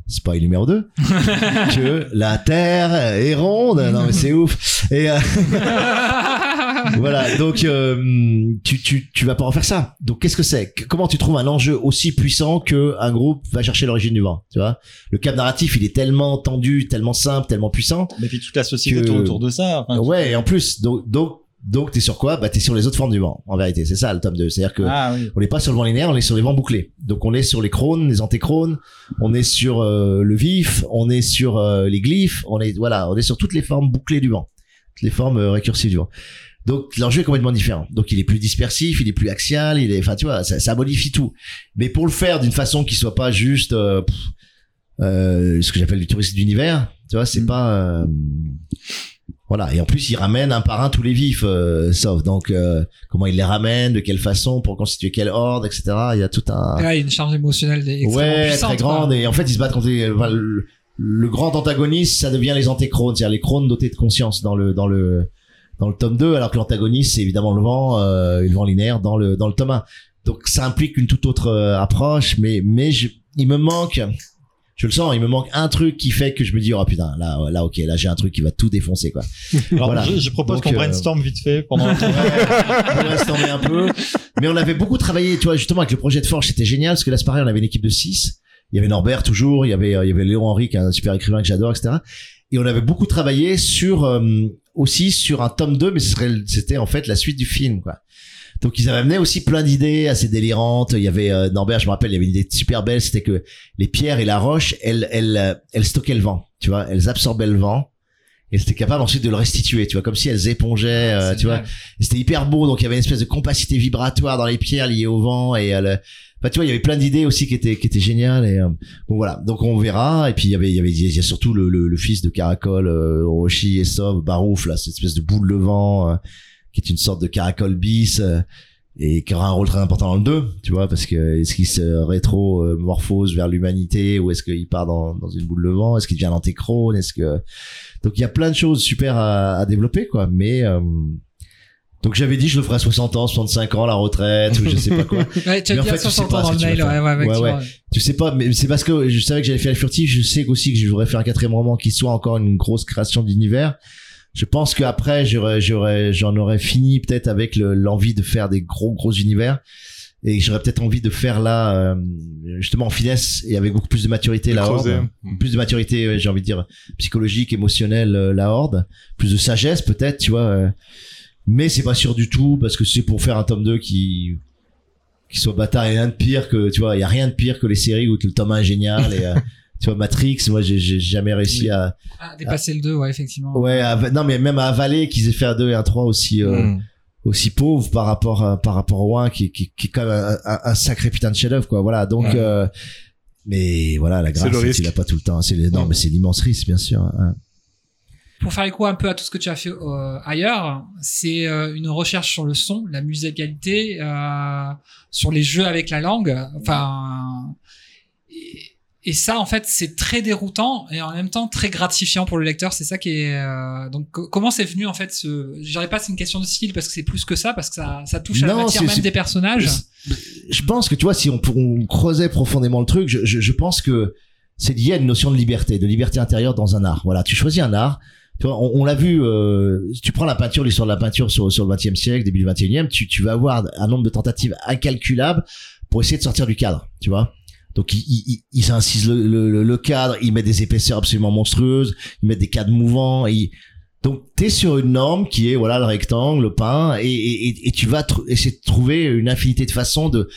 Speaker 1: spoil numéro 2 que la Terre est ronde. Non, mais c'est ouf. Et euh, voilà. Donc, euh, tu tu tu vas pas refaire ça. Donc, qu'est-ce que c'est? Comment tu trouves un enjeu aussi puissant que un groupe va chercher l'origine du vent Tu vois? Le cap narratif, il est tellement tendu, tellement simple, tellement puissant.
Speaker 3: Mais puis toute la société
Speaker 1: Que-
Speaker 3: tourne autour de ça. Enfin,
Speaker 1: Ouais, et en plus, donc, donc, donc, t'es sur quoi? Bah, t'es sur les autres formes du vent, en vérité. C'est ça, le tome 2. C'est-à-dire que,
Speaker 3: Ah oui.
Speaker 1: on n'est pas sur le vent linéaire, on est sur les vents bouclés. Donc, on est sur les crônes, les antéchrones, on est sur euh, le vif, on est sur euh, les glyphes, on est, voilà, on est sur toutes les formes bouclées du vent. Toutes les formes euh, récursives du vent. Donc, l'enjeu est complètement différent. Donc, il est plus dispersif, il est plus axial, il est, enfin, tu vois, ça, ça modifie tout. Mais pour le faire d'une façon qui soit pas juste, euh, pff, euh, ce que j'appelle du tourisme d'univers, tu vois, c'est
Speaker 3: Mm.
Speaker 1: pas, euh, voilà. Et en plus, il ramène un par un tous les vifs, euh, sauf donc euh, comment il les ramène, de quelle façon, pour constituer quelle horde, etc. Il y a tout un
Speaker 4: Ouais, il y a une charge émotionnelle extrêmement
Speaker 1: ouais très grande.
Speaker 4: quoi.
Speaker 1: Et en fait, ils se battent contre les- enfin, le, le grand antagoniste, ça devient les antéchrones, c'est-à-dire les crônes dotés de conscience dans le dans le dans le tome 2, alors que l'antagoniste c'est évidemment le vent, euh, le vent linéaire dans le dans le tome 1. Donc ça implique une toute autre euh, approche, mais mais je, il me manque je le sens, il me manque un truc qui fait que je me dis oh putain là là ok là j'ai un truc qui va tout défoncer quoi.
Speaker 3: Alors,
Speaker 1: Voilà.
Speaker 3: je, je propose qu'on
Speaker 1: euh,
Speaker 3: brainstorm vite fait pendant
Speaker 1: en met un peu. Mais on avait beaucoup travaillé, tu vois, justement avec le projet de Forge, c'était génial parce que là c'est pareil, on avait une équipe de 6 Il y avait Norbert toujours, il y avait euh, il y avait Léon Henry qui est un super écrivain que j'adore, etc. Et on avait beaucoup travaillé sur euh, aussi sur un tome 2, mais c'était en fait la suite du film, quoi. Donc ils avaient amené aussi plein d'idées assez délirantes. Il y avait euh, Norbert, je me rappelle, il y avait une idée super belle, c'était que les pierres et la roche, elles, elles, euh, elles stockaient le vent, tu vois, elles absorbaient le vent. Et c'était capable ensuite de le restituer, tu vois, comme si elles épongeaient, euh,
Speaker 4: C'est
Speaker 1: tu vois. C'était hyper beau, donc il y avait une espèce de compacité vibratoire dans les pierres liées au vent et à le... Enfin, tu vois, il y avait plein d'idées aussi qui étaient qui étaient géniales et euh, bon voilà. Donc on verra. Et puis il y avait il y avait il y a surtout le, le, le fils de Caracol, euh, Orochi et Sov, Barouf là, cette espèce de boule de vent euh, qui est une sorte de Caracol bis euh, et qui aura un rôle très important dans le 2, tu vois, parce que est-ce qu'il se rétro-morphose vers l'humanité ou est-ce qu'il part dans, dans une boule de vent? Est-ce qu'il devient l'antéchrone Est-ce que donc il y a plein de choses super à, à développer quoi, mais euh, donc j'avais dit je le ferai à 60 ans, 65 ans, la retraite ou je sais pas quoi.
Speaker 4: Ouais, tu
Speaker 1: Mais
Speaker 4: as
Speaker 1: en
Speaker 4: dit
Speaker 1: fait,
Speaker 4: à
Speaker 1: tu sais
Speaker 4: 60
Speaker 1: pas
Speaker 4: ans dans le mail, ouais, ouais, ouais,
Speaker 1: Ouais, tu sais pas, mais c'est parce que je savais que j'allais faire le furtif, je sais aussi que je voudrais faire un quatrième roman qui soit encore une grosse création d'univers. Je pense qu'après j'aurais j'aurais j'en aurais fini peut-être avec le- l'envie de faire des gros gros univers et j'aurais peut-être envie de faire là euh, justement en finesse et avec beaucoup plus de maturité la
Speaker 2: Creuser.
Speaker 1: horde plus de maturité j'ai envie de dire psychologique émotionnelle euh, la horde plus de sagesse peut-être tu vois euh. mais c'est pas sûr du tout parce que c'est pour faire un tome 2 qui qui soit bâtard et rien de pire que tu vois il y a rien de pire que les séries où le tome 1 est génial et tu vois Matrix moi j'ai j'ai jamais réussi à
Speaker 4: Ah, dépasser le 2, ouais, effectivement.
Speaker 1: ouais à- non mais même à avaler qu'ils aient fait un 2 et un 3 aussi euh,
Speaker 2: Mm.
Speaker 1: Aussi pauvre par rapport à, par rapport au 1 qui, qui, qui est quand même un, un- un sacré putain de chef-d'œuvre quoi voilà donc
Speaker 2: Ouais.
Speaker 1: euh, mais voilà la grâce c'est qu'il a pas tout le temps c'est les- non
Speaker 2: Ouais.
Speaker 1: mais c'est l'immense risque bien sûr hein.
Speaker 4: Pour faire écho un peu à tout ce que tu as fait euh, ailleurs, c'est euh, une recherche sur le son, la musicalité, euh, sur les jeux avec la langue. Enfin, et, ça, en fait, c'est très déroutant et en même temps très gratifiant pour le lecteur. C'est ça qui est. euh, donc, co- comment c'est venu en fait ce Je dirais pas c'est une question de style parce que c'est plus que ça, parce que ça, ça touche à la
Speaker 1: Non,
Speaker 4: matière
Speaker 1: c'est-
Speaker 4: même des personnages.
Speaker 1: je pense que tu vois si on, on creusait profondément le truc je, je, je pense que c'est lié à une notion de liberté de liberté intérieure dans un art voilà tu choisis un art tu vois, on, on l'a vu euh, tu prends la peinture l'histoire de la peinture sur, sur le 20e siècle début du 21e tu, tu vas avoir un nombre de tentatives incalculables pour essayer de sortir du cadre tu vois donc ils, ils, ils- ils incisent le, le, le cadre ils mettent des épaisseurs absolument monstrueuses ils mettent des cadres mouvants ils, donc t'es sur une norme qui est voilà le rectangle, le pain, et, et, et- et tu vas essayer de trouver une infinité de façons de,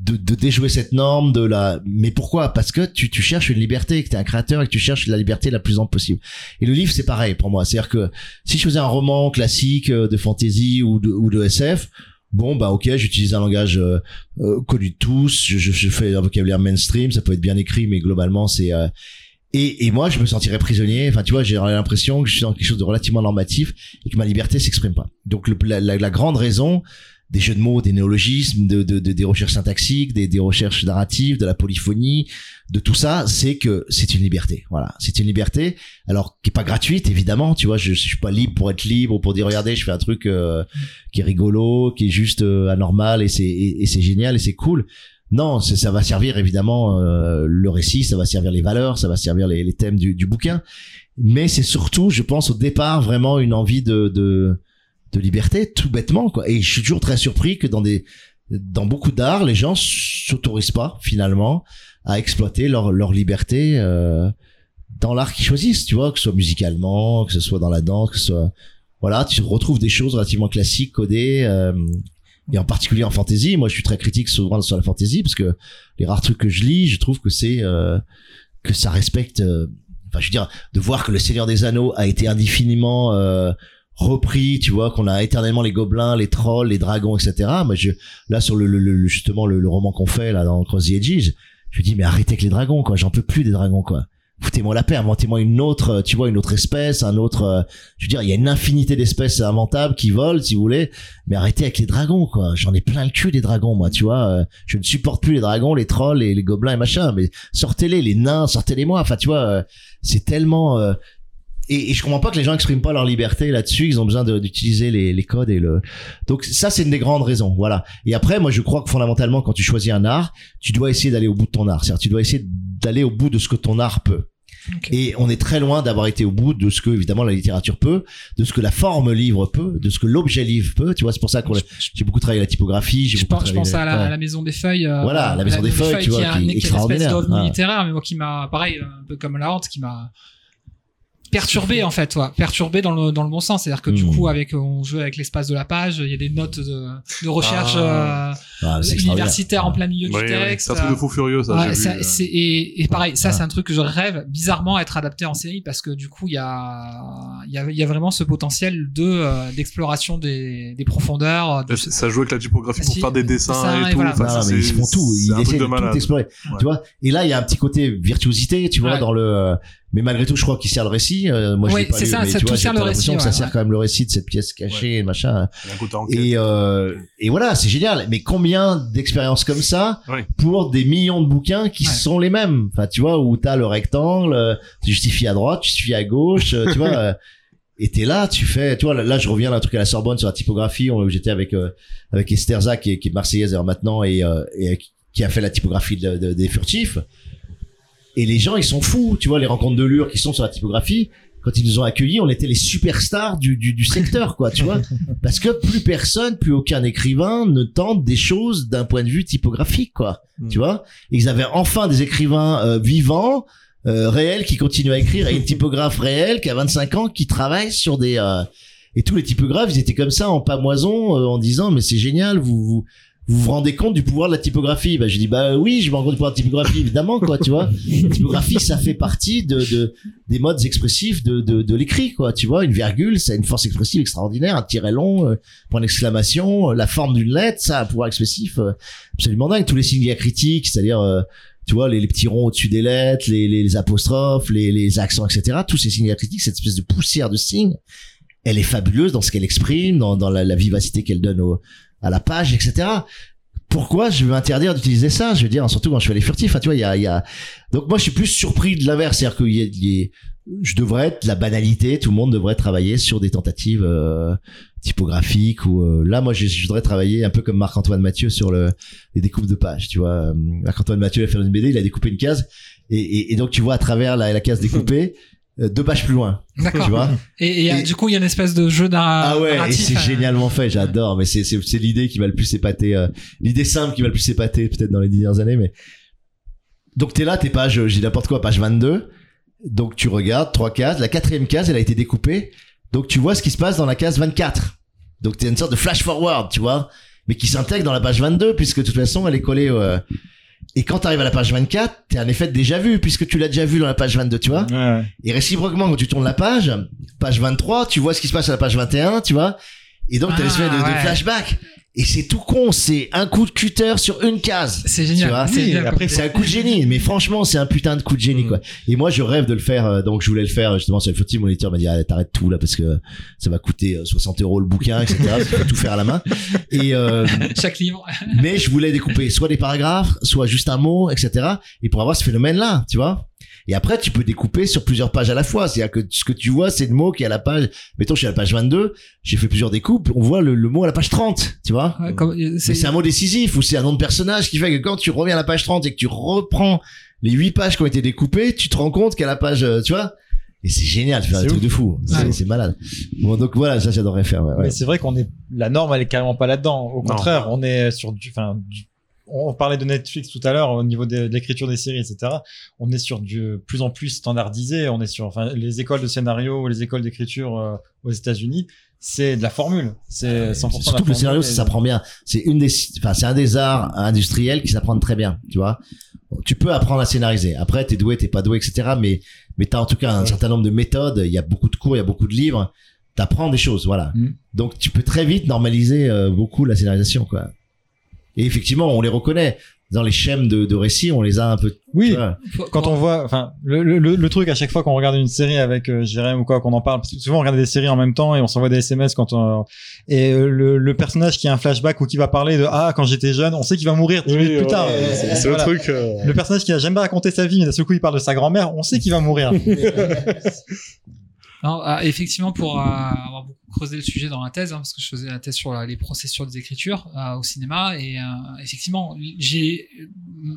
Speaker 1: de de déjouer cette norme, de la. Mais pourquoi? Parce que tu tu cherches une liberté, que t'es un créateur et que tu cherches la liberté la plus ample possible. Et le livre c'est pareil pour moi, c'est-à-dire que si je faisais un roman classique euh, de fantasy ou de ou de SF, bon bah ok j'utilise un langage euh, euh, connu de tous je, je, fais un vocabulaire mainstream ça peut être bien écrit mais globalement c'est euh, et, et moi je me sentirais prisonnier enfin tu vois j'ai l'impression que je suis dans quelque chose de relativement normatif et que ma liberté s'exprime pas. Donc la, la, la grande raison des jeux de mots, des néologismes, de, de, de- des recherches syntaxiques, des, des recherches narratives, de la polyphonie, de tout ça, c'est que c'est une liberté. Voilà, c'est une liberté. Alors qui est pas gratuite évidemment, tu vois. Je, je suis pas libre pour être libre ou pour dire regardez, je fais un truc euh, qui est rigolo, qui est juste euh, anormal et c'est et, c'est génial et c'est cool. Non, ça va servir évidemment euh, le récit, ça va servir les valeurs, ça va servir les, les thèmes du, du bouquin. Mais c'est surtout, je pense, au départ vraiment une envie de, de de liberté, tout bêtement quoi. Et je suis toujours très surpris que dans des dans beaucoup d'art, les gens s'autorisent pas finalement à exploiter leur leur liberté euh, dans l'art qu'ils choisissent, tu vois, que ce soit musicalement, que ce soit dans la danse, que ce soit voilà, tu retrouves des choses relativement classiques codées euh, et en particulier en fantasy. Moi, je suis très critique souvent sur la fantasy parce que les rares trucs que je lis, je trouve que c'est euh, que ça respecte euh, enfin je veux dire de voir que le Seigneur des Anneaux a été indéfiniment euh, repris, tu vois, qu'on a éternellement les gobelins, les trolls, les dragons, etc. Moi, je, là, sur le, le- le- justement le, le roman qu'on fait là dans Cross the Edges, je me dis mais arrêtez avec les dragons, quoi. J'en peux plus des dragons, quoi. Foutez-moi la paix, inventez-moi une autre, tu vois, une autre espèce, un autre. euh, je veux dire, il y a une infinité d'espèces inventables qui volent, si vous voulez, mais arrêtez avec les dragons, quoi. J'en ai plein le cul des dragons, moi, tu vois. euh, je ne supporte plus les dragons, les trolls, et les gobelins et machin. Mais sortez-les, les nains, sortez-les-moi. Enfin, tu vois, euh, c'est tellement. Euh, et, et je comprends pas que les gens expriment pas leur liberté là-dessus. Ils ont besoin d'utiliser les, les codes et le. Donc ça, c'est une des grandes raisons. Voilà. Et après, moi, je crois que fondamentalement, quand tu choisis un art, tu dois essayer d'aller au bout de ton art. C'est-à-dire, tu dois essayer d'aller au bout de ce que ton art peut. Et on est très loin d'avoir été au bout de ce que évidemment la littérature peut, de ce que la forme livre peut, de ce que l'objet livre peut. Tu vois, c'est pour ça qu'on
Speaker 4: Je-
Speaker 1: j'ai beaucoup travaillé la typographie.
Speaker 4: Je pense, je
Speaker 1: travaillé
Speaker 4: pense à la,
Speaker 1: ouais.
Speaker 4: à la maison des feuilles. euh,
Speaker 1: Voilà, la maison des feuilles, tu vois,
Speaker 4: qui,
Speaker 1: qui est
Speaker 4: qui est une espèce
Speaker 1: extraordinaire. Ouais.
Speaker 4: littéraire, mais moi qui m'a, pareil, un peu comme la Horde, qui m'a perturbé en fait, toi, perturbé dans le dans le bon sens, c'est-à-dire que du
Speaker 1: Mm.
Speaker 4: coup, avec on joue avec l'espace de la page, il y a des notes de, de recherche
Speaker 2: Ah.
Speaker 4: euh,
Speaker 1: Ah, c'est
Speaker 4: universitaire en plein milieu du texte.
Speaker 2: c'est un truc de fou furieux, ça.
Speaker 4: Ouais, ça,
Speaker 2: vu, euh.
Speaker 4: c'est- et, et pareil, ça
Speaker 1: Ah.
Speaker 4: c'est un truc que je rêve bizarrement à être adapté en série parce que du coup il y a, il y a, il y a vraiment ce potentiel de euh, d'exploration des, des profondeurs. de-
Speaker 2: Ça joue avec la typographie pour faire des dessins
Speaker 4: ça,
Speaker 2: et
Speaker 4: et
Speaker 2: tout.
Speaker 4: voilà.
Speaker 2: Enfin,
Speaker 1: Non,
Speaker 2: ça,
Speaker 1: mais ils
Speaker 2: c'est-
Speaker 1: font tout.
Speaker 2: c'est
Speaker 1: Ils essaient de tout explorer.
Speaker 2: Ouais.
Speaker 1: Tu vois? Et là, il y a un petit côté virtuosité, tu vois,
Speaker 4: Ouais.
Speaker 1: dans le. Mais malgré tout, je crois qu'il sert le récit. Euh, moi, je
Speaker 4: Ouais,
Speaker 1: l'ai pas
Speaker 4: c'est
Speaker 1: lu,
Speaker 4: ça,
Speaker 1: mais
Speaker 4: ça
Speaker 1: tu vois,
Speaker 4: sert
Speaker 1: j'ai
Speaker 4: le
Speaker 1: l'impression
Speaker 4: récit,
Speaker 1: que ça sert
Speaker 4: ouais.
Speaker 1: quand même le récit de cette pièce cachée, et machin.
Speaker 2: Il y a un côté enquête.
Speaker 1: Et euh, et voilà, c'est génial. Mais combien d'expériences comme ça
Speaker 2: Ouais.
Speaker 1: pour des millions de bouquins qui
Speaker 4: Ouais.
Speaker 1: sont les mêmes? Enfin, tu vois, où t'as le rectangle, euh, tu justifies à droite, tu justifies à gauche, euh, tu vois. euh, Et t'es là, tu fais, tu vois, là, là, je reviens d'un truc à la Sorbonne sur la typographie. J'étais avec euh, avec Esther Zah, qui est, qui est marseillaise d'ailleurs maintenant et, euh, et qui a fait la typographie de- de- des furtifs. Et les gens, ils sont fous, tu vois, les rencontres de Lure qui sont sur la typographie. Quand ils nous ont accueillis, on était les superstars du, du, du secteur, quoi, tu vois. Parce que plus personne, plus aucun écrivain ne tente des choses d'un point de vue typographique, quoi.
Speaker 2: Mm.
Speaker 1: Tu vois Ils avaient enfin des écrivains euh, vivants, euh, réels, qui continuent à écrire, et une typographe réelle qui a 25 ans, qui travaille sur des... euh, Et tous les typographes, ils étaient comme ça, en pamoison, euh, en disant, mais c'est génial, vous... vous vous vous rendez compte du pouvoir de la typographie? Bah je dis bah oui je me rends compte du pouvoir de la typographie évidemment quoi tu vois. La typographie ça fait partie de, de des modes expressifs de de, de l'écrit quoi tu vois. Une virgule ça a une force expressive extraordinaire un tiret long euh, point d'exclamation euh, la forme d'une lettre ça a un pouvoir expressif euh, absolument dingue. Tous les signes diacritiques c'est-à-dire euh, tu vois les, les petits ronds au-dessus des lettres les, les, les apostrophes les, les accents etc tous ces signes diacritiques cette espèce de poussière de signes elle est fabuleuse dans ce qu'elle exprime dans, dans la, la vivacité qu'elle donne au, à la page etc pourquoi je vais m'interdire d'utiliser ça? Je veux dire surtout quand je fais les furtifs enfin, tu vois il y a, y a donc moi je suis plus surpris de l'inverse c'est-à-dire qu'il y a, y a- je devrais être la banalité tout le monde devrait travailler sur des tentatives euh, typographiques ou euh, là moi je, voudrais travailler un peu comme Marc-Antoine Mathieu sur le les découpes de pages tu vois Euh, Marc-Antoine Mathieu a fait une BD il a découpé une case et, donc tu vois à travers la, case découpée deux pages plus loin tu
Speaker 4: D'accord.
Speaker 1: vois
Speaker 4: Et, et, euh,
Speaker 1: Et-
Speaker 4: du coup, il y a une espèce de jeu d'un
Speaker 1: ah ouais, et
Speaker 4: narratif,
Speaker 1: c'est
Speaker 4: euh,
Speaker 1: génialement fait, j'adore. Mais c'est c'est c'est l'idée qui m'a le plus épaté, euh, l'idée simple qui m'a le plus épaté peut-être dans les dix dernières années. Mais donc t'es là, t'es page, je dis n'importe quoi, page 22. Donc tu regardes trois cases. La quatrième case, elle a été découpée. Donc tu vois ce qui se passe dans la case 24. Donc t'es une sorte de flash forward, tu vois, mais qui s'intègre dans la page 22 puisque de toute façon elle est collée. euh, Et quand t'arrives à la page 24, t'es un effet de déjà vu puisque tu l'as déjà vu dans la page 22, tu vois.
Speaker 3: Ouais.
Speaker 1: Et réciproquement, quand tu tournes la page, page 23, tu vois ce qui se passe à la page 21, tu vois. Et donc, t'as
Speaker 4: Ah,
Speaker 1: l'espèce de, de
Speaker 4: ouais.
Speaker 1: flashback. Et c'est tout con, c'est un coup de cutter sur une case.
Speaker 4: C'est génial. c'est
Speaker 3: oui,
Speaker 4: génial
Speaker 3: après,
Speaker 1: C'est un coup de génie, mais franchement, c'est un putain de coup de génie,
Speaker 2: Mm.
Speaker 1: quoi. Et moi, je rêve de le faire, euh, donc je voulais le faire justement sur le footing. Mon éditeur m'a dit, ah, t'arrêtes tout là parce que ça va coûter euh, 60 euros le bouquin, etc. parce qu'il faut tout faire à la main. Et euh,
Speaker 4: chaque livre.
Speaker 1: mais je voulais découper soit des paragraphes, soit juste un mot, etc. Et pour avoir ce phénomène-là, tu vois. Et après, tu peux découper sur plusieurs pages à la fois. C'est-à-dire que ce que tu vois, c'est le mot qui est à la page. Mettons, je suis à la page 22. J'ai fait plusieurs découpes. On voit le, le mot à la page 30, tu vois.
Speaker 4: Ouais,
Speaker 1: Mais
Speaker 4: c'est
Speaker 1: un mot décisif ou c'est un nom de personnage qui fait que quand tu reviens à la page 30 et que tu reprends les huit pages qui ont été découpées, tu te rends compte qu'à la page, euh, tu vois. Et c'est génial, c'est un truc
Speaker 3: ouf.
Speaker 1: de fou. C'est malade. Bon, donc voilà, ça j'adorerais faire. Ouais, ouais.
Speaker 3: Mais c'est vrai qu'on est la norme, elle est carrément pas là-dedans. Au
Speaker 2: Non.
Speaker 3: contraire, on est sur du, enfin, du- on parlait de Netflix tout à l'heure au niveau de, de l'écriture des séries, etc. On est sur du plus en plus standardisé. On est sur, enfin, les écoles de scénario, les écoles d'écriture euh, aux États-Unis, c'est de la formule. C'est 100%
Speaker 1: C'est
Speaker 3: la
Speaker 1: Surtout que le scénario, ça s'apprend bien. C'est une des, enfin, c'est un des arts industriels qui s'apprend très bien, tu vois. Tu peux apprendre à scénariser. Après, t'es doué, t'es pas doué, etc. Mais, mais t'as en tout cas un certain nombre de méthodes. Il y a beaucoup de cours, il y a beaucoup de livres. T'apprends des choses, voilà.
Speaker 3: Mm.
Speaker 1: Donc, tu peux très vite normaliser euh, beaucoup la scénarisation, quoi. Et effectivement, on les reconnaît. Dans les schèmes de, de récits, on les a un peu.
Speaker 3: Oui, quand on voit, enfin, le, le, truc à chaque fois qu'on regarde une série avec euh, Jérém ou quoi, qu'on en parle, parce que souvent on regarde des séries en même temps et on s'envoie des SMS quand on, et euh, le, le personnage qui a un flashback ou qui va parler de ah quand j'étais jeune, on sait qu'il va mourir dix minutes plus tard.
Speaker 2: ouais, c'est c'est
Speaker 3: voilà.
Speaker 2: le truc. euh,
Speaker 3: Le personnage qui a jamais raconté sa vie, mais d'un seul coup il parle de sa grand-mère, on sait qu'il va mourir.
Speaker 4: Non, euh, effectivement, pour euh, avoir beaucoup creusé le sujet dans la thèse, hein, parce que je faisais la thèse sur la- les processus des écritures euh, au cinéma, et euh, effectivement, j'ai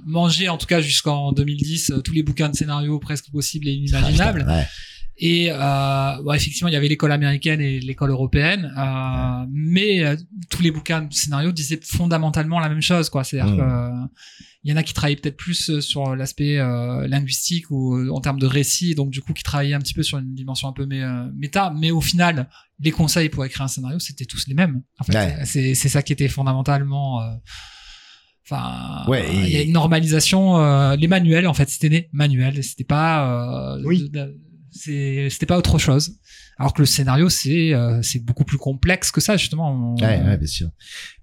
Speaker 4: mangé, en tout cas jusqu'en 2010, euh, tous les bouquins de scénario presque possibles et inimaginables.
Speaker 1: Ouais.
Speaker 4: Et euh, bon, effectivement, il y avait l'école américaine et l'école européenne, euh, mais euh, tous les bouquins de scénario disaient fondamentalement la même chose, quoi. C'est-à-dire
Speaker 1: Mm.
Speaker 4: que euh, y en a qui travaillaient peut-être plus euh, sur l'aspect euh, linguistique ou en termes de récit, donc du coup qui travaillaient un petit peu sur une dimension un peu mé- méta, mais au final, les conseils pour écrire un scénario, c'était tous les mêmes. En fait,
Speaker 1: Ouais.
Speaker 4: c'est c'est ça qui était fondamentalement. euh, Enfin,
Speaker 1: Ouais,
Speaker 4: il y a une normalisation. euh, les manuels, en fait, c'était des manuels. C'était pas. euh,
Speaker 3: Oui.
Speaker 4: de- de- c'est- c'était pas autre chose. Alors que le scénario, c'est euh, beaucoup plus complexe que ça, justement.
Speaker 1: Ouais, ouais, bien sûr.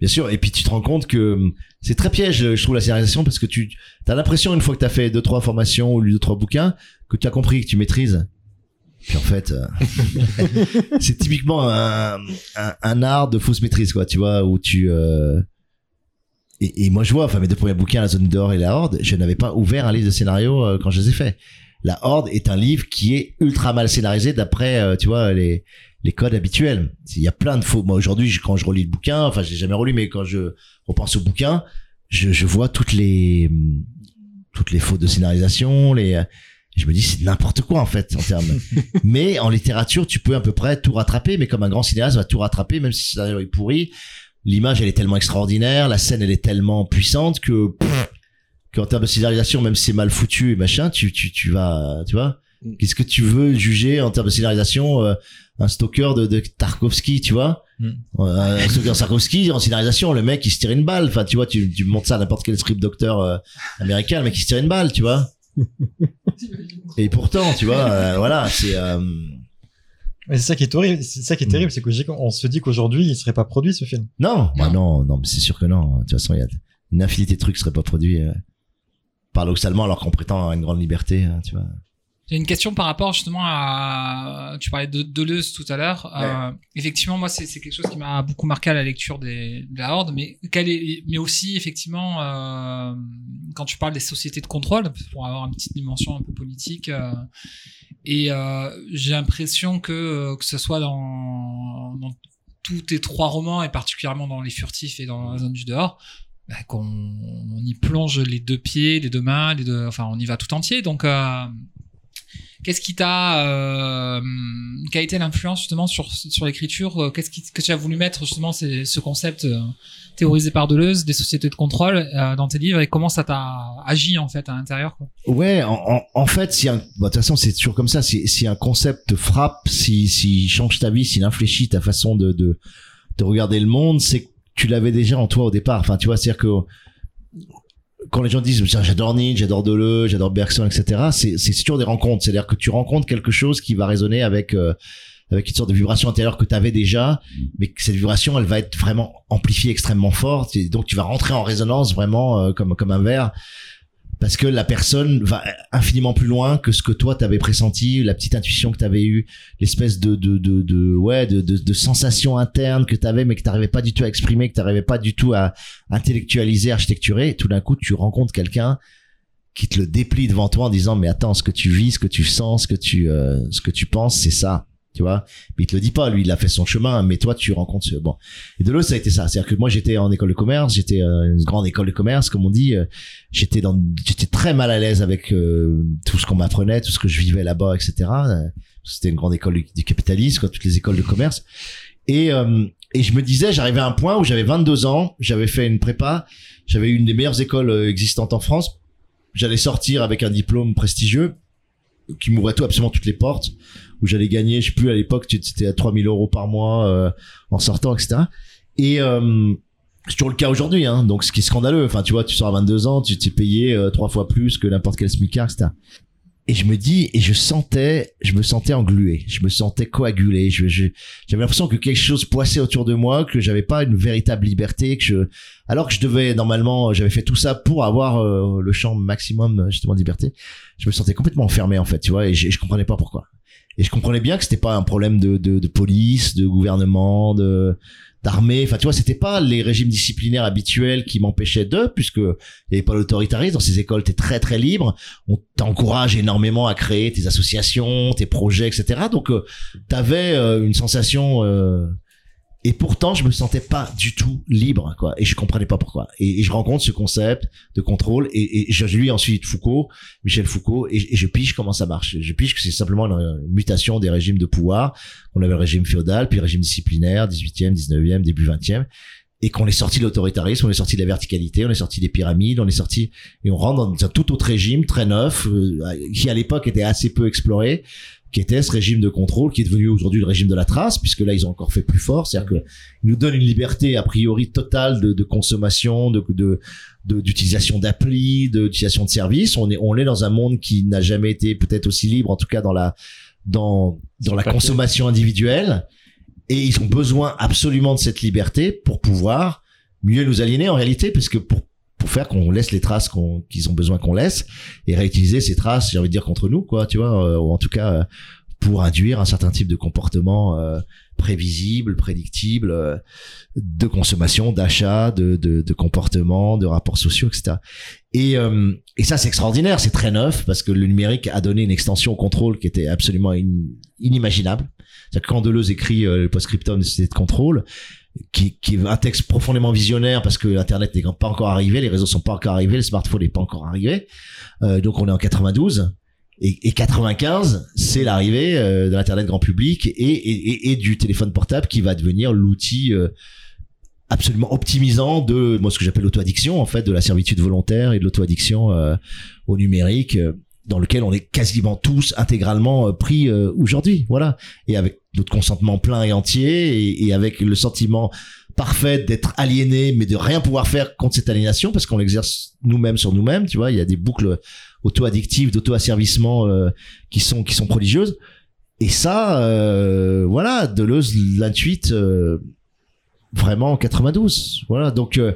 Speaker 1: Bien sûr. Et puis tu te rends compte que hum, c'est très piège, je trouve, la scénarisation, parce que tu as l'impression, une fois que tu as fait deux, trois formations ou lu deux, trois bouquins, que tu as compris, que tu maîtrises. Puis en fait, euh, c'est typiquement un, un, art de fausse maîtrise, quoi, tu vois, où tu... euh, Et, moi, je vois, enfin, mes deux premiers bouquins, La Zone d'Or et La Horde, je n'avais pas ouvert un livre de scénario quand je les ai faits. La Horde est un livre qui est ultra mal scénarisé d'après, euh, tu vois, les, les codes habituels. Il y a plein de faux. Moi, aujourd'hui, quand je relis le bouquin, enfin, je l'ai jamais relu, mais quand je repense au bouquin, je, je vois toutes les, hum, toutes les fautes de scénarisation, les, euh, je me dis, c'est n'importe quoi, en fait, en termes. mais en littérature, tu peux à peu près tout rattraper, mais comme un grand cinéaste va tout rattraper, même si le scénario est pourri, l'image, elle est tellement extraordinaire, la scène, elle est tellement puissante que, pff, qu'en termes de scénarisation, même si c'est mal foutu et machin, tu, tu, tu vas, tu vois.
Speaker 2: Mm.
Speaker 1: Qu'est-ce que tu veux juger en termes de scénarisation, euh, un stalker de, de Tarkovsky, tu vois?
Speaker 3: Mm.
Speaker 1: Euh, un stalker Tarkovsky, en scénarisation, le mec, il se tire une balle. Enfin, tu vois, tu, tu montes ça à n'importe quel script docteur euh, américain, le mec, il se tire une balle, tu vois. Et pourtant, tu vois, euh, voilà, c'est, euh,
Speaker 3: Mais c'est ça qui est horrible, c'est ça qui est
Speaker 1: Mm.
Speaker 3: terrible, c'est que j'ai- on se dit qu'aujourd'hui il serait pas produit ce film.
Speaker 1: non, bah non, non, mais c'est sûr que non. De toute façon, il y a une infinité de trucs qui seraient pas produits, paradoxalement, alors qu'on prétend à une grande liberté, hein, tu vois.
Speaker 4: J'ai une question par rapport justement à. Tu parlais de Deleuze tout à l'heure. Euh, effectivement, moi, c'est c'est quelque chose qui m'a beaucoup marqué à la lecture des, de la Horde, mais, quel est, mais aussi, effectivement, euh, quand tu parles des sociétés de contrôle, pour avoir une petite dimension un peu politique. euh, et euh, j'ai l'impression que, que ce soit dans, dans tous tes trois romans, et particulièrement dans Les Furtifs et dans La Zone du Dehors, bah, qu'on on y plonge les deux pieds, les deux mains, les deux, enfin, on y va tout entier. Donc, euh, Qu'est-ce qui t'a, euh, quelle a été l'influence justement sur sur l'écriture euh, Qu'est-ce que tu as voulu mettre justement ce concept euh, théorisé par Deleuze des sociétés de contrôle dans tes livres et comment ça t'a agi en fait à l'intérieur
Speaker 1: Ouais, en, en, fait, si un, de toute façon, c'est toujours comme ça. Si, si un concept te frappe, si, si change ta vie, s'il infléchit ta façon de, de, de regarder le monde, c'est tu l'avais déjà en toi au départ. Enfin, tu vois, c'est-à-dire que quand les gens disent j'adore Nietzsche, j'adore Deleuze, j'adore Bergson, etc., c'est, c'est toujours des rencontres. C'est-à-dire que tu rencontres quelque chose qui va résonner avec, euh, avec une sorte de vibration intérieure que tu avais déjà, mais que cette vibration, elle va être vraiment amplifiée extrêmement forte, et donc tu vas rentrer en résonance vraiment euh, comme comme un verre parce que la personne va infiniment plus loin que ce que toi t'avais pressenti, la petite intuition que t'avais eue, l'espèce de de de, de ouais de, de, de sensation interne que t'avais mais que t'arrivais pas du tout à exprimer, que t'arrivais pas du tout à intellectualiser, architecturer. Tout d'un coup, tu rencontres quelqu'un qui te le déplie devant toi en disant mais attends, ce que tu vis, ce que tu sens, ce que tu euh, ce que tu penses, c'est ça tu vois? Mais il te le dit pas lui il a fait son chemin mais toi tu rencontres ce bon. Et de l'autre ça a été ça. C'est à dire que moi j'étais en école de commerce j'étais euh, une grande école de commerce comme on dit euh, j'étais dans j'étais très mal à l'aise avec euh, tout ce qu'on m'apprenait tout ce que je vivais là-bas etc c'était une grande école du, capitalisme quoi toutes les écoles de commerce. Et euh, et je me disais j'arrivais à un point où j'avais 22 ans j'avais fait une prépa j'avais une des meilleures écoles euh, existantes en France. J'allais sortir avec un diplôme prestigieux qui m'ouvrait tout absolument toutes les portes où j'allais gagner, je sais plus à l'époque, tu- c'était à 3000 euros par mois euh, en sortant, etc. Et euh, c'est toujours le cas aujourd'hui, hein, donc ce qui est scandaleux. Enfin, tu vois, tu sors à 22 ans, tu t'es payé euh, trois fois plus que n'importe quel smicard, etc. Et je me dis, et je sentais, je me sentais englué, je me sentais coagulé, j'avais l'impression que quelque chose poissait autour de moi, que j'avais pas une véritable liberté, que je, alors que je devais normalement, j'avais fait tout ça pour avoir euh, le champ maximum justement de liberté, je me sentais complètement enfermé en fait, tu vois, et je, je comprenais pas pourquoi. Et je comprenais bien que c'était pas un problème de, de, de police, de gouvernement, de d'armée. Enfin, tu vois, c'était pas les régimes disciplinaires habituels qui m'empêchaient de, puisque il y avait pas l'autoritarisme dans ces écoles. T'es très très libre. On t'encourage énormément à créer tes associations, tes projets, etc. Donc, euh, t'avais euh, une sensation. euh, et pourtant, je me sentais pas du tout libre, quoi. Et je comprenais pas pourquoi. Et, je rencontre ce concept de contrôle. Et, et je lis ensuite Foucault, Michel Foucault, et, et je pige comment ça marche. Je pige que c'est simplement une, une mutation des régimes de pouvoir. On avait le régime féodal, puis le régime disciplinaire, 18e, 19e, début 20e. Et qu'on est sorti de l'autoritarisme, on est sorti de la verticalité, on est sorti des pyramides, on est sorti et on rentre dans un tout autre régime très neuf euh, qui à l'époque était assez peu exploré, qui était ce régime de contrôle qui est devenu aujourd'hui le régime de la trace, puisque là ils ont encore fait plus fort, c'est-à-dire que ils nous donnent une liberté a priori totale de, de consommation, de de de- d'utilisation d'applis, d'utilisation de services. On est on est dans un monde qui n'a jamais été peut-être aussi libre, en tout cas dans la dans dans la consommation individuelle. Et ils ont besoin absolument de cette liberté pour pouvoir mieux nous aliéner en réalité, parce que pour pour faire qu'on laisse les traces qu'on qu'ils ont besoin qu'on laisse et réutiliser ces traces, j'ai envie de dire contre nous, quoi, tu vois, euh, ou en tout cas euh, pour induire un certain type de comportement euh, prévisible, prédictible, euh, de consommation, d'achat, de, de, de comportement, de rapports sociaux, etc. Et, euh, et ça, c'est extraordinaire, c'est très neuf parce que le numérique a donné une extension au contrôle qui était absolument in- inimaginable. C'est-à-dire quand Deleuze écrit euh, le post-scriptum de de contrôle, qui, qui est un texte profondément visionnaire parce que Internet n'est pas encore arrivé, les réseaux sont pas encore arrivés, le smartphone n'est pas encore arrivé. Euh, donc on est en 92. Et, et 95, c'est l'arrivée euh, de l'internet grand public et, et, et- du téléphone portable qui va devenir l'outil euh, absolument optimisant de moi ce que j'appelle l'auto-addiction en fait, de la servitude volontaire et de l'auto-addiction euh, au numérique, euh, dans lequel on est quasiment tous intégralement pris aujourd'hui, voilà, et avec notre consentement plein et entier et, et avec le sentiment parfait d'être aliéné mais de rien pouvoir faire contre cette aliénation parce qu'on l'exerce nous-mêmes sur nous-mêmes, tu vois, il y a des boucles auto-addictives, d'auto-asservissement euh, qui sont qui sont prodigieuses. Et ça, euh, voilà, Deleuze l'intuite euh, vraiment en 92. Voilà, donc euh,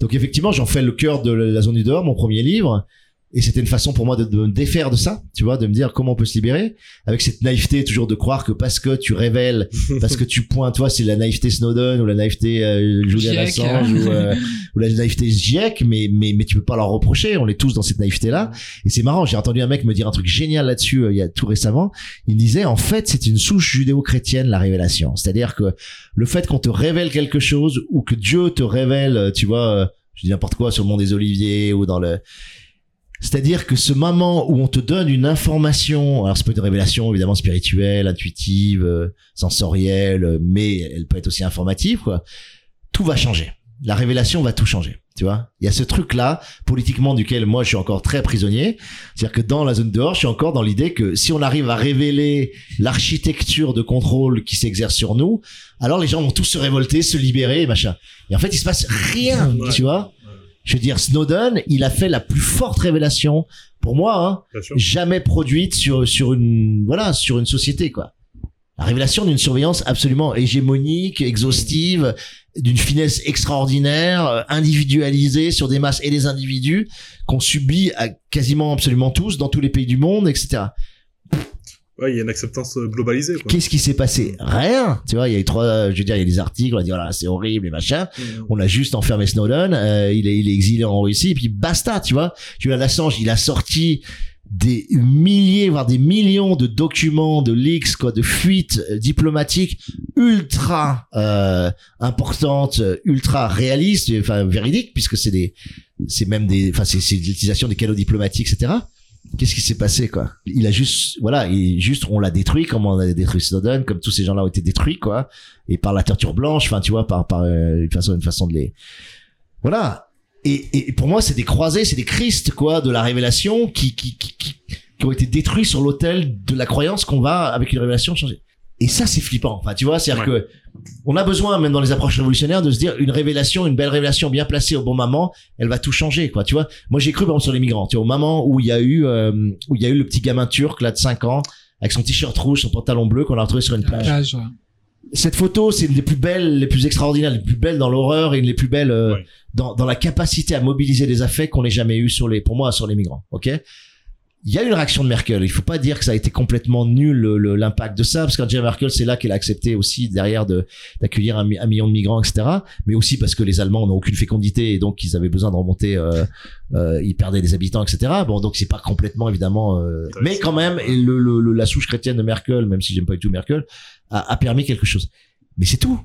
Speaker 1: donc effectivement, j'en fais le cœur de la zone du dehors, mon premier livre. Et c'était une façon pour moi de, de me défaire de ça, tu vois, de me dire comment on peut se libérer, avec cette naïveté toujours de croire que parce que tu révèles, parce que tu pointes, toi, c'est la naïveté Snowden ou la naïveté euh, Julian. Assange ou, euh, ou la naïveté GIEC, mais, mais, mais tu peux pas leur reprocher, on est tous dans cette naïveté-là. Et c'est marrant, j'ai entendu un mec me dire un truc génial là-dessus euh, il y a tout récemment. Il disait, en fait, c'est une souche judéo-chrétienne, la révélation. C'est-à-dire que le fait qu'on te révèle quelque chose ou que Dieu te révèle, tu vois, je dis n'importe quoi sur le mont des Oliviers ou dans le... C'est-à-dire que ce moment où on te donne une information, alors ça peut être une révélation évidemment spirituelle, intuitive, euh, sensorielle, euh, mais elle peut être aussi informative, quoi. Tout va changer. La révélation va tout changer. Tu vois, il y a ce truc-là politiquement duquel moi je suis encore très prisonnier. C'est-à-dire que dans la zone dehors, je suis encore dans l'idée que si on arrive à révéler l'architecture de contrôle qui s'exerce sur nous, alors les gens vont tous se révolter, se libérer, machin. Et en fait, il se passe rien,
Speaker 2: Ouais.
Speaker 1: tu vois. Je veux dire, Snowden, il a fait la plus forte révélation pour moi, hein, jamais produite sur sur une voilà sur une société quoi. La révélation d'une surveillance absolument hégémonique, exhaustive, d'une finesse extraordinaire, euh, individualisée sur des masses et des individus qu'on subit à quasiment absolument tous dans tous les pays du monde, etc.
Speaker 2: Ouais, il y a une acceptance euh, globalisée.
Speaker 1: Qu'est-ce qui s'est passé Rien. Tu vois, il y a eu trois, je veux dire, il y a des articles, on a dit voilà, c'est horrible et machin.
Speaker 2: Mm.
Speaker 1: On a juste enfermé Snowden, euh, il, est, il est exilé en Russie, et puis basta, tu vois. Tu vois, Assange, il a sorti des milliers, voire des millions de documents, de leaks, quoi, de fuites euh, diplomatiques ultra euh, importantes, euh, ultra réalistes, enfin véridiques, puisque c'est des, c'est même des, enfin c'est c'est l'utilisation des canaux diplomatiques, etc. Qu'est-ce qui s'est passé, quoi? Il a juste, voilà, il, juste, on l'a détruit, comme on a détruit Snowden, comme tous ces gens-là ont été détruits, quoi, et par la torture blanche, enfin, tu vois, par, par euh, une façon, une façon de les, voilà. Et, et pour moi, c'est des croisés, c'est des Christ, quoi, de la révélation qui, qui, qui, qui, qui ont été détruits sur l'autel de la croyance qu'on va, avec une révélation, changer. Et ça, c'est flippant. Enfin, tu vois, c'est-à-dire que on a besoin, même dans les approches révolutionnaires, de se dire une révélation, une belle révélation bien placée au bon moment, elle va tout changer, quoi. Tu vois, moi j'ai cru par exemple sur les migrants. Tu vois, au moment où il y a eu, euh, où il y a eu le petit gamin turc là de 5 ans avec son t-shirt rouge, son pantalon bleu qu'on a retrouvé sur une plage.
Speaker 4: Plage, ouais.
Speaker 1: Cette photo, c'est une des plus belles, les plus extraordinaires, les plus belles dans l'horreur et une des plus belles euh,
Speaker 2: Ouais.
Speaker 1: dans, dans la capacité à mobiliser des affects qu'on n'ait jamais eu sur les, pour moi, sur les migrants. Ok? Il y a une réaction de Merkel. Il faut pas dire que ça a été complètement nul le- le- l'impact de ça, parce qu'Angela Merkel, c'est là qu'elle a accepté aussi derrière de d'accueillir un, un million de migrants, etc. Mais aussi parce que les Allemands n'ont aucune fécondité et donc ils avaient besoin de remonter. Euh, euh, ils perdaient des habitants, etc. Bon, donc c'est pas complètement évidemment, euh, mais quand même, le, le- le- la souche chrétienne de Merkel, même si j'aime pas du tout Merkel, a, a permis quelque chose. Mais c'est tout,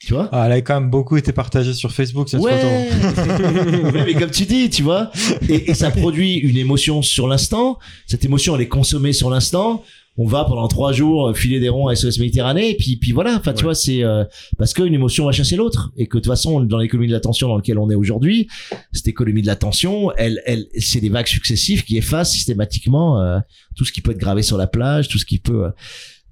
Speaker 1: tu vois.
Speaker 5: Ah, elle a quand même beaucoup été partagée sur Facebook, cette photo.
Speaker 1: Ouais. Ouais, mais comme tu dis, tu vois, et, et ça produit une émotion sur l'instant. Cette émotion, elle est consommée sur l'instant. On va pendant trois jours filer des ronds à SOS Méditerranée, et puis, puis voilà. Enfin, tu vois, c'est euh, parce qu'une émotion va chasser l'autre, et que de toute façon, dans l'économie de l'attention dans laquelle on est aujourd'hui, cette économie de l'attention, elle, elle, c'est des vagues successives qui effacent systématiquement euh, tout ce qui peut être gravé sur la plage, tout ce qui peut. euh,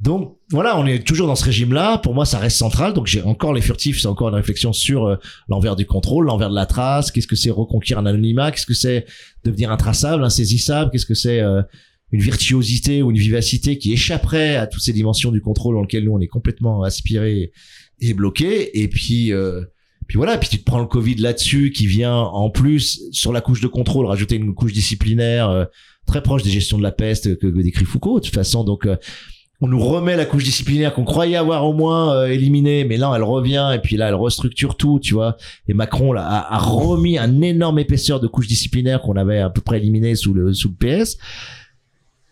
Speaker 1: donc voilà, on est toujours dans ce régime-là. Pour moi, ça reste central. Donc j'ai encore les furtifs, c'est encore une réflexion sur euh, l'envers du contrôle, l'envers de la trace. Qu'est-ce que c'est reconquérir un anonymat? Qu'est-ce que c'est devenir intraçable, insaisissable? Qu'est-ce que c'est euh, une virtuosité ou une vivacité qui échapperait à toutes ces dimensions du contrôle dans lesquelles nous on est complètement aspiré et bloqué? Et puis euh, puis voilà, puis tu te prends le Covid là-dessus qui vient en plus sur la couche de contrôle rajouter une couche disciplinaire euh, très proche des gestions de la peste que, que décrit Foucault de toute façon. Donc on nous remet la couche disciplinaire qu'on croyait avoir au moins euh, éliminée, mais là elle revient et puis là elle restructure tout, tu vois. Et Macron là, a, a remis un énorme épaisseur de couche disciplinaire qu'on avait à peu près éliminé sous le sous le PS.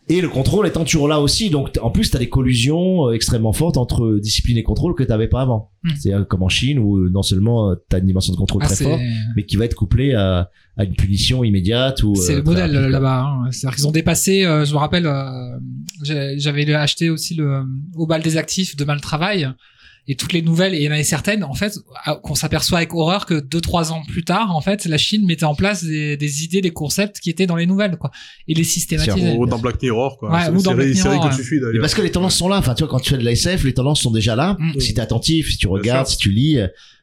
Speaker 1: Et le contrôle étant toujours là aussi, donc en plus t'as des collusions euh, extrêmement fortes entre discipline et contrôle que t'avais pas avant.
Speaker 4: Mm.
Speaker 1: C'est euh, comme en Chine où euh, non seulement euh, t'as une dimension de contrôle
Speaker 4: Ah,
Speaker 1: très forte, mais qui va être couplée à, à une punition immédiate ou.
Speaker 4: c'est
Speaker 1: euh,
Speaker 4: le modèle là-bas. Hein. C'est-à-dire qu'ils ont dépassé. euh, je me rappelle, euh, j'avais acheté aussi le au bal des actifs de mal travail et toutes les nouvelles. Et il y en avait certaines, en fait, qu'on s'aperçoit avec horreur que deux trois ans plus tard, en fait, la Chine mettait en place des, des idées, des concepts qui étaient dans les nouvelles, quoi, et les systématisait.
Speaker 2: Ou dans Black Mirror, quoi.
Speaker 4: Ouais,
Speaker 2: C'est
Speaker 4: ou dans Black Mirror,
Speaker 2: que
Speaker 4: ouais.
Speaker 2: tu suis,
Speaker 1: Mais
Speaker 2: d'ailleurs.
Speaker 1: parce que les tendances sont là. Enfin, tu vois, quand tu fais de la SF, les tendances sont déjà là.
Speaker 4: Mm.
Speaker 1: Si t'es attentif, si tu regardes, si tu lis,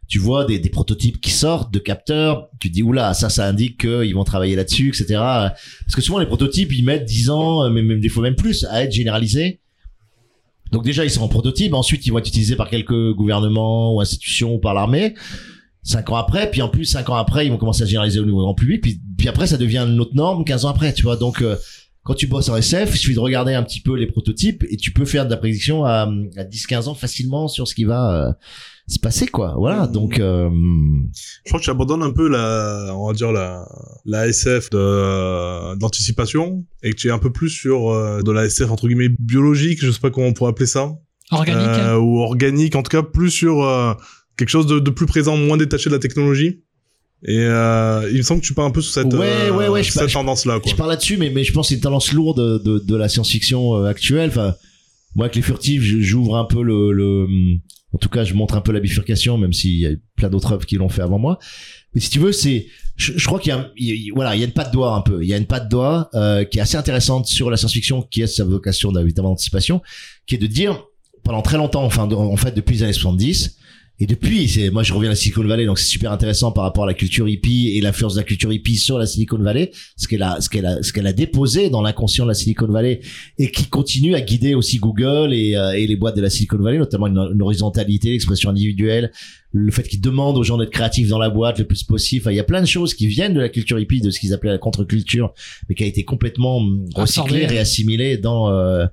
Speaker 1: tu vois des, des prototypes qui sortent de capteurs. Tu te dis, oula, ça, ça indique qu'ils vont travailler là-dessus, etc. Parce que souvent, les prototypes, ils mettent 10 ans, euh, même, même des fois même plus, à être généralisés. Donc déjà, ils sont en prototype. Ensuite, ils vont être utilisés par quelques gouvernements ou institutions ou par l'armée. Cinq ans après, puis en plus, cinq ans après, ils vont commencer à généraliser au niveau grand public. Puis, après, ça devient une autre norme 15 ans après, tu vois. Donc, euh, quand tu bosses en SF, il suffit de regarder un petit peu les prototypes et tu peux faire de la prédiction à, à 10-15 ans facilement sur ce qui va euh, se passer, quoi. Voilà, donc... Euh,
Speaker 2: Je crois que tu abandonnes un peu la, on va dire la, la SF de, d'anticipation et que tu es un peu plus sur euh, de la SF entre guillemets biologique, je sais pas comment on pourrait appeler ça,
Speaker 4: Organique.
Speaker 2: Euh, ou organique, en tout cas plus sur euh, quelque chose de, de plus présent, moins détaché de la technologie. Et euh, il me semble que tu pars un peu sur cette,
Speaker 1: Ouais,
Speaker 2: euh,
Speaker 1: ouais, ouais, je
Speaker 2: cette tendance-là, quoi.
Speaker 1: Je parle là-dessus, mais, mais je pense que c'est une tendance lourde de, de la science-fiction euh, actuelle. Enfin, moi, avec les furtifs, j'ouvre un peu le, le, en tout cas, je montre un peu la bifurcation, même s'il y a plein d'autres œuvres qui l'ont fait avant moi. Mais si tu veux, c'est, je, je crois qu'il y a, il voilà, il y a une patte doigt un peu. Il y a une patte doigt euh, qui est assez intéressante sur la science-fiction, qui a sa vocation d'évidemment d'anticipation, qui est de dire pendant très longtemps, enfin, de- en fait, depuis les années 70, Et depuis, c'est moi je reviens à la Silicon Valley, donc c'est super intéressant par rapport à la culture hippie et l'influence de la culture hippie sur la Silicon Valley, ce qu'elle a, ce qu'elle a, ce qu'elle a déposé dans l'inconscient de la Silicon Valley et qui continue à guider aussi Google et, euh, et les boîtes de la Silicon Valley, notamment une, une horizontalité, l'expression individuelle, le fait qu'ils demandent aux gens d'être créatifs dans la boîte le plus possible. Enfin, il y a plein de choses qui viennent de la culture hippie, de ce qu'ils appelaient la contre-culture, mais qui a été complètement hum, recyclée, réassimilée dans euh,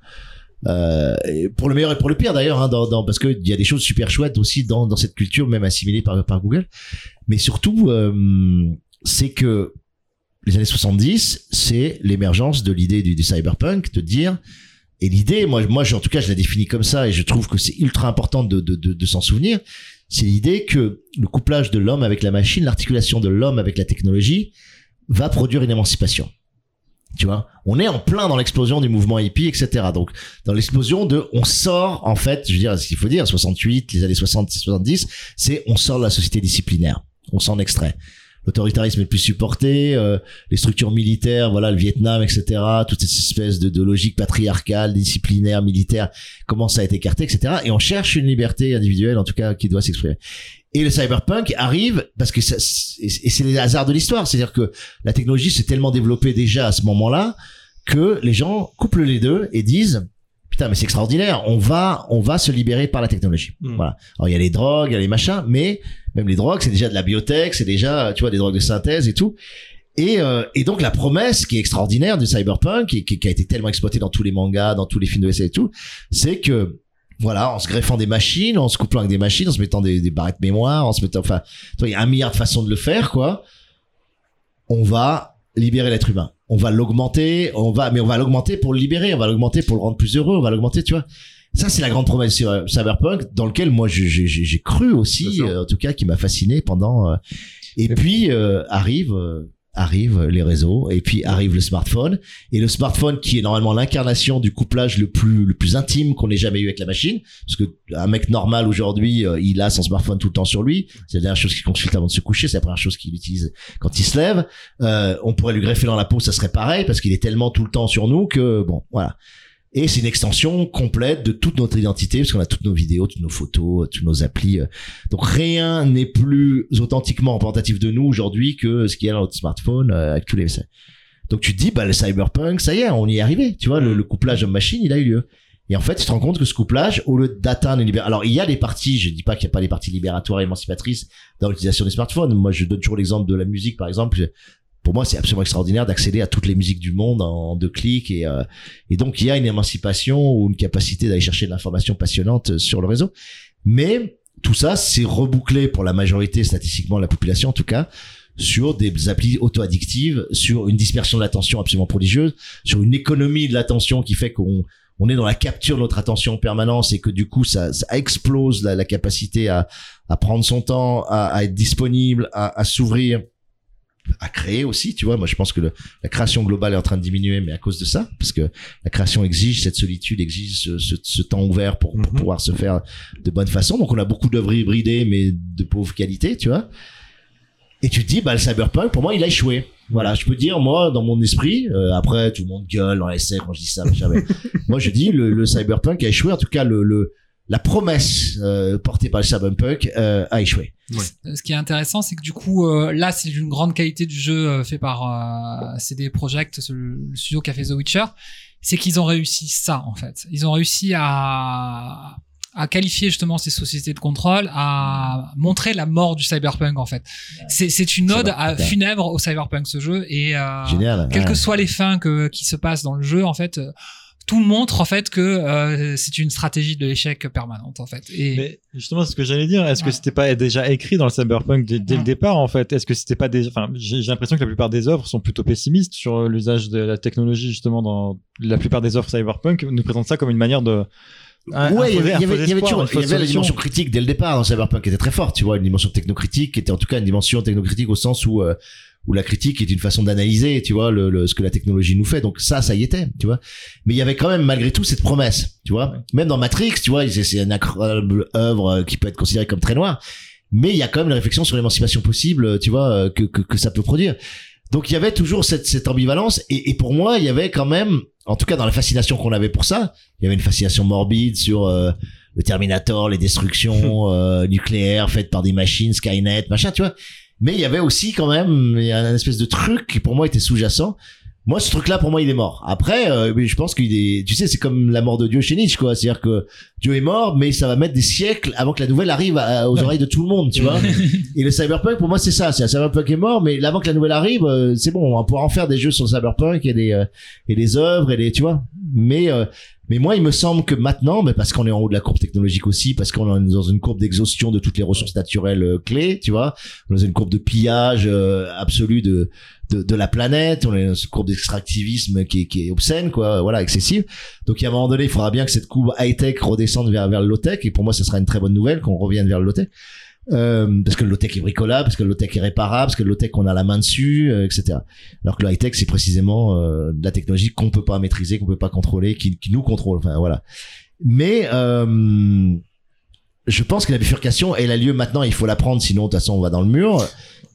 Speaker 1: euh, pour le meilleur et pour le pire d'ailleurs, hein, dans, dans, parce qu'il y a des choses super chouettes aussi dans, dans cette culture, même assimilée par, par Google. Mais surtout, euh, c'est que les années 70, c'est l'émergence de l'idée du, du cyberpunk, de dire, et l'idée, moi, moi, en tout cas, je la définis comme ça, et je trouve que c'est ultra important de, de, de, de s'en souvenir, c'est l'idée que le couplage de l'homme avec la machine, l'articulation de l'homme avec la technologie, va produire une émancipation. Tu vois, on est en plein dans l'explosion du mouvement hippie, etc. Donc, dans l'explosion de, on sort, en fait, je veux dire, ce qu'il faut dire, 68, les années 60, 70, c'est on sort de la société disciplinaire. On s'en extrait. L'autoritarisme est plus supporté, euh, les structures militaires, voilà, le Vietnam, etc. Toute cette espèce de, de logique patriarcale, disciplinaire, militaire commence à être écartée, etc. Et on cherche une liberté individuelle, en tout cas, qui doit s'exprimer. Et le cyberpunk arrive parce que ça, et c'est les hasards de l'histoire, c'est-à-dire que la technologie s'est tellement développée déjà à ce moment-là que les gens couplent les deux et disent putain mais c'est extraordinaire, on va on va se libérer par la technologie.
Speaker 2: Mm.
Speaker 1: Voilà. Alors il y a les drogues, il y a les machins, mais même les drogues c'est déjà de la biotech, c'est déjà tu vois des drogues de synthèse et tout. Et, euh, et donc la promesse qui est extraordinaire du cyberpunk et qui, qui a été tellement exploitée dans tous les mangas, dans tous les films de essai et tout, c'est que voilà, en se greffant des machines, en se couplant avec des machines, en se mettant des, des barrettes mémoire, en se mettant, enfin, il y a un milliard de façons de le faire, quoi. On va libérer l'être humain. On va l'augmenter, on va, mais on va l'augmenter pour le libérer, on va l'augmenter pour le rendre plus heureux, on va l'augmenter, tu vois. Ça, c'est la grande promesse sur euh, Cyberpunk, dans lequel moi, j'ai- cru aussi, euh, en tout cas, qui m'a fasciné pendant. euh, et puis euh, arrive, euh, arrivent les réseaux, et puis arrive le smartphone, et le smartphone qui est normalement l'incarnation du couplage le plus le plus intime qu'on ait jamais eu avec la machine, parce que un mec normal aujourd'hui, euh, il a son smartphone tout le temps sur lui, c'est la dernière chose qu'il consulte avant de se coucher, c'est la première chose qu'il utilise quand il se lève. Euh, on pourrait lui greffer dans la peau, ça serait pareil, parce qu'il est tellement tout le temps sur nous que bon, voilà. Et c'est une extension complète de toute notre identité, parce qu'on a toutes nos vidéos, toutes nos photos, toutes nos applis. euh. Donc rien n'est plus authentiquement représentatif de nous aujourd'hui que ce qu'il y a dans notre smartphone euh, avec tous les. Donc tu te dis, bah le cyberpunk, ça y est, on y est arrivé. Tu vois, le, le couplage homme-machine, il a eu lieu. Et en fait, tu te rends compte que ce couplage, au lieu d'atteindre libération... Alors, il y a des parties, je dis pas qu'il n'y a pas des parties libératoires et émancipatrices dans l'utilisation des smartphones. Moi, je donne toujours l'exemple de la musique, par exemple. Pour moi, c'est absolument extraordinaire d'accéder à toutes les musiques du monde en, deux clics. Et, euh, et donc, il y a une émancipation ou une capacité d'aller chercher de l'information passionnante sur le réseau. Mais tout ça, c'est rebouclé pour la majorité, statistiquement, la population en tout cas, sur des applis auto-addictives, sur une dispersion de l'attention absolument prodigieuse, sur une économie de l'attention qui fait qu'on on est dans la capture de notre attention en permanence et que du coup ça, ça explose la, la capacité à, à prendre son temps, à, à être disponible, à, à s'ouvrir, à créer aussi, tu vois. Moi, je pense que le- la création globale est en train de diminuer, mais à cause de ça, parce que la création exige cette solitude, exige ce, ce- ce temps ouvert pour, pour
Speaker 2: Mhm.
Speaker 1: pouvoir se faire de bonne façon. Donc, on a beaucoup d'œuvres hybridées, mais de pauvre qualité, tu vois. Et tu te dis, bah, le cyberpunk, pour moi, il a échoué. Voilà, je peux dire, moi, dans mon esprit, euh, après, tout le monde gueule dans l'essai quand je dis ça, mais moi, je dis, le, le cyberpunk a échoué. En tout cas, le, le la promesse euh, portée par le cyberpunk euh, a échoué.
Speaker 4: Euh, Ce qui est intéressant, c'est que du coup, euh, là, c'est une grande qualité du jeu euh, fait par euh, CD Projekt, ce- le studio qui a fait The Witcher, c'est qu'ils ont réussi ça en fait. Ils ont réussi à à qualifier justement ces sociétés de contrôle, à montrer la mort du cyberpunk en fait. C'est c'est une ode à, funèbre au cyberpunk ce jeu et euh,
Speaker 1: Génial.
Speaker 4: quelles
Speaker 1: ouais.
Speaker 4: que soient les fins que, qui se passent dans le jeu, en fait, euh, tout montre en fait que euh, c'est une stratégie de l'échec permanente en fait. Et
Speaker 5: Mais justement, c'est ce que j'allais dire. Est-ce que c'était pas déjà écrit dans le cyberpunk dès, dès
Speaker 4: Ouais.
Speaker 5: le départ, en fait? Est-ce que c'était pas déjà. Enfin, j'ai l'impression que la plupart des œuvres sont plutôt pessimistes sur l'usage de la technologie, justement, dans la plupart des œuvres cyberpunk, nous présentent ça comme une manière de. un-
Speaker 1: ouais, il y avait, il y avait, y avait
Speaker 5: espoir,
Speaker 1: toujours,
Speaker 5: une
Speaker 1: il y
Speaker 5: fausse
Speaker 1: avait la dimension critique dès le départ dans Cyberpunk qui était très forte, tu vois, une dimension technocritique qui était en tout cas une dimension technocritique au sens où euh, où la critique est une façon d'analyser, tu vois, le, le- ce que la technologie nous fait. Donc ça, ça y était, tu vois. Mais il y avait quand même malgré tout cette promesse, tu vois. Même dans Matrix, tu vois, c'est une incroyable œuvre euh, qui peut être considérée comme très noire, mais il y a quand même une réflexion sur l'émancipation possible, euh, tu vois, euh, que, que que ça peut produire. Donc il y avait toujours cette, cette ambivalence et, et pour moi il y avait quand même, en tout cas dans la fascination qu'on avait pour ça, il y avait une fascination morbide sur euh, le Terminator, les destructions euh, nucléaires faites par des machines, Skynet, machin, tu vois. Mais il y avait aussi quand même un espèce de truc qui pour moi était sous-jacent. Moi, ce truc-là, pour moi, il est mort. Après, euh, je pense qu'il est, tu sais, c'est comme la mort de Dieu chez Nietzsche, quoi. C'est-à-dire que Dieu est mort, mais ça va mettre des siècles avant que la nouvelle arrive à- aux oreilles de tout le monde, tu vois. Et le cyberpunk, pour moi, c'est ça. C'est un cyberpunk est mort, mais avant que la nouvelle arrive, euh, c'est bon, on va pouvoir en faire des jeux sur le cyberpunk et des euh, et des œuvres et des, tu vois. Mais euh, mais moi, il me semble que maintenant, mais parce qu'on est en haut de la courbe technologique aussi, parce qu'on est dans une courbe d'exhaustion de toutes les ressources naturelles euh, clés, tu vois, on est dans une courbe de pillage euh, absolu de, de de la planète, on est dans une courbe d'extractivisme qui est, qui est obscène, quoi, voilà, excessive. Donc, à un moment donné, il faudra bien que cette courbe high tech redescende vers vers le low tech, et pour moi, ce sera une très bonne nouvelle qu'on revienne vers le low tech. Euh, parce que le low-tech est bricolable, parce que le low-tech est réparable, parce que le low-tech on a la main dessus, euh, etc. Alors que le high-tech c'est précisément euh, de la technologie qu'on peut pas maîtriser, qu'on peut pas contrôler, qui, qui nous contrôle. Enfin voilà. Mais euh, je pense que la bifurcation elle a lieu maintenant. Il faut la prendre, sinon de toute façon on va dans le mur.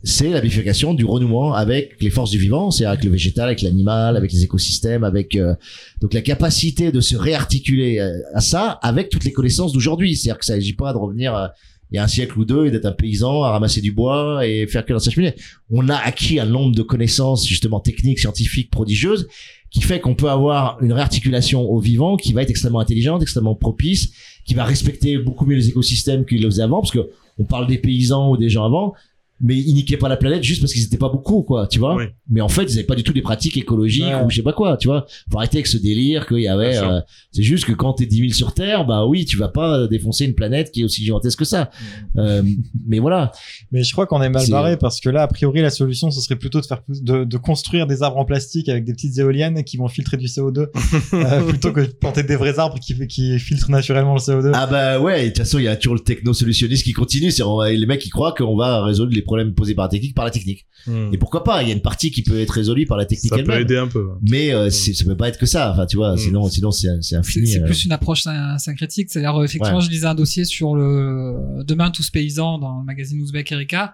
Speaker 1: C'est la bifurcation du renouement avec les forces du vivant, c'est avec le végétal, avec l'animal, avec les écosystèmes, avec euh, donc la capacité de se réarticuler euh, à ça avec toutes les connaissances d'aujourd'hui. C'est-à-dire que ça n'agit pas de revenir euh, il y a un siècle ou deux et d'être un paysan à ramasser du bois et faire que dans sa cheminée. On a acquis un nombre de connaissances justement techniques, scientifiques, prodigieuses qui fait qu'on peut avoir une réarticulation au vivant qui va être extrêmement intelligente, extrêmement propice, qui va respecter beaucoup mieux les écosystèmes qu'il le faisait avant parce que on parle des paysans ou des gens avant mais ils niquaient pas la planète juste parce qu'ils étaient pas beaucoup quoi tu vois.
Speaker 2: Oui.
Speaker 1: mais en fait ils avaient pas du tout des pratiques écologiques
Speaker 5: Ouais.
Speaker 1: ou je sais pas quoi tu vois. Faut arrêter avec ce délire qu'il y avait euh, c'est juste que quand t'es 10 000 sur Terre bah oui tu vas pas défoncer une planète qui est aussi gigantesque que ça. Euh, mais voilà.
Speaker 5: Mais je crois qu'on est mal barré parce que là, a priori, la solution, ce serait plutôt de faire plus, de, de construire des arbres en plastique avec des petites éoliennes qui vont filtrer du CO2 euh, plutôt que de planter des vrais arbres qui, qui filtrent naturellement le CO2.
Speaker 1: ah bah ouais de toute façon il y a toujours le techno-solutionniste qui continue. C'est les mecs qui croient qu'on va résoudre les problèmes posés par la technique par la technique
Speaker 2: Hmm.
Speaker 1: et pourquoi pas il y a une partie qui peut être résolue par la technique
Speaker 2: Ça peut
Speaker 1: elle-même
Speaker 2: aider un peu.
Speaker 1: mais euh, c'est- ça peut pas être que ça enfin tu vois
Speaker 2: Mm.
Speaker 1: sinon sinon c'est infini
Speaker 4: c'est
Speaker 1: euh.
Speaker 4: plus une approche syn- syncrétique. C'est-à-dire, euh, effectivement,
Speaker 1: Ouais.
Speaker 4: je lisais un dossier sur le Demain tous paysans dans le magazine Ouzbek Erika.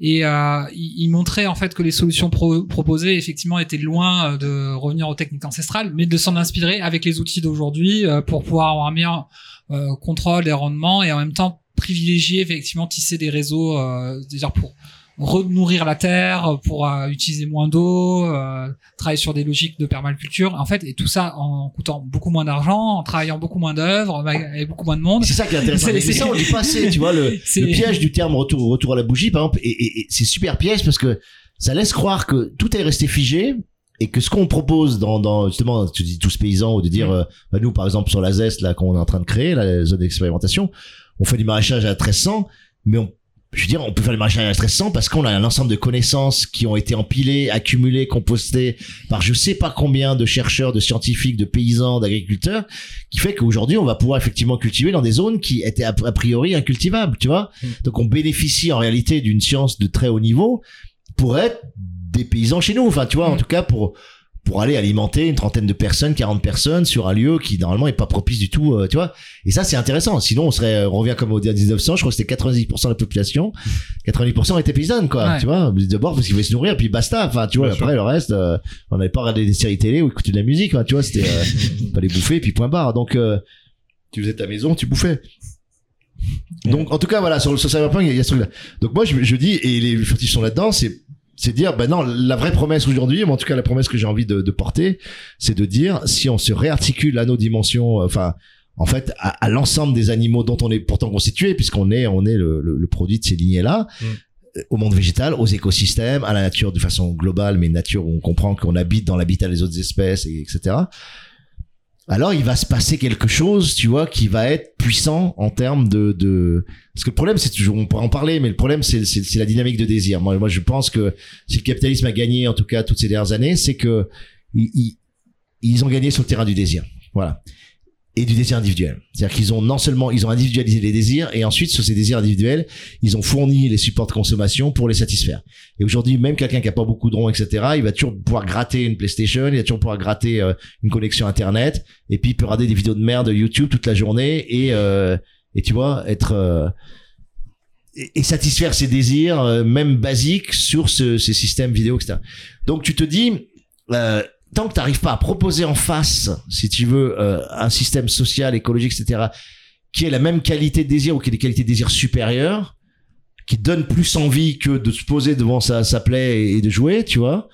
Speaker 4: Et euh, il, il montrait en fait que les solutions pro- proposées effectivement étaient loin euh, de revenir aux techniques ancestrales, mais de s'en inspirer avec les outils d'aujourd'hui euh, pour pouvoir avoir un meilleur euh, contrôle des rendements et en même temps privilégier effectivement tisser des réseaux, euh, c'est-à-dire pour renourrir la terre, pour euh, utiliser moins d'eau, euh, travailler sur des logiques de permaculture, en fait, et tout ça en coûtant beaucoup moins d'argent, en travaillant beaucoup moins d'œuvres, avec beaucoup moins de monde.
Speaker 1: C'est ça qui est intéressant.
Speaker 4: C'est-
Speaker 1: ça, on dit pas assez, tu vois, le, le piège du terme retour, retour à la bougie, par exemple, et, et- et c'est super piège parce que ça laisse croire que tout est resté figé et que ce qu'on propose dans, dans, justement, tu dis tous paysans, ou de dire, euh, bah, nous, par exemple, sur la zeste, là, qu'on est en train de créer, la zone d'expérimentation, on fait du maraîchage à 1300, mais on, je veux dire, on peut faire du maraîchage à 1300 parce qu'on a un ensemble de connaissances qui ont été empilées, accumulées, compostées par je sais pas combien de chercheurs, de scientifiques, de paysans, d'agriculteurs, qui fait qu'aujourd'hui on va pouvoir effectivement cultiver dans des zones qui étaient a priori incultivables, tu vois. Donc on bénéficie en réalité d'une science de très haut niveau pour être des paysans chez nous, enfin tu vois, en
Speaker 4: Mm.
Speaker 1: tout cas pour pour aller alimenter une trentaine de personnes, 40 personnes sur un lieu qui normalement est pas propice du tout, euh, tu vois. Et ça c'est intéressant. Sinon on serait on revient comme au 1900, je crois que c'était 90% de la population, 90% étaient paysannes quoi,
Speaker 4: Ouais.
Speaker 1: tu vois. D'abord parce qu'ils voulaient se nourrir puis basta, enfin tu vois.
Speaker 2: Bien sûr.
Speaker 1: Après le reste euh, on n'avait pas regardé des séries télé ou écouté de la musique, hein, tu vois, c'était euh, fallait bouffer puis point barre. Donc euh, tu faisais ta maison, tu bouffais. Donc en tout cas voilà sur le a- il y a ce truc là. Donc moi je, je dis et les furtifs sont là-dedans, c'est c'est dire ben non la vraie promesse aujourd'hui, mais en tout cas la promesse que j'ai envie de, de porter, c'est de dire si on se réarticule à nos dimensions, euh, enfin en fait à, à l'ensemble des animaux dont on est pourtant constitué puisqu'on est on est le, le, le produit de ces lignées là.
Speaker 2: Mm.
Speaker 1: Au monde végétal, aux écosystèmes, à la nature de façon globale, mais nature où on comprend qu'on habite dans l'habitat des autres espèces, et etc alors il va se passer quelque chose, tu vois, qui va être puissant en termes de, de... Parce que le problème, c'est toujours, on pourra en parler, mais le problème, c'est, c'est, la dynamique de désir. Moi, moi, je pense que si le capitalisme a gagné, en tout cas, toutes ces dernières années, c'est que ils, ils- ils ont gagné sur le terrain du désir. Voilà. Et du désir individuel. C'est-à-dire qu'ils ont non seulement, ils ont individualisé les désirs, et ensuite, sur ces désirs individuels, ils ont fourni les supports de consommation pour les satisfaire. Et aujourd'hui, même quelqu'un qui a pas beaucoup de ronds, etc., il va toujours pouvoir gratter une PlayStation, il va toujours pouvoir gratter euh, une connexion Internet, et puis il peut regarder des vidéos de merde de YouTube toute la journée, et, euh, et tu vois, être... euh, et, et satisfaire ses désirs, euh, même basiques, sur ce, ces systèmes vidéo, etc. Donc tu te dis, euh, tant que tu n'arrives pas à proposer en face, si tu veux, euh, un système social, écologique, etc., qui ait la même qualité de désir ou qui ait des qualités de désir supérieures, qui donne plus envie que de se poser devant sa, sa plaie et de jouer, tu vois,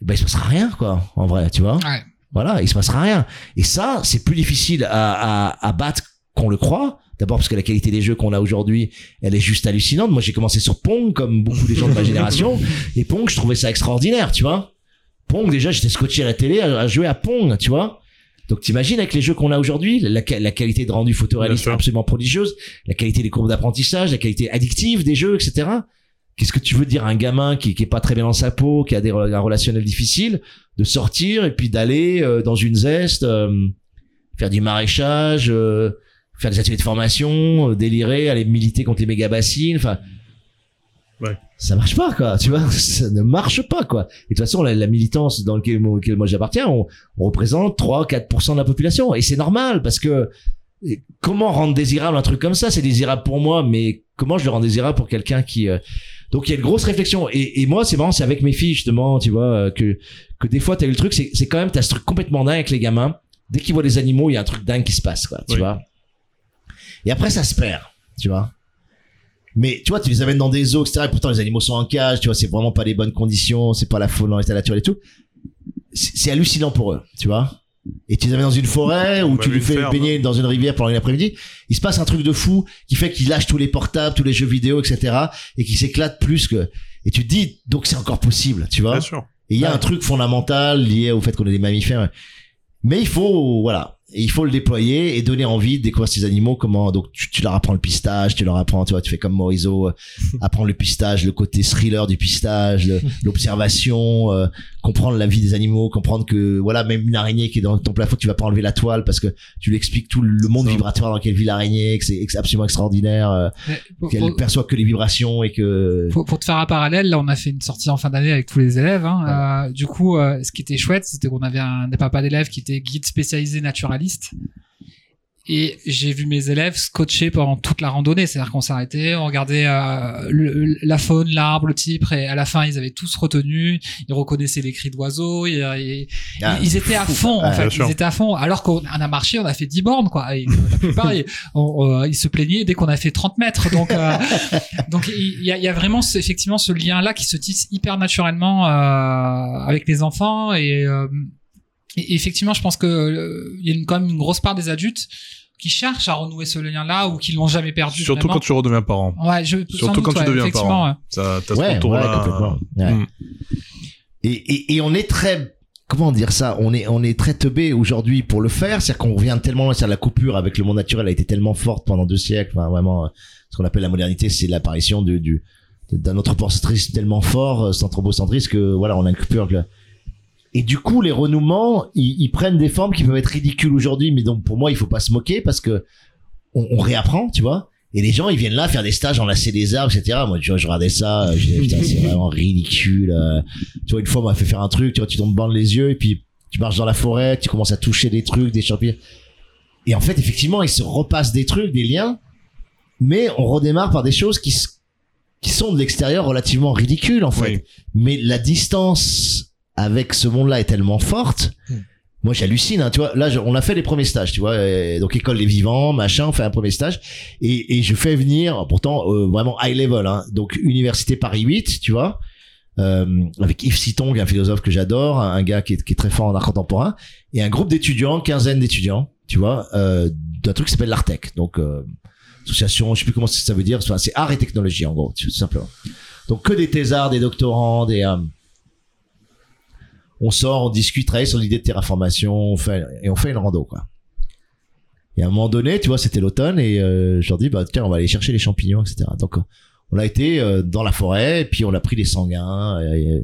Speaker 1: ben il se passera rien, quoi, en vrai, tu vois.
Speaker 4: Ouais.
Speaker 1: Voilà, il se passera rien. Et ça, c'est plus difficile à, à, à battre qu'on le croit. D'abord parce que la qualité des jeux qu'on a aujourd'hui, elle est juste hallucinante. Moi, j'ai commencé sur Pong, comme beaucoup des gens de ma génération. Et Pong, je trouvais ça extraordinaire, tu vois. Pong, déjà, j'étais scotché à la télé à, à jouer à Pong, tu vois. Donc t'imagines avec les jeux qu'on a aujourd'hui, la, la qualité de rendu photoréaliste est absolument prodigieuse, la qualité des courbes d'apprentissage, la qualité addictive des jeux, etc. Qu'est-ce que tu veux dire à un gamin qui, qui est pas très bien dans sa peau, qui a des un relationnel difficile, de sortir et puis d'aller euh, dans une zeste, euh, faire du maraîchage, euh, faire des ateliers de formation, euh, délirer, aller militer contre les méga bassines, enfin.
Speaker 2: Ouais.
Speaker 1: Ça marche pas, quoi, tu vois, ça ne marche pas, quoi. Et de toute façon, la, la militance dans laquelle, moi- auquel moi j'appartiens, on, on représente 3-4% de la population. Et c'est normal, parce que comment rendre désirable un truc comme ça? C'est désirable pour moi, mais comment je le rends désirable pour quelqu'un qui... euh, Donc il y a une grosse réflexion. Et, et moi, c'est marrant, c'est avec mes filles, justement, tu vois, euh, que, que des fois, t'as eu le truc, c'est quand même, t'as ce truc complètement dingue avec les gamins. Dès qu'ils voient des animaux, il y a un truc dingue qui se passe, quoi, tu
Speaker 2: Oui.
Speaker 1: vois. Et après, ça se perd, tu vois. Mais tu vois, tu les amènes dans des zoos, etc. Et pourtant, les animaux sont en cage, tu vois, c'est vraiment pas les bonnes conditions, c'est pas la faune dans l'état naturel et tout. C'est hallucinant pour eux, tu vois. Et tu les amènes dans une forêt ou tu lui fais
Speaker 2: ferme.
Speaker 1: baigner dans une rivière pendant une après-midi. Il se passe un truc de fou qui fait qu'il lâche tous les portables, tous les jeux vidéo, etc. Et qui s'éclate plus que. Et tu te dis, donc c'est encore possible, tu vois.
Speaker 2: Bien sûr.
Speaker 1: Et il y a
Speaker 4: Ouais.
Speaker 1: un truc fondamental lié au fait qu'on est des mammifères. Mais il faut, voilà, Et il faut le déployer et donner envie de découvrir ces animaux. Comment donc tu, tu leur apprends le pistage, tu leur apprends, tu vois, tu fais comme Morisot, euh, apprendre le pistage, le côté thriller du pistage, l'observation, euh, comprendre la vie des animaux, comprendre que voilà même une araignée qui est dans ton plafond, tu vas pas enlever la toile parce que tu lui expliques tout le monde vibratoire dans lequel vit l'araignée, que c'est absolument extraordinaire, euh, qu'elle perçoit que les vibrations et que
Speaker 4: Pour, pour te faire un parallèle, là, on a fait une sortie en fin d'année avec tous les élèves. Hein. Euh, du coup, euh, ce qui était chouette, c'était qu'on avait un des papas d'élèves qui était guide spécialisé naturaliste. Et j'ai vu mes élèves scotcher pendant toute la randonnée. C'est-à-dire qu'on s'arrêtait, on regardait euh, le- la faune, l'arbre, le type, et à la fin, ils avaient tous retenu. Ils reconnaissaient les cris d'oiseaux. Ils, ils-
Speaker 1: Ah,
Speaker 4: ils étaient à fond, en
Speaker 1: Ouais,
Speaker 4: fait.
Speaker 2: sûr.
Speaker 4: Ils étaient à fond. Alors qu'on on a marché, on a fait 10 bornes, quoi. Et, euh, la plupart, ils, on- on- ils se plaignaient dès qu'on a fait 30 mètres. Donc, euh, donc il y a, il y a vraiment ce- effectivement ce lien-là qui se tisse hyper naturellement euh, avec les enfants et, euh, et effectivement, je pense que euh, il y a une, quand même une grosse part des adultes qui cherchent à renouer ce lien-là ou qui l'ont jamais perdu.
Speaker 2: Surtout
Speaker 4: vraiment.
Speaker 2: quand tu redeviens parent.
Speaker 4: Ouais, je,
Speaker 2: Surtout
Speaker 4: doute,
Speaker 2: quand tu deviens
Speaker 4: effectivement,
Speaker 2: parent.
Speaker 4: ouais.
Speaker 2: Ça, t'as ce
Speaker 1: Ouais, complètement. Ouais.
Speaker 2: Mm.
Speaker 1: Et, et, et on est très comment dire ça on est on est très teubé aujourd'hui pour le faire c'est-à-dire qu'on revient tellement loin c'est-à-dire la coupure avec le monde naturel a été tellement forte pendant deux siècles enfin vraiment euh, ce qu'on appelle la modernité c'est l'apparition du, du d'un anthropocentrisme tellement fort euh, cet anthropocentrisme que voilà on a une coupure que- et du coup les renouements ils, ils prennent des formes qui peuvent être ridicules aujourd'hui mais donc pour moi il faut pas se moquer parce que on, on réapprend tu vois et les gens ils viennent là faire des stages enlacer des arbres etc moi tu vois je regardais ça je disais putain c'est vraiment ridicule euh, tu vois, une fois, on m'a fait faire un truc, tu vois, tu tombes bandes les yeux et puis tu marches dans la forêt, tu commences à toucher des trucs, des champignons. Et en fait, effectivement, il se repasse des trucs, des liens, mais on redémarre par des choses qui, qui sont de l'extérieur relativement ridicules, en fait.
Speaker 2: Oui.
Speaker 1: Mais la distance avec ce monde-là est tellement forte.
Speaker 2: Hmm.
Speaker 1: Moi, j'hallucine, hein, tu vois. Là, je- on a fait les premiers stages, tu vois. euh, donc, école des vivants, machin, on fait un premier stage. Et, et je fais venir, pourtant, euh, vraiment high level, hein. Donc, université Paris 8, tu vois euh, avec Yves Sitong, un philosophe que j'adore, un gars qui est, qui est très fort en art contemporain, et un groupe d'étudiants, quinzaine d'étudiants, tu vois, euh, d'un truc qui s'appelle l'Artec. Donc, euh, association, je sais plus comment ça veut dire, enfin, c'est art et technologie, en gros, tout simplement. Donc, que des thésards, des doctorants, des... euh, on sort, on discute, travaille sur l'idée de terraformation, on fait, et on fait une rando, quoi. Et à un moment donné, tu vois, c'était l'automne, et euh, je leur dis, bah, tiens, on va aller chercher les champignons, etc. Donc, on a été euh, dans la forêt, et puis on a pris des sanguins. et- et-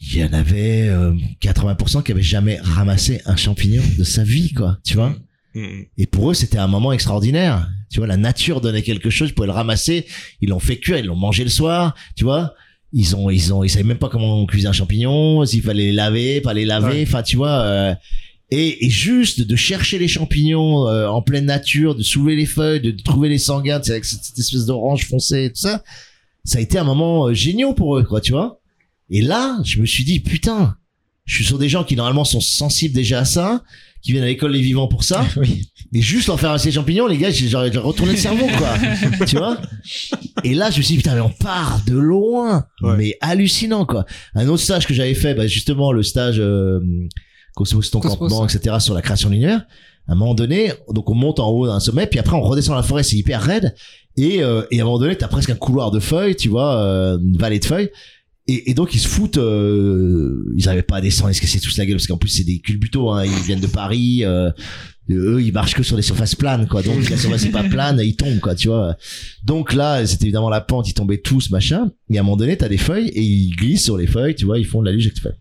Speaker 1: il y en avait euh, 80% qui avaient jamais ramassé un champignon de sa vie, quoi. Tu vois
Speaker 2: Mm.
Speaker 1: Et pour eux, c'était un moment extraordinaire. Tu vois, la nature donnait quelque chose, ils pouvaient le ramasser. Ils l'ont fait cuire, ils l'ont mangé le soir. Tu vois Ils ont, ils ont, ils savaient même pas comment on cuisait un champignon, s'il fallait les laver, pas les laver. Enfin, tu vois. euh, et, et juste de chercher les champignons euh, en pleine nature, de soulever les feuilles, de, de trouver les sanguins, tu sais, avec cette, cette espèce d'orange foncé et tout ça, ça a été un moment euh, génial pour eux, quoi, tu vois. Et là, je me suis dit, putain, Je suis sur des gens qui normalement sont sensibles déjà à ça, qui viennent à l'école les vivants pour ça.
Speaker 5: Oui.
Speaker 1: Et juste leur faire un champignons, les gars, j'ai retourné le cerveau, quoi. tu vois? Et là, je me suis dit, putain, mais on part de loin.
Speaker 2: Ouais.
Speaker 1: Mais hallucinant, quoi. Un autre stage que j'avais fait, bah, justement, le stage euh, Cosmos, ton
Speaker 4: Cosmos,
Speaker 1: campement, etc., sur la création de l'univers. À un moment donné, donc on monte en haut d'un sommet, puis après on redescend dans la forêt, c'est hyper raide. Et, euh, et à un moment donné, t'as presque un couloir de feuilles, tu vois, euh, une vallée de feuilles. Et, et donc ils se foutent, euh, ils arrivaient pas à descendre, ils se cassaient tous la gueule parce qu'en plus c'est des culbutos, hein, ils viennent de Paris, euh, eux ils marchent que sur des surfaces planes quoi, donc la surface est pas plane, ils tombent quoi, tu vois. Donc là c'était évidemment la pente, ils tombaient tous machin. Et à un moment donné t'as des feuilles et ils glissent sur les feuilles, tu vois, ils font de la luge feuilles.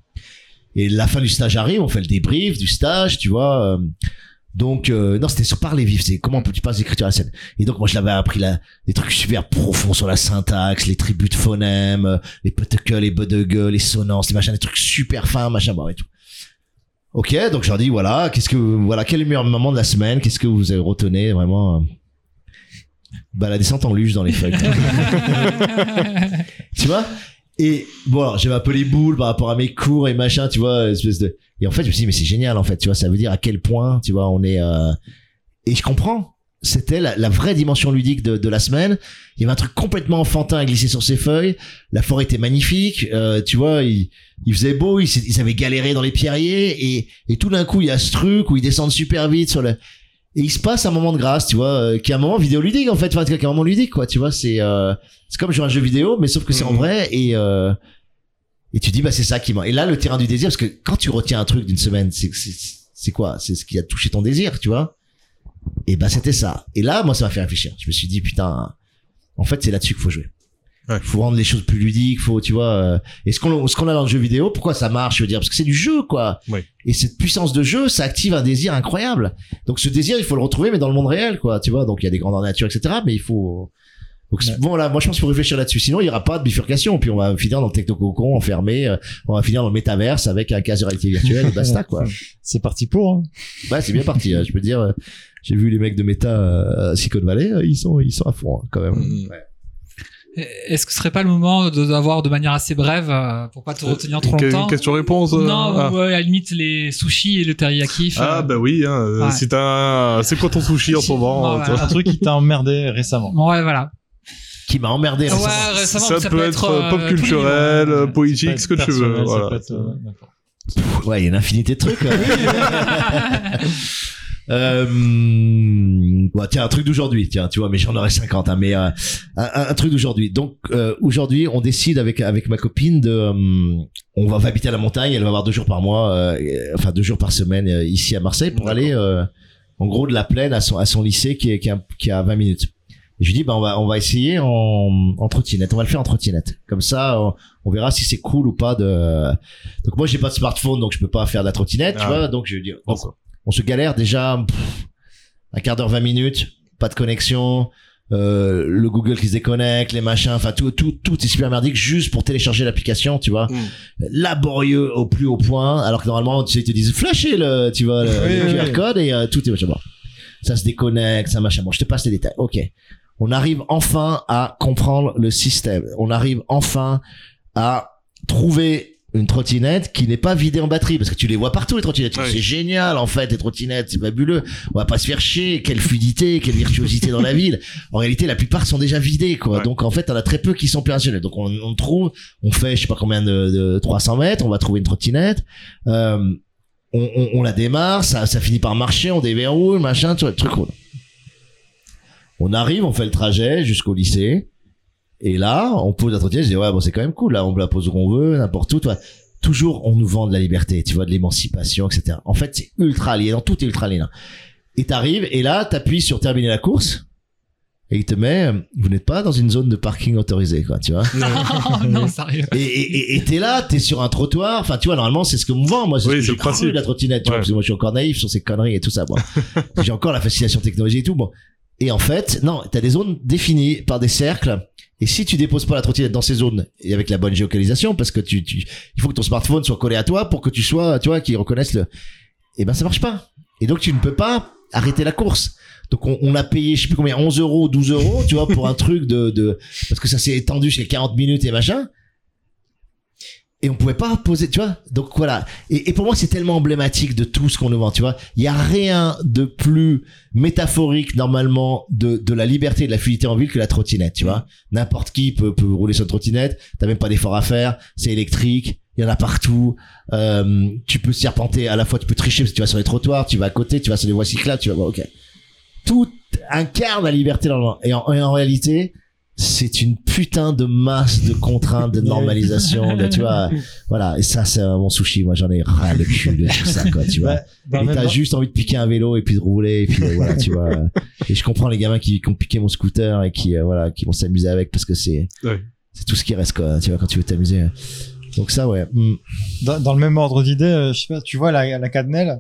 Speaker 1: Et la fin du stage arrive, on fait le débrief du stage, tu vois. euh, donc euh, non, c'était sur parler vif, c'est comment tu passes d'écriture à la scène. Et donc moi je l'avais appris là des trucs super profonds sur la syntaxe, les tribus de phonèmes, euh, les peteke, les bedege, les sonances, les machins, des trucs super fins, machin, bon et tout. Ok, donc je leur dis voilà, qu'est-ce que voilà, quel est le meilleur moment de la semaine, qu'est-ce que vous avez retenu? Vraiment euh, Bah la descente en luge dans les feuilles. tu vois? Et bon j'avais un peu les boules par rapport à mes cours et machin tu vois espèce de et en fait je me suis dit mais c'est génial en fait tu vois ça veut dire à quel point tu vois on est euh... et je comprends c'était la, la vraie dimension ludique de, de la semaine. Il y avait un truc complètement enfantin à glisser sur ses feuilles. La forêt était magnifique euh, tu vois il, il faisait beau ils, ils avaient galéré dans les pierriers et, et tout d'un coup il y a ce truc où ils descendent super vite sur le et il se passe un moment de grâce tu vois euh, qui est un moment vidéoludique en fait enfin qui est un moment ludique quoi tu vois c'est euh, c'est comme jouer à un jeu vidéo mais sauf que c'est en
Speaker 2: Mhm.
Speaker 1: vrai et euh, et tu dis bah c'est ça qui m'a et là le terrain du désir parce que quand tu retiens un truc d'une semaine c'est c'est c'est quoi? C'est ce qui a touché ton désir tu vois? Et bah c'était ça. Et là moi ça m'a fait réfléchir. Je me suis dit putain en fait c'est là-dessus qu'il faut jouer
Speaker 2: Ouais.
Speaker 1: faut rendre les choses plus ludiques faut tu vois euh, et ce qu'on ce qu'on a dans le jeu vidéo? Pourquoi ça marche je veux dire? Parce que c'est du jeu quoi
Speaker 2: Oui.
Speaker 1: et cette puissance de jeu ça active un désir incroyable donc ce désir il faut le retrouver mais dans le monde réel quoi tu vois donc il y a des grandeurs nature etc mais il faut donc
Speaker 5: Ouais.
Speaker 1: bon là moi je pense qu'il faut réfléchir là-dessus sinon il y aura pas de bifurcation puis on va finir dans le technococon enfermé euh, on va finir dans le métaverse avec un casque de réalité virtuelle et basta quoi
Speaker 5: C'est parti pour. hein.
Speaker 1: ouais c'est bien parti hein. je peux dire euh, j'ai vu les mecs de méta euh, à Silicon Valley euh, ils sont ils sont à fond hein, quand même
Speaker 2: Mm.
Speaker 1: Ouais.
Speaker 4: Est-ce que ce serait pas le moment de d'avoir de manière assez brève euh, pour pas te retenir trop
Speaker 2: Que-
Speaker 4: longtemps
Speaker 2: Question-réponse euh,
Speaker 4: Non,
Speaker 2: ah.
Speaker 4: ouais, à la limite les sushis et le teriyaki.
Speaker 2: Ah,
Speaker 4: euh,
Speaker 2: bah oui, hein, euh,
Speaker 4: Ouais.
Speaker 2: si t'as un- c'est quoi ton sushi en ce moment
Speaker 4: Ouais,
Speaker 5: Un truc qui t'a emmerdé récemment.
Speaker 4: Bon, ouais, voilà.
Speaker 1: qui m'a emmerdé
Speaker 4: Ouais,
Speaker 1: récemment.
Speaker 2: ça,
Speaker 4: ça
Speaker 2: peut
Speaker 4: peut
Speaker 2: être
Speaker 4: être,
Speaker 2: euh,
Speaker 4: euh,
Speaker 2: pop culturel, euh, politique, ce que tu veux. Voilà.
Speaker 5: être, euh.
Speaker 1: Ouais, il y a une infinité de trucs. hein. euh, bon, tiens, un truc d'aujourd'hui, tiens, tu vois, mais j'en aurais 50, hein, mais euh, un, un truc d'aujourd'hui. Donc, euh, aujourd'hui, on décide avec avec ma copine de, euh, on va, va habiter à la montagne, elle va avoir deux jours par mois, euh, et- enfin deux jours par semaine euh, ici à Marseille pour aller, euh, en gros, de la plaine à son à son lycée qui est qui est, à- qui est à 20 minutes. Et je lui dis, bah on va on va essayer en, en trottinette, on va le faire en trottinette. Comme ça, on, on verra si c'est cool ou pas de. Donc moi j'ai pas de smartphone, donc je peux pas faire de la trottinette, tu
Speaker 2: Ah.
Speaker 1: vois. Donc je dis, donc, on se galère déjà pff, un quart d'heure, 20 minutes, pas de connexion, euh, le Google qui se déconnecte, les machins, enfin tout, tout, tout est super merdique juste pour télécharger l'application, tu vois.
Speaker 2: Mm.
Speaker 1: Laborieux au plus haut point, alors que normalement tu sais, ils te disent flasher le, tu vois, le,
Speaker 5: Oui,
Speaker 1: le
Speaker 5: oui,
Speaker 1: QR
Speaker 5: oui.
Speaker 1: code et euh, tout est machin. Bon. Ça se déconnecte, ça machin. Bon, je te passe les détails. Ok. On arrive enfin à comprendre le système. On arrive enfin à trouver une trottinette qui n'est pas vidée en batterie parce que tu les vois partout les trottinettes. C'est génial en fait les trottinettes, c'est fabuleux. On va pas se faire chier, quelle fluidité, quelle virtuosité dans la ville. En réalité, la plupart sont déjà vidées quoi.
Speaker 2: Ouais.
Speaker 1: Donc en fait, on a très peu qui sont opérationnels. Donc on, on trouve, on fait je sais pas combien de, de 300 mètres, on va trouver une trottinette. Euh, on, on, on la démarre, ça, ça finit par marcher, on déverrouille, machin, tu vois, truc cool. On arrive, on fait le trajet jusqu'au lycée. Et là, on pose la trottinette, je dis, ouais, bon, c'est quand même cool, là, on la pose où on veut, n'importe où, tu vois. Toujours, on nous vend de la liberté, tu vois, de l'émancipation, etc. En fait, c'est ultra aliénant, tout est ultra aliénant. Et t'arrives, et là, t'appuies sur terminer la course, et il te met, euh, vous n'êtes pas dans une zone de parking autorisée, quoi, tu vois.
Speaker 4: non, non, sérieux.
Speaker 1: Et, et, et- et t'es là, t'es sur un trottoir. Enfin, tu vois, normalement, c'est ce que me vend. Moi, c'est
Speaker 2: Oui, c'est le principe.
Speaker 1: de la trottinette. Tu vois, parce que moi, je suis encore naïf sur ces conneries et tout ça. Bon. j'ai encore la fascination technologique et tout. Bon. Et en fait, non, t'as des zones définies par des cercles. Et si tu déposes pas la trottinette dans ces zones et avec la bonne géolocalisation, parce que tu, tu, il faut que ton smartphone soit collé à toi pour que tu sois, tu vois, qu'ils reconnaissent le. Eh ben, ça marche pas. Et donc, tu ne peux pas arrêter la course. Donc, on, on a payé, je sais plus combien, 11 euros, 12 euros, tu vois, pour un truc de, de, parce que ça s'est étendu jusqu'à 40 minutes et machin. Et on pouvait pas poser, tu vois. Donc voilà. Et, pour moi, c'est tellement emblématique de tout ce qu'on nous vend, tu vois. Il y a rien de plus métaphorique normalement de, de la liberté et de la fluidité en ville que la trottinette, tu vois. N'importe qui peut, peut rouler sur trottinette. T'as même pas d'effort à faire. C'est électrique. Il y en a partout. Euh, tu peux serpenter à la fois, tu peux tricher parce que tu vas sur les trottoirs, tu vas à côté, tu vas sur les voies cyclables, tu vas, bon, ok. Tout incarne la liberté dans. Et en, et en réalité, c'est une putain de masse de contraintes, de normalisation, de, tu vois, voilà. Et ça, c'est mon sushi. Moi, j'en ai ras le cul de tout ça, quoi, tu vois.
Speaker 3: Dans le
Speaker 1: Et t'as juste envie de piquer un vélo et puis de rouler et puis euh, voilà, tu vois. Et je comprends les gamins qui, qui ont piqué mon scooter et qui, euh, voilà, qui vont s'amuser avec parce que c'est,
Speaker 2: Ouais.
Speaker 1: c'est tout ce qui reste, quoi, tu vois, quand tu veux t'amuser. Donc ça, ouais. Hmm.
Speaker 3: dans, dans le même ordre d'idée, euh, je sais pas, tu vois la, la cadenelle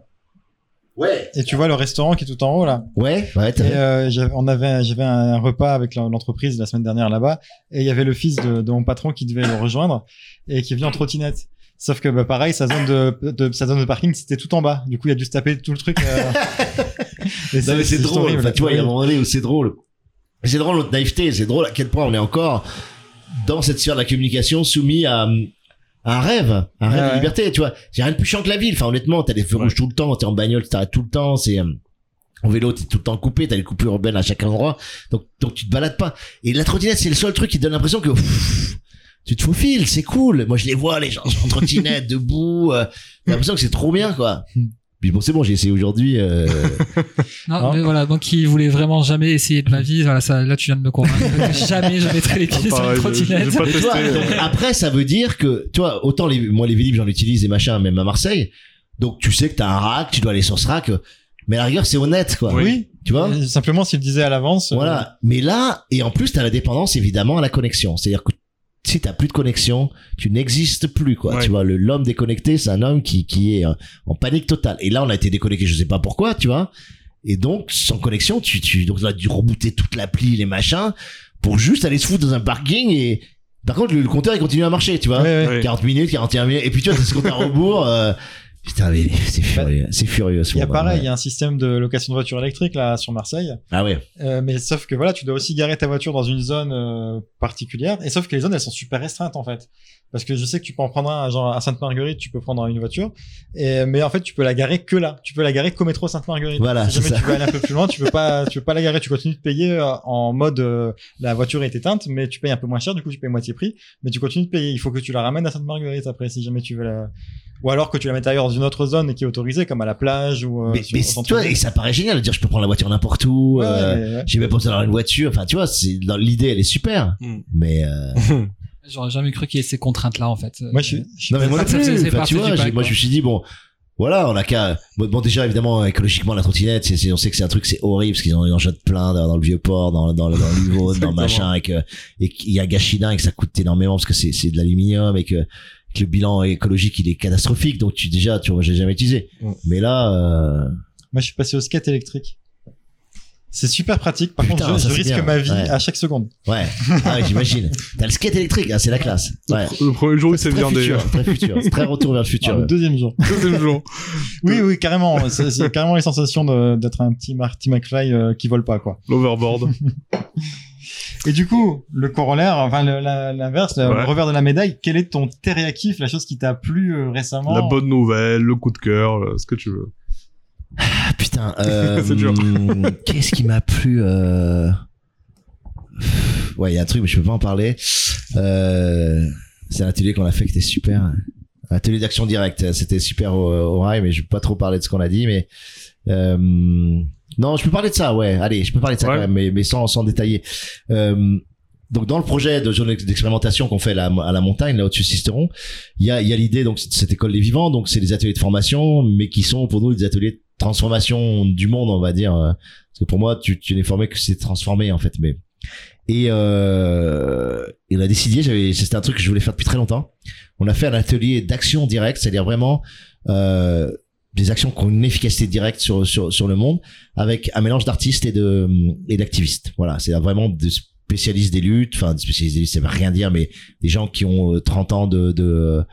Speaker 1: Ouais.
Speaker 3: et tu vois le restaurant qui est tout en haut là.
Speaker 1: Ouais, ouais,
Speaker 3: Et euh, j'avais- on avait, j'avais un repas avec l'en- l'entreprise la semaine dernière là-bas, et il y avait le fils de, de mon patron qui devait le rejoindre et qui est venu en trottinette. Sauf que bah, pareil, sa zone de, de sa zone de parking c'était tout en bas. Du coup, il a dû se taper tout le truc. euh,
Speaker 1: Non, mais c'est drôle.
Speaker 3: horrible.
Speaker 1: Enfin, tu vois, il y a un moment donné où c'est drôle. C'est drôle notre naïveté. C'est drôle à quel point on est encore dans cette sphère de la communication soumis à un rêve, un rêve
Speaker 3: Ouais,
Speaker 1: de liberté. Tu vois, j'ai rien de plus chiant que la ville. Enfin, honnêtement, t'as des feux
Speaker 2: Ouais.
Speaker 1: rouges tout le temps. T'es en bagnole, t'arrêtes tout le temps. C'est euh, en vélo, t'es tout le temps coupé. T'as les coupures urbaines à chaque endroit. Donc, donc tu te balades pas. Et la trottinette, c'est le seul truc qui te donne l'impression que pff, tu te faufiles. C'est cool. Moi, je les vois, les gens sur trottinette, debout. euh, l'impression que c'est trop bien, quoi. Puis bon, c'est bon, j'ai essayé aujourd'hui. euh,
Speaker 4: Non,
Speaker 3: Non.
Speaker 4: mais voilà, moi qui voulais vraiment jamais essayer de ma vie, voilà, ça, là tu viens de me convaincre. jamais je mettrai les pieds sur une trottinette.
Speaker 1: donc après, ça veut dire que, tu vois, autant les, moi, les Vélib, j'en utilise et machin, même à Marseille. Donc, tu sais que t'as un rack, tu dois aller sur ce rack. Mais à la rigueur, c'est honnête, quoi.
Speaker 3: Oui.
Speaker 1: Tu vois?
Speaker 3: Et Simplement s'il le disait à l'avance. euh,
Speaker 1: Voilà. Mais là, et en plus, t'as la dépendance, évidemment, à la connexion. C'est-à-dire que si t'as plus de connexion, tu n'existes plus, quoi.
Speaker 2: Ouais.
Speaker 1: Tu vois, le, l'homme déconnecté, c'est un homme qui, qui est euh, en panique totale. Et là, on a été déconnecté, je sais pas pourquoi, tu vois. Et donc, sans connexion, tu, tu, donc, on a dû rebooter toute l'appli, les machins, pour juste aller se foutre dans un parking et, par contre, le, le compteur, il continue à marcher, tu vois.
Speaker 3: Ouais, ouais.
Speaker 2: Ouais.
Speaker 1: 40 minutes, 41 minutes, et puis tu vois, c'est ce compte à rebours, euh, putain, mais c'est furieux, c'est furieux, ce
Speaker 3: Il y a
Speaker 1: moment,
Speaker 3: pareil, il
Speaker 1: ouais.
Speaker 3: y a un système de location de voitures électriques là sur Marseille.
Speaker 1: Ah ouais.
Speaker 3: Euh, mais sauf que voilà, tu dois aussi garer ta voiture dans une zone euh, particulière. Et sauf que les zones, elles sont super restreintes en fait. Parce que je sais que tu peux en prendre un, genre à Sainte-Marguerite, tu peux prendre une voiture. Et, mais en fait, tu peux la garer que là. Tu peux la garer qu'au métro Sainte-Marguerite.
Speaker 1: Voilà,
Speaker 3: si jamais
Speaker 1: ça.
Speaker 3: tu veux aller un peu plus loin, tu peux pas, tu peux pas la garer. Tu continues de payer euh, en mode euh, la voiture est éteinte, mais tu payes un peu moins cher. Du coup, tu payes moitié prix. Mais tu continues de payer. Il faut que tu la ramènes à Sainte-Marguerite après, si jamais tu veux la. Ou alors que tu la mettes ailleurs dans une autre zone qui est autorisée, comme à la plage ou. euh,
Speaker 1: mais,
Speaker 3: sur- centre-ville.
Speaker 1: toi, et ça paraît génial de dire je peux prendre la voiture n'importe où,
Speaker 3: Ouais,
Speaker 1: euh,
Speaker 3: ouais.
Speaker 1: j'ai même pas besoin d'avoir une voiture, enfin, tu vois, c'est, l'idée, elle est super.
Speaker 2: Hmm.
Speaker 1: Mais, euh,
Speaker 4: J'aurais jamais cru qu'il y ait ces contraintes-là en fait.
Speaker 3: Moi, je suis.
Speaker 1: non, mais moi non plus, enfin, tu vois,
Speaker 4: pack,
Speaker 1: moi, je me suis dit, bon, voilà, on a qu'à, bon, bon, déjà, évidemment, écologiquement, la trottinette, c'est, on sait que c'est un truc, c'est horrible, parce qu'ils en, en jettent plein dans, dans le vieux port, dans, dans, dans l'Uvaune, dans le machin, et que, et qu'il y a gâchis dingue, et que ça coûte énormément, parce que c'est, c'est de l'aluminium, et que, que le bilan écologique, il est catastrophique, donc tu, déjà, tu vois, j'ai jamais utilisé.
Speaker 2: Mm.
Speaker 1: Mais là, euh,
Speaker 3: Moi, je suis passé au skate électrique. C'est super pratique. Par
Speaker 1: Putain,
Speaker 3: contre, je, risque
Speaker 1: bien.
Speaker 3: ma vie
Speaker 1: Ouais.
Speaker 3: à chaque seconde.
Speaker 1: ouais, ah ouais, j'imagine. T'as le skate électrique, hein, c'est la classe. Ouais.
Speaker 2: Le premier jour, il s'est viandé.
Speaker 1: futur, très futur, c'est très retour vers le futur.
Speaker 3: Ah, le deuxième jour.
Speaker 2: Deuxième jour.
Speaker 3: oui, oui, carrément. C'est carrément les sensations d'être un petit Marty McFly euh, qui vole pas, quoi.
Speaker 2: L'overboard.
Speaker 3: Et du coup, le corollaire, enfin l'inverse, le,
Speaker 2: Ouais.
Speaker 3: revers de la médaille, quel est ton kiff, la chose qui t'a plu euh, récemment?
Speaker 2: La bonne nouvelle, le coup de cœur, euh, ce que tu veux.
Speaker 1: Ah, putain, euh,
Speaker 2: C'est dur.
Speaker 1: Qu'est-ce qui m'a plu euh... Ouais, il y a un truc, mais je peux pas en parler. Euh... C'est un atelier qu'on a fait qui était super. Un atelier d'action directe. C'était super au, au rail, mais je peux pas trop parler de ce qu'on a dit, mais euh... non, je peux parler de ça. Ouais, allez, je peux parler de ça
Speaker 2: Ouais.
Speaker 1: quand même, mais, mais sans sans détailler. Euh... Donc dans le projet de zone d'expérimentation qu'on fait là, à la montagne, là au-dessus de Sisteron, il y a, y a l'idée donc de cette école des vivants, donc c'est des ateliers de formation, mais qui sont pour nous des ateliers de transformation du monde, on va dire. euh, Parce que pour moi, tu, tu n'es formé que c'est transformé en fait. Mais et, euh, on a décidé, c'était un truc que je voulais faire depuis très longtemps. On a fait un atelier d'action directe, c'est-à-dire vraiment euh, des actions qui ont une efficacité directe sur sur sur le monde, avec un mélange d'artistes et de et d'activistes. Voilà, c'est vraiment des spécialistes des luttes, enfin des spécialistes des luttes, ça veut rien dire, mais des gens qui ont euh, 30 ans de, de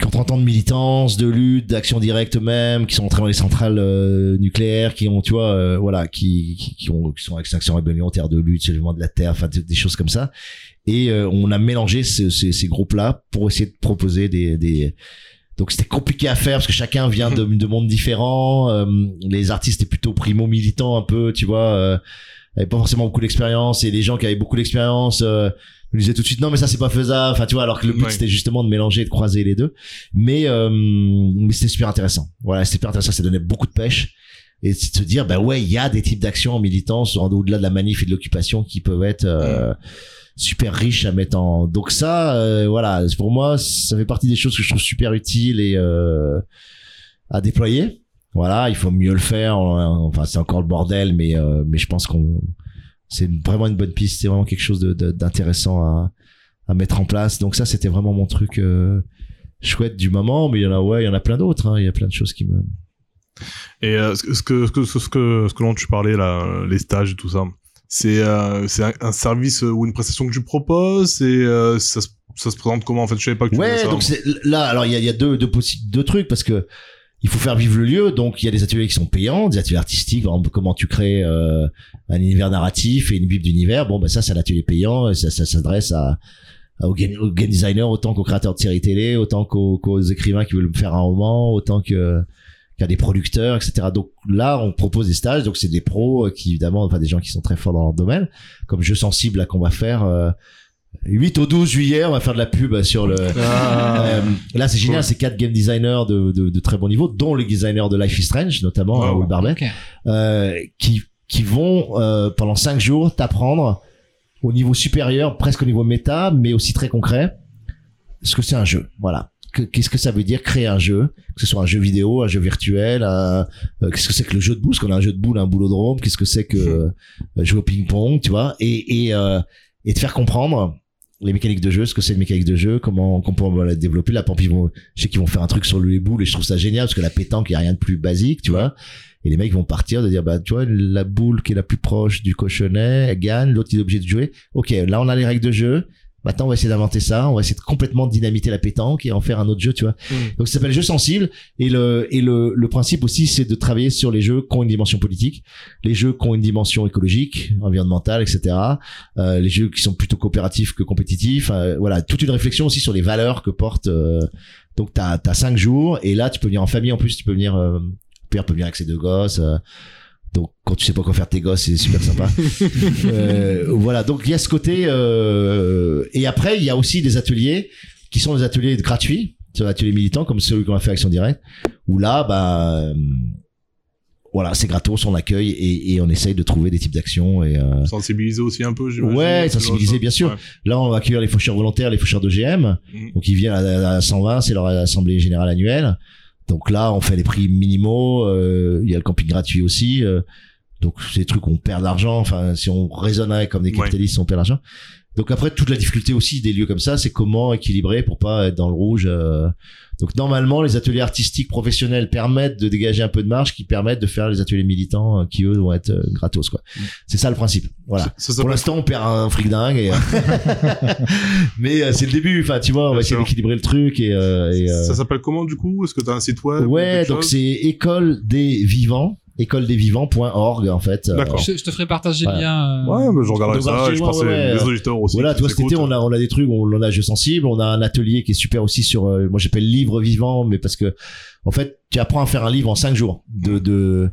Speaker 1: qui ont 30 ans de militance, de lutte, d'action directe même, qui sont entrés dans les centrales euh, nucléaires, qui ont, tu vois, euh, voilà, qui, qui, qui ont, qui sont Extinction Rébellion, Terre de lutte, Soulèvement de la Terre, enfin des, choses comme ça. Et euh, on a mélangé ce- ces, groupes-là pour essayer de proposer des, des donc c'était compliqué à faire parce que chacun vient de, de mondes différents. euh, les artistes étaient plutôt primo militants un peu, tu vois, euh, avaient pas forcément beaucoup d'expérience et les gens qui avaient beaucoup d'expérience nous disaient tout de suite non mais ça c'est pas faisable. Enfin tu vois alors que le but
Speaker 2: Ouais.
Speaker 1: c'était justement de mélanger et de croiser les deux. Mais euh, mais c'était super intéressant. Voilà c'était super intéressant. Ça donnait beaucoup de pêche et c'est de se dire bah ouais il y a des types d'actions en militance au-delà de la manif et de l'occupation qui peuvent être euh, super riches à mettre en donc ça euh, voilà pour moi ça fait partie des choses que je trouve super utiles et euh, à déployer voilà il faut mieux le faire enfin c'est encore le bordel mais euh, mais je pense qu'on c'est vraiment une bonne piste c'est vraiment quelque chose de- de- d'intéressant à à mettre en place donc ça c'était vraiment mon truc euh, chouette du moment mais il y en a ouais il y en a plein d'autres hein. il y a plein de choses qui me
Speaker 2: Et euh, ce que ce que ce que ce que ce que dont tu parlais là, les stages et tout ça, c'est euh, c'est un, un service ou une prestation que tu proposes? C'est euh, ça se ça se présente comment? En fait Je savais pas que tu
Speaker 1: Ouais,
Speaker 2: ça.
Speaker 1: donc c'est là. Alors il y a, y a deux, deux, deux trucs parce que il faut faire vivre le lieu. Donc il y a des ateliers qui sont payants, des ateliers artistiques. comment tu crées euh, un univers narratif et une bible d'univers. Bon, bah ça c'est un atelier payant. Et ça, ça s'adresse à, aux, game, designers autant qu'aux créateurs de séries télé, autant qu'aux, qu'aux écrivains qui veulent faire un roman, autant que qu'à des producteurs, etc. Donc là, on propose des stages. Donc c'est des pros euh, qui évidemment, enfin des gens qui sont très forts dans leur domaine, comme jeu sensible là qu'on va faire. euh, 8 au 12 juillet, on va faire de la pub sur le,
Speaker 2: Ah.
Speaker 1: euh, là, c'est génial,
Speaker 2: Cool.
Speaker 1: c'est quatre game designers de, de, de très bon niveau, dont les designers de Life is Strange, notamment,
Speaker 2: Wow.
Speaker 1: Will euh, qui, qui vont euh, pendant cinq jours t'apprendre au niveau supérieur, presque au niveau méta, mais aussi très concret, ce que c'est un jeu. Voilà. Que- Qu'est-ce que ça veut dire créer un jeu, que ce soit un jeu vidéo, un jeu virtuel, un- euh, qu'est-ce que c'est que le jeu de boule, parce qu'on a un jeu de boule, un boulodrome, qu'est-ce que c'est que euh, jouer au ping-pong, tu vois, et, et, euh, et de faire comprendre les mécaniques de jeu, ce que c'est une mécanique de jeu, comment qu'on peut la développer. Ils vont, je sais qu'ils vont faire un truc sur le boule et je trouve ça génial parce que la pétanque, il y a rien de plus basique, tu vois. Et les mecs vont partir de dire, bah, tu vois, la boule qui est la plus proche du cochonnet, elle gagne, l'autre il est obligé de jouer. Ok, là on a les règles de jeu. Maintenant, on va essayer d'inventer ça. On va essayer de complètement dynamiter la pétanque et en faire un autre jeu, tu vois.
Speaker 2: Mm.
Speaker 1: Donc, ça s'appelle jeu sensible. Et le, et le, le principe aussi, c'est de travailler sur les jeux qui ont une dimension politique, les jeux qui ont une dimension écologique, environnementale, etc. Euh, les jeux qui sont plutôt coopératifs que compétitifs. Euh, voilà, toute une réflexion aussi sur les valeurs que porte. euh, donc, t'as as cinq jours et là, tu peux venir en famille. En plus, tu peux venir. Euh, père peut venir avec ses deux gosses. Donc, quand tu sais pas quoi faire tes gosses, c'est super sympa. Euh, voilà, donc il y a ce côté. Euh, et après, il y a aussi des ateliers qui sont des ateliers gratuits, des ateliers militants comme celui qu'on a fait Action Directe, où là, bah, voilà, c'est gratos, on accueille et, et on essaye de trouver des types d'actions. Et euh,
Speaker 2: Sensibiliser aussi un peu, j'imagine.
Speaker 1: Ouais,
Speaker 2: de
Speaker 1: sensibiliser, bien sûr.
Speaker 2: Ouais.
Speaker 1: là, on va accueillir les faucheurs volontaires, les faucheurs d'OGM.
Speaker 2: Mhm.
Speaker 1: Donc ils viennent à, à 120, c'est leur assemblée générale annuelle. Donc là, on fait les prix minimaux. euh, Il y a le camping gratuit aussi. euh, donc c'est des trucs où on perd de l'argent. Enfin, si on raisonnerait comme des
Speaker 2: Ouais.
Speaker 1: capitalistes, on perd de l'argent. Donc après, toute la difficulté aussi des lieux comme ça, c'est comment équilibrer pour pas être dans le rouge. euh. Donc normalement, les ateliers artistiques professionnels permettent de dégager un peu de marge, qui permettent de faire les ateliers militants euh, qui eux vont être euh, gratos. quoi. C'est ça le principe. Voilà.
Speaker 2: Ça, ça
Speaker 1: Pour l'instant, on perd un fric dingue. et, Mais c'est le début. Enfin, tu vois, on va
Speaker 2: Bien
Speaker 1: essayer d'équilibrer le truc et. euh, et, euh,
Speaker 2: Ça s'appelle comment du coup? Est-ce que t'as un site web ou
Speaker 1: Ouais, donc c'est école des vivants, écoledesvivants.org en fait. euh,
Speaker 2: D'accord.
Speaker 4: Je, je te ferai partager
Speaker 1: Voilà.
Speaker 4: le lien. euh,
Speaker 2: Ouais, mais je regarderai
Speaker 1: Donc,
Speaker 2: ça.
Speaker 1: marché,
Speaker 2: Je que
Speaker 1: ouais,
Speaker 2: les auditeurs aussi.
Speaker 1: Voilà, vois, cet été,
Speaker 2: s'écoutent.
Speaker 1: on a, on a des trucs, on en a jeu sensible, on a un atelier qui est super aussi sur, euh, moi j'appelle livre vivant, mais parce que, en fait, tu apprends à faire un livre en cinq jours, de, de,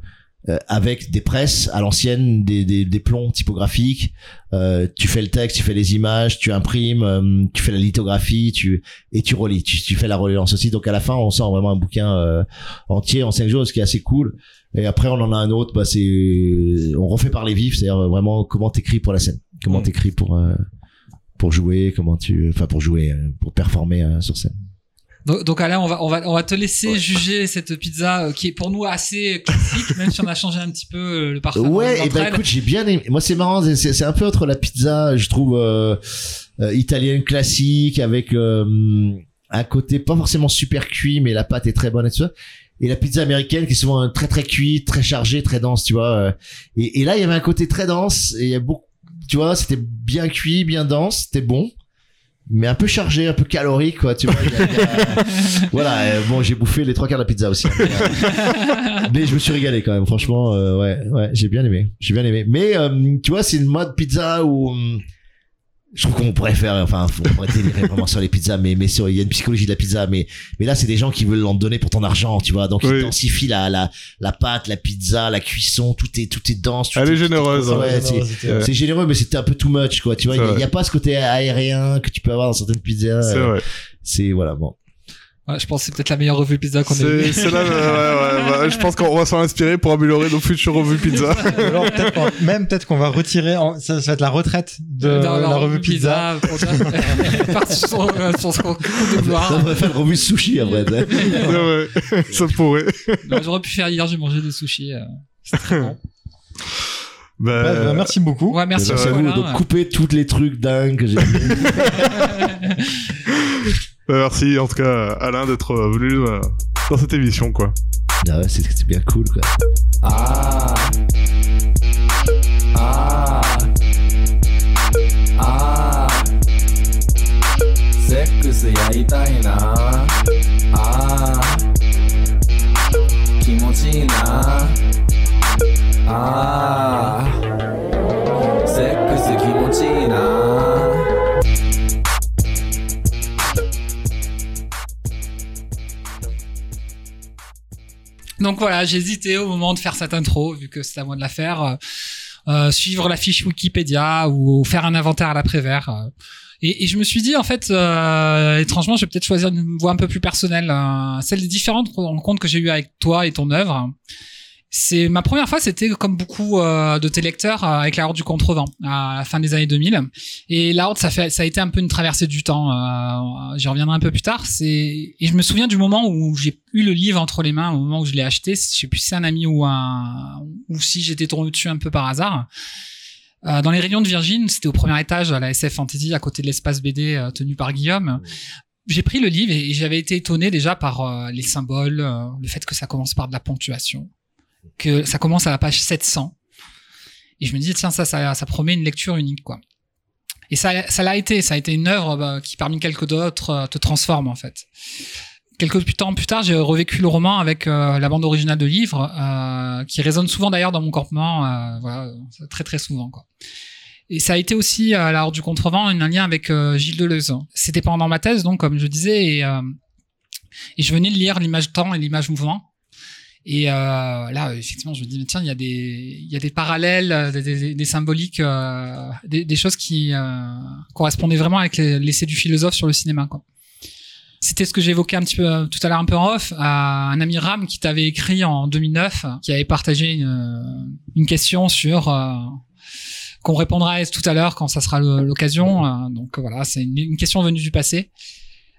Speaker 1: euh, avec des presses à l'ancienne, des, des, des plombs typographiques, euh, tu fais le texte, tu fais les images, tu imprimes, euh, tu fais la lithographie, tu, et tu relis, tu, tu fais la relance aussi. Donc à la fin, on sort vraiment un bouquin euh, entier en cinq jours, ce qui est assez cool. Et après, on en a un autre, bah, c'est, on refait par les vifs, c'est-à-dire vraiment comment t'écris pour la scène, comment
Speaker 2: Mm.
Speaker 1: t'écris pour, euh, pour jouer, comment tu, enfin pour jouer, euh, pour performer euh, sur scène.
Speaker 4: Donc, donc Alain, on va, on va, on va te laisser juger cette pizza euh, qui est pour nous assez classique, même si on a changé un petit peu euh, le parfum.
Speaker 1: Ouais, et
Speaker 4: d'entre
Speaker 1: ben écoute, j'ai bien aimé. Moi, c'est marrant, c'est- c'est un peu entre la pizza, je trouve euh, euh, italienne classique avec euh, un côté pas forcément super cuit, mais la pâte est très bonne et tout ça. Et la pizza américaine qui est souvent très très cuite, très chargée, très dense, tu vois. euh. Et, et là, il y avait un côté très dense et il y a beaucoup, tu vois, c'était bien cuit, bien dense, c'était bon. mais un peu chargé, un peu calorique, quoi. Tu vois. il y a- il y a- voilà. euh, bon, j'ai bouffé les trois quarts de la pizza aussi. hein, mais, euh, mais je me suis régalé quand même. Franchement, euh, ouais, ouais, j'ai bien aimé. J'ai bien aimé. Mais tu vois, c'est une mode pizza où hum, je trouve qu'on pourrait faire, enfin, on pourrait délirer vraiment sur les pizzas, mais mais sur, il y a une psychologie de la pizza, mais mais là, c'est des gens qui veulent l'en donner pour ton argent, tu vois. Donc ils
Speaker 6: Oui.
Speaker 1: densifient la la la pâte, la pizza, la cuisson, tout est tout est dense. tout
Speaker 6: Elle est généreuse,
Speaker 1: ouais,
Speaker 6: hein.
Speaker 1: c'est-
Speaker 6: ouais.
Speaker 1: c'est généreux, mais c'était un peu too much, quoi. Tu vois, il y a- y, pas ce côté aérien que tu peux avoir dans certaines pizzas.
Speaker 6: C'est
Speaker 1: euh,
Speaker 6: vrai.
Speaker 1: C'est voilà, bon.
Speaker 4: Ouais, je pense que c'est peut-être la meilleure revue pizza qu'on ait
Speaker 6: C'est
Speaker 4: vue.
Speaker 6: c'est là, ouais, ouais, bah, je pense qu'on va s'en inspirer pour améliorer nos futures revues pizza.
Speaker 5: Alors même peut-être qu'on va retirer, en- ça, ça va être la retraite de la revue pizza.
Speaker 4: pour partir sur, euh, coup de
Speaker 1: On
Speaker 4: gloire.
Speaker 1: va faire une revue sushi après.
Speaker 6: ouais, ouais, ça pourrait.
Speaker 4: J'aurais pu faire hier, j'ai mangé des sushis. euh, C'est très bon.
Speaker 6: Bah,
Speaker 5: Ouais, bah, merci beaucoup.
Speaker 4: Ouais, merci
Speaker 1: Merci à
Speaker 4: beaucoup.
Speaker 1: vous.
Speaker 4: Alain.
Speaker 1: Donc coupez tous les trucs dingues que j'ai
Speaker 6: bah, merci en tout cas Alain d'être euh, venu euh, dans cette émission quoi.
Speaker 1: Ah ouais, c'est c'est bien cool, quoi.
Speaker 7: Ah. Ah. Ah. セックスやりたいな。あー気持ちいいな。あー
Speaker 4: Donc voilà, j'hésitais au moment de faire cette intro, vu que c'est à moi de la faire. euh, euh, suivre la fiche Wikipédia ou faire un inventaire à l'après-vert. euh. Et, je me suis dit, en fait, euh, étrangement, je vais peut-être choisir une voie un peu plus personnelle, celle des différentes rencontres que j'ai eues avec toi et ton œuvre. C'est ma première fois, c'était comme beaucoup euh, de tes lecteurs euh, avec la Horde du Contrevent à la fin des années 2000. Et la Horde, ça fait, ça a été un peu une traversée du temps. Euh, J'y reviendrai un peu plus tard. C'est et je me souviens du moment où j'ai eu le livre entre les mains, au moment où je l'ai acheté. Je sais plus si c'est un ami ou un ou si j'étais tombé dessus un peu par hasard. Euh, dans les rayons de Virgin, c'était au premier étage à la SF Fantasy, à côté de l'espace BD euh, tenu par Guillaume. J'ai pris le livre et j'avais été étonné déjà par euh, les symboles, euh, le fait que ça commence par de la ponctuation, que ça commence à la page 700. Et je me dis tiens ça ça, promet une lecture unique quoi. Et ça ça l'a été, ça a été une œuvre bah, qui parmi quelques d'autres euh, te transforme en fait. Quelques temps plus tard, j'ai revécu le roman avec euh, la bande originale de livre, euh, qui résonne souvent d'ailleurs dans mon campement, voilà, très très souvent quoi. Et ça a été aussi à la Horde du Contrevent un lien avec Gilles Deleuze. C'était pendant ma thèse, donc comme je disais, et, et je venais de lire l'image temps et l'image mouvement. Et euh, là, effectivement, je me dis, mais tiens, il y a des, y a des parallèles, euh, des, des, des symboliques, euh, des, des choses qui euh, correspondaient vraiment avec les- l'essai du philosophe sur le cinéma. C'était ce que j'évoquais un petit peu euh, tout à l'heure un peu en off à un ami Ram qui t'avait écrit en 2009, qui avait partagé une, une question sur euh, qu'on répondra tout à l'heure quand ça sera l'occasion. Euh, donc voilà, c'est une question venue du passé.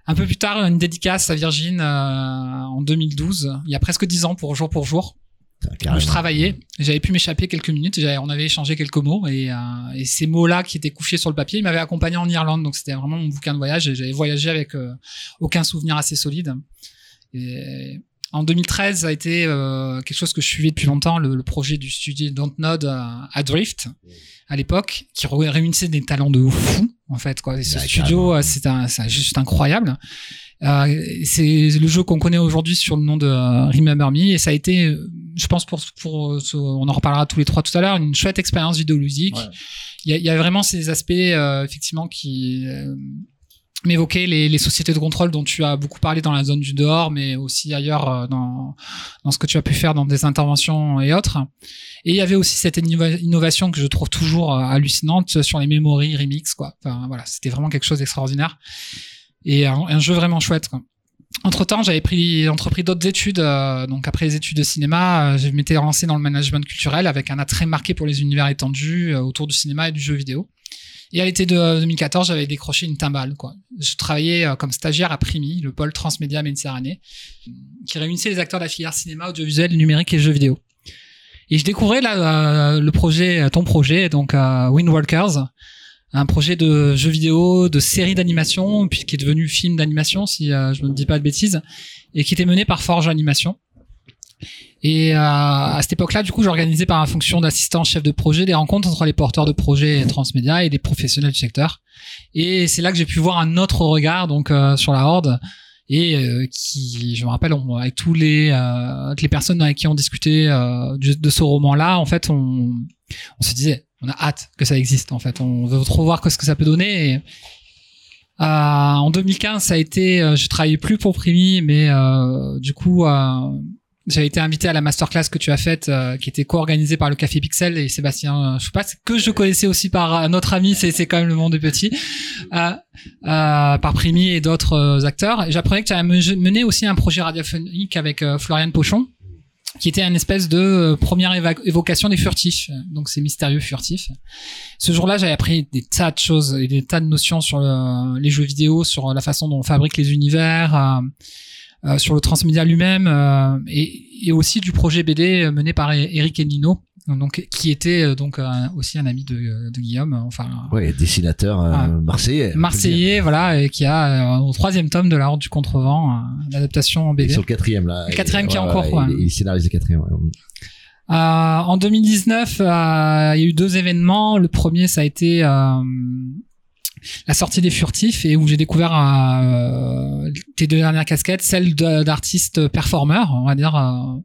Speaker 4: Un peu plus tard, une dédicace à Virgin euh, en 2012, il y a presque dix ans pour jour pour jour où je travaillais. J'avais pu m'échapper quelques minutes. On avait échangé quelques mots et, euh, et ces mots-là qui étaient couchés sur le papier, ils m'avaient accompagné en Irlande. Donc c'était vraiment mon bouquin de voyage. et J'avais voyagé avec euh, aucun souvenir assez solide. Et en 2013, ça a été euh, quelque chose que je suivais depuis longtemps, le, le projet du studio Dontnod à, à Drift à l'époque, qui ré- réunissait des talents de fou en fait. Quoi. Et ce studio, euh, c'est juste incroyable. Euh, c'est le jeu qu'on connaît aujourd'hui sur le nom de euh, Remember Me et ça a été, euh, je pense pour, pour euh, ce- on en reparlera tous les trois tout à l'heure, une chouette expérience vidéoludique.
Speaker 5: Ouais.
Speaker 4: Il y, a, il y a vraiment ces aspects euh, effectivement qui m'évoquaient les, les sociétés de contrôle dont tu as beaucoup parlé dans la zone du dehors, mais aussi ailleurs euh, dans, dans ce que tu as pu faire dans des interventions et autres. Et il y avait aussi cette innova- innovation que je trouve toujours euh, hallucinante sur les memories remix quoi. Enfin voilà, c'était vraiment quelque chose d'extraordinaire et un, jeu vraiment chouette quoi. Entre temps, j'avais pris entrepris d'autres études. euh, donc après les études de cinéma, je m'étais lancé dans le management culturel avec un attrait marqué pour les univers étendus autour du cinéma et du jeu vidéo. Et à l'été de 2014, j'avais décroché une timbale. Quoi. Je travaillais euh, comme stagiaire à Primi, le pôle transmédia Méditerranée, qui réunissait les acteurs de la filière cinéma, audiovisuel, numérique et jeux vidéo. Et je découvrais là euh, le projet, ton projet, donc euh, Windwalkers, un projet de jeu vidéo, de série d'animation, puis qui est devenu film d'animation, si euh, je ne dis pas de bêtises, et qui était mené par Forge Animation. Et euh, à cette époque-là, du coup, j'organisais par la fonction d'assistant chef de projet des rencontres entre les porteurs de projets transmédia et des professionnels du secteur. Et c'est là que j'ai pu voir un autre regard donc euh, sur la horde et euh, qui, je me rappelle, on, avec tous les euh, toutes les personnes avec qui on discutait euh, du- de ce roman-là, en fait, on, on se disait, on a hâte que ça existe. En fait, on veut trop voir ce que ça peut donner. Euh, en 2015, ça a été, euh, je travaillais plus pour Primi, mais euh, du coup, euh, j'avais été invité à la masterclass que tu as faite, euh, qui était co-organisée par le Café Pixel et Sébastien euh, Choupat, que je connaissais aussi par euh, notre ami, c'est quand même le monde est petit, euh, euh, par Primi et d'autres euh, acteurs. J'apprenais que tu me- mené aussi un projet radiophonique avec euh, Florian Pochon, qui était une espèce de euh, première évocation des furtifs, donc ces mystérieux furtifs. Ce jour-là, j'avais appris des tas de choses et des tas de notions sur le- les jeux vidéo, sur la façon dont on fabrique les univers, euh, euh, sur le transmédia lui-même, euh, et, et aussi du projet BD mené par E- Eric Enino, donc qui était euh, donc un- aussi un ami de, de Guillaume, enfin
Speaker 1: Ouais, dessinateur euh,
Speaker 4: Ah.
Speaker 1: marseillais.
Speaker 4: Marseillais, voilà, et qui a euh, au troisième tome de la Horde du Contrevent, euh, l'adaptation en
Speaker 1: Et
Speaker 4: BD.
Speaker 1: sur le quatrième là.
Speaker 4: Le quatrième qui est en cours,
Speaker 1: ouais,
Speaker 4: quoi.
Speaker 1: Il, il scénarise le quatrième. ouais.
Speaker 4: Euh, en 2019, euh, il y a eu deux événements. Le premier, ça a été euh, la sortie des Furtifs et où j'ai découvert euh, tes deux dernières casquettes, celle d'artiste performeur, on va dire. euh,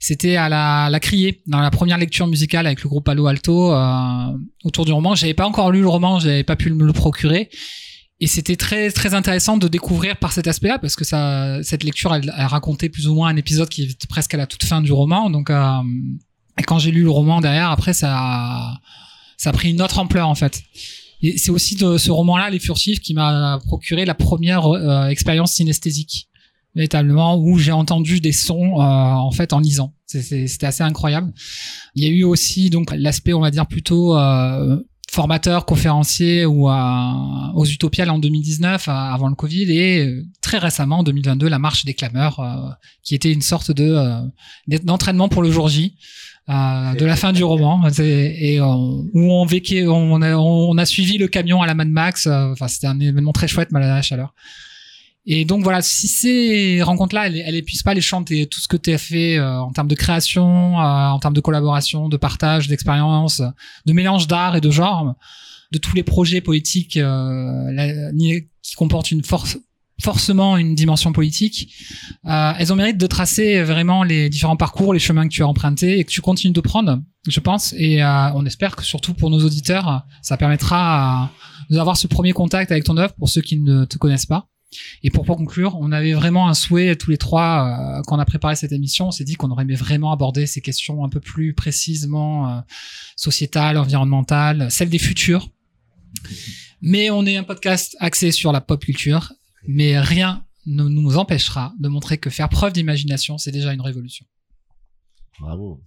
Speaker 4: c'était à la, criée dans la première lecture musicale avec le groupe Palo Alto euh, autour du roman. J'avais pas encore lu le roman, j'avais pas pu me le procurer. Et c'était très très intéressant de découvrir par cet aspect-là parce que cette lecture, elle, racontait plus ou moins un épisode qui est presque à la toute fin du roman. Donc, et quand j'ai lu le roman derrière, après ça a pris une autre ampleur en fait. C'est aussi de ce roman-là, Les Furtifs, qui m'a procuré la première euh, expérience synesthésique, véritablement, où j'ai entendu des sons euh, en fait en lisant. C'était assez incroyable. Il y a eu aussi donc l'aspect, on va dire plutôt euh, formateur, conférencier ou à- aux Utopiales en 2019, euh, avant le Covid, et euh, très récemment en 2022, la marche des clameurs, euh, qui était une sorte de euh, d'entraînement pour le jour J. euh, de la fin du roman et on- où on vécu, on a, on a suivi le camion à la Mad Max euh, enfin c'était un événement très chouette malgré la chaleur. Et donc voilà si ces rencontres là elles, elles épuisent pas les champs de tout ce que tu as fait euh, en termes de création euh, en termes de collaboration de partage d'expérience de mélange d'art et de genre de tous les projets poétiques euh, la- qui comportent une force forcément une dimension politique euh, elles ont mérite de tracer vraiment les différents parcours, les chemins que tu as empruntés et que tu continues de prendre, je pense. Et euh, on espère que surtout pour nos auditeurs, ça permettra euh, d'avoir ce premier contact avec ton œuvre pour ceux qui ne te connaissent pas. Et pour, pour conclure, on avait vraiment un souhait tous les trois euh, quand on a préparé cette émission. On s'est dit qu'on aurait aimé vraiment aborder ces questions un peu plus précisément euh, sociétales, environnementales, celles des futurs. Mais on est un podcast axé sur la pop culture, mais rien ne nous empêchera de montrer que faire preuve d'imagination, c'est déjà une révolution.
Speaker 1: Bravo.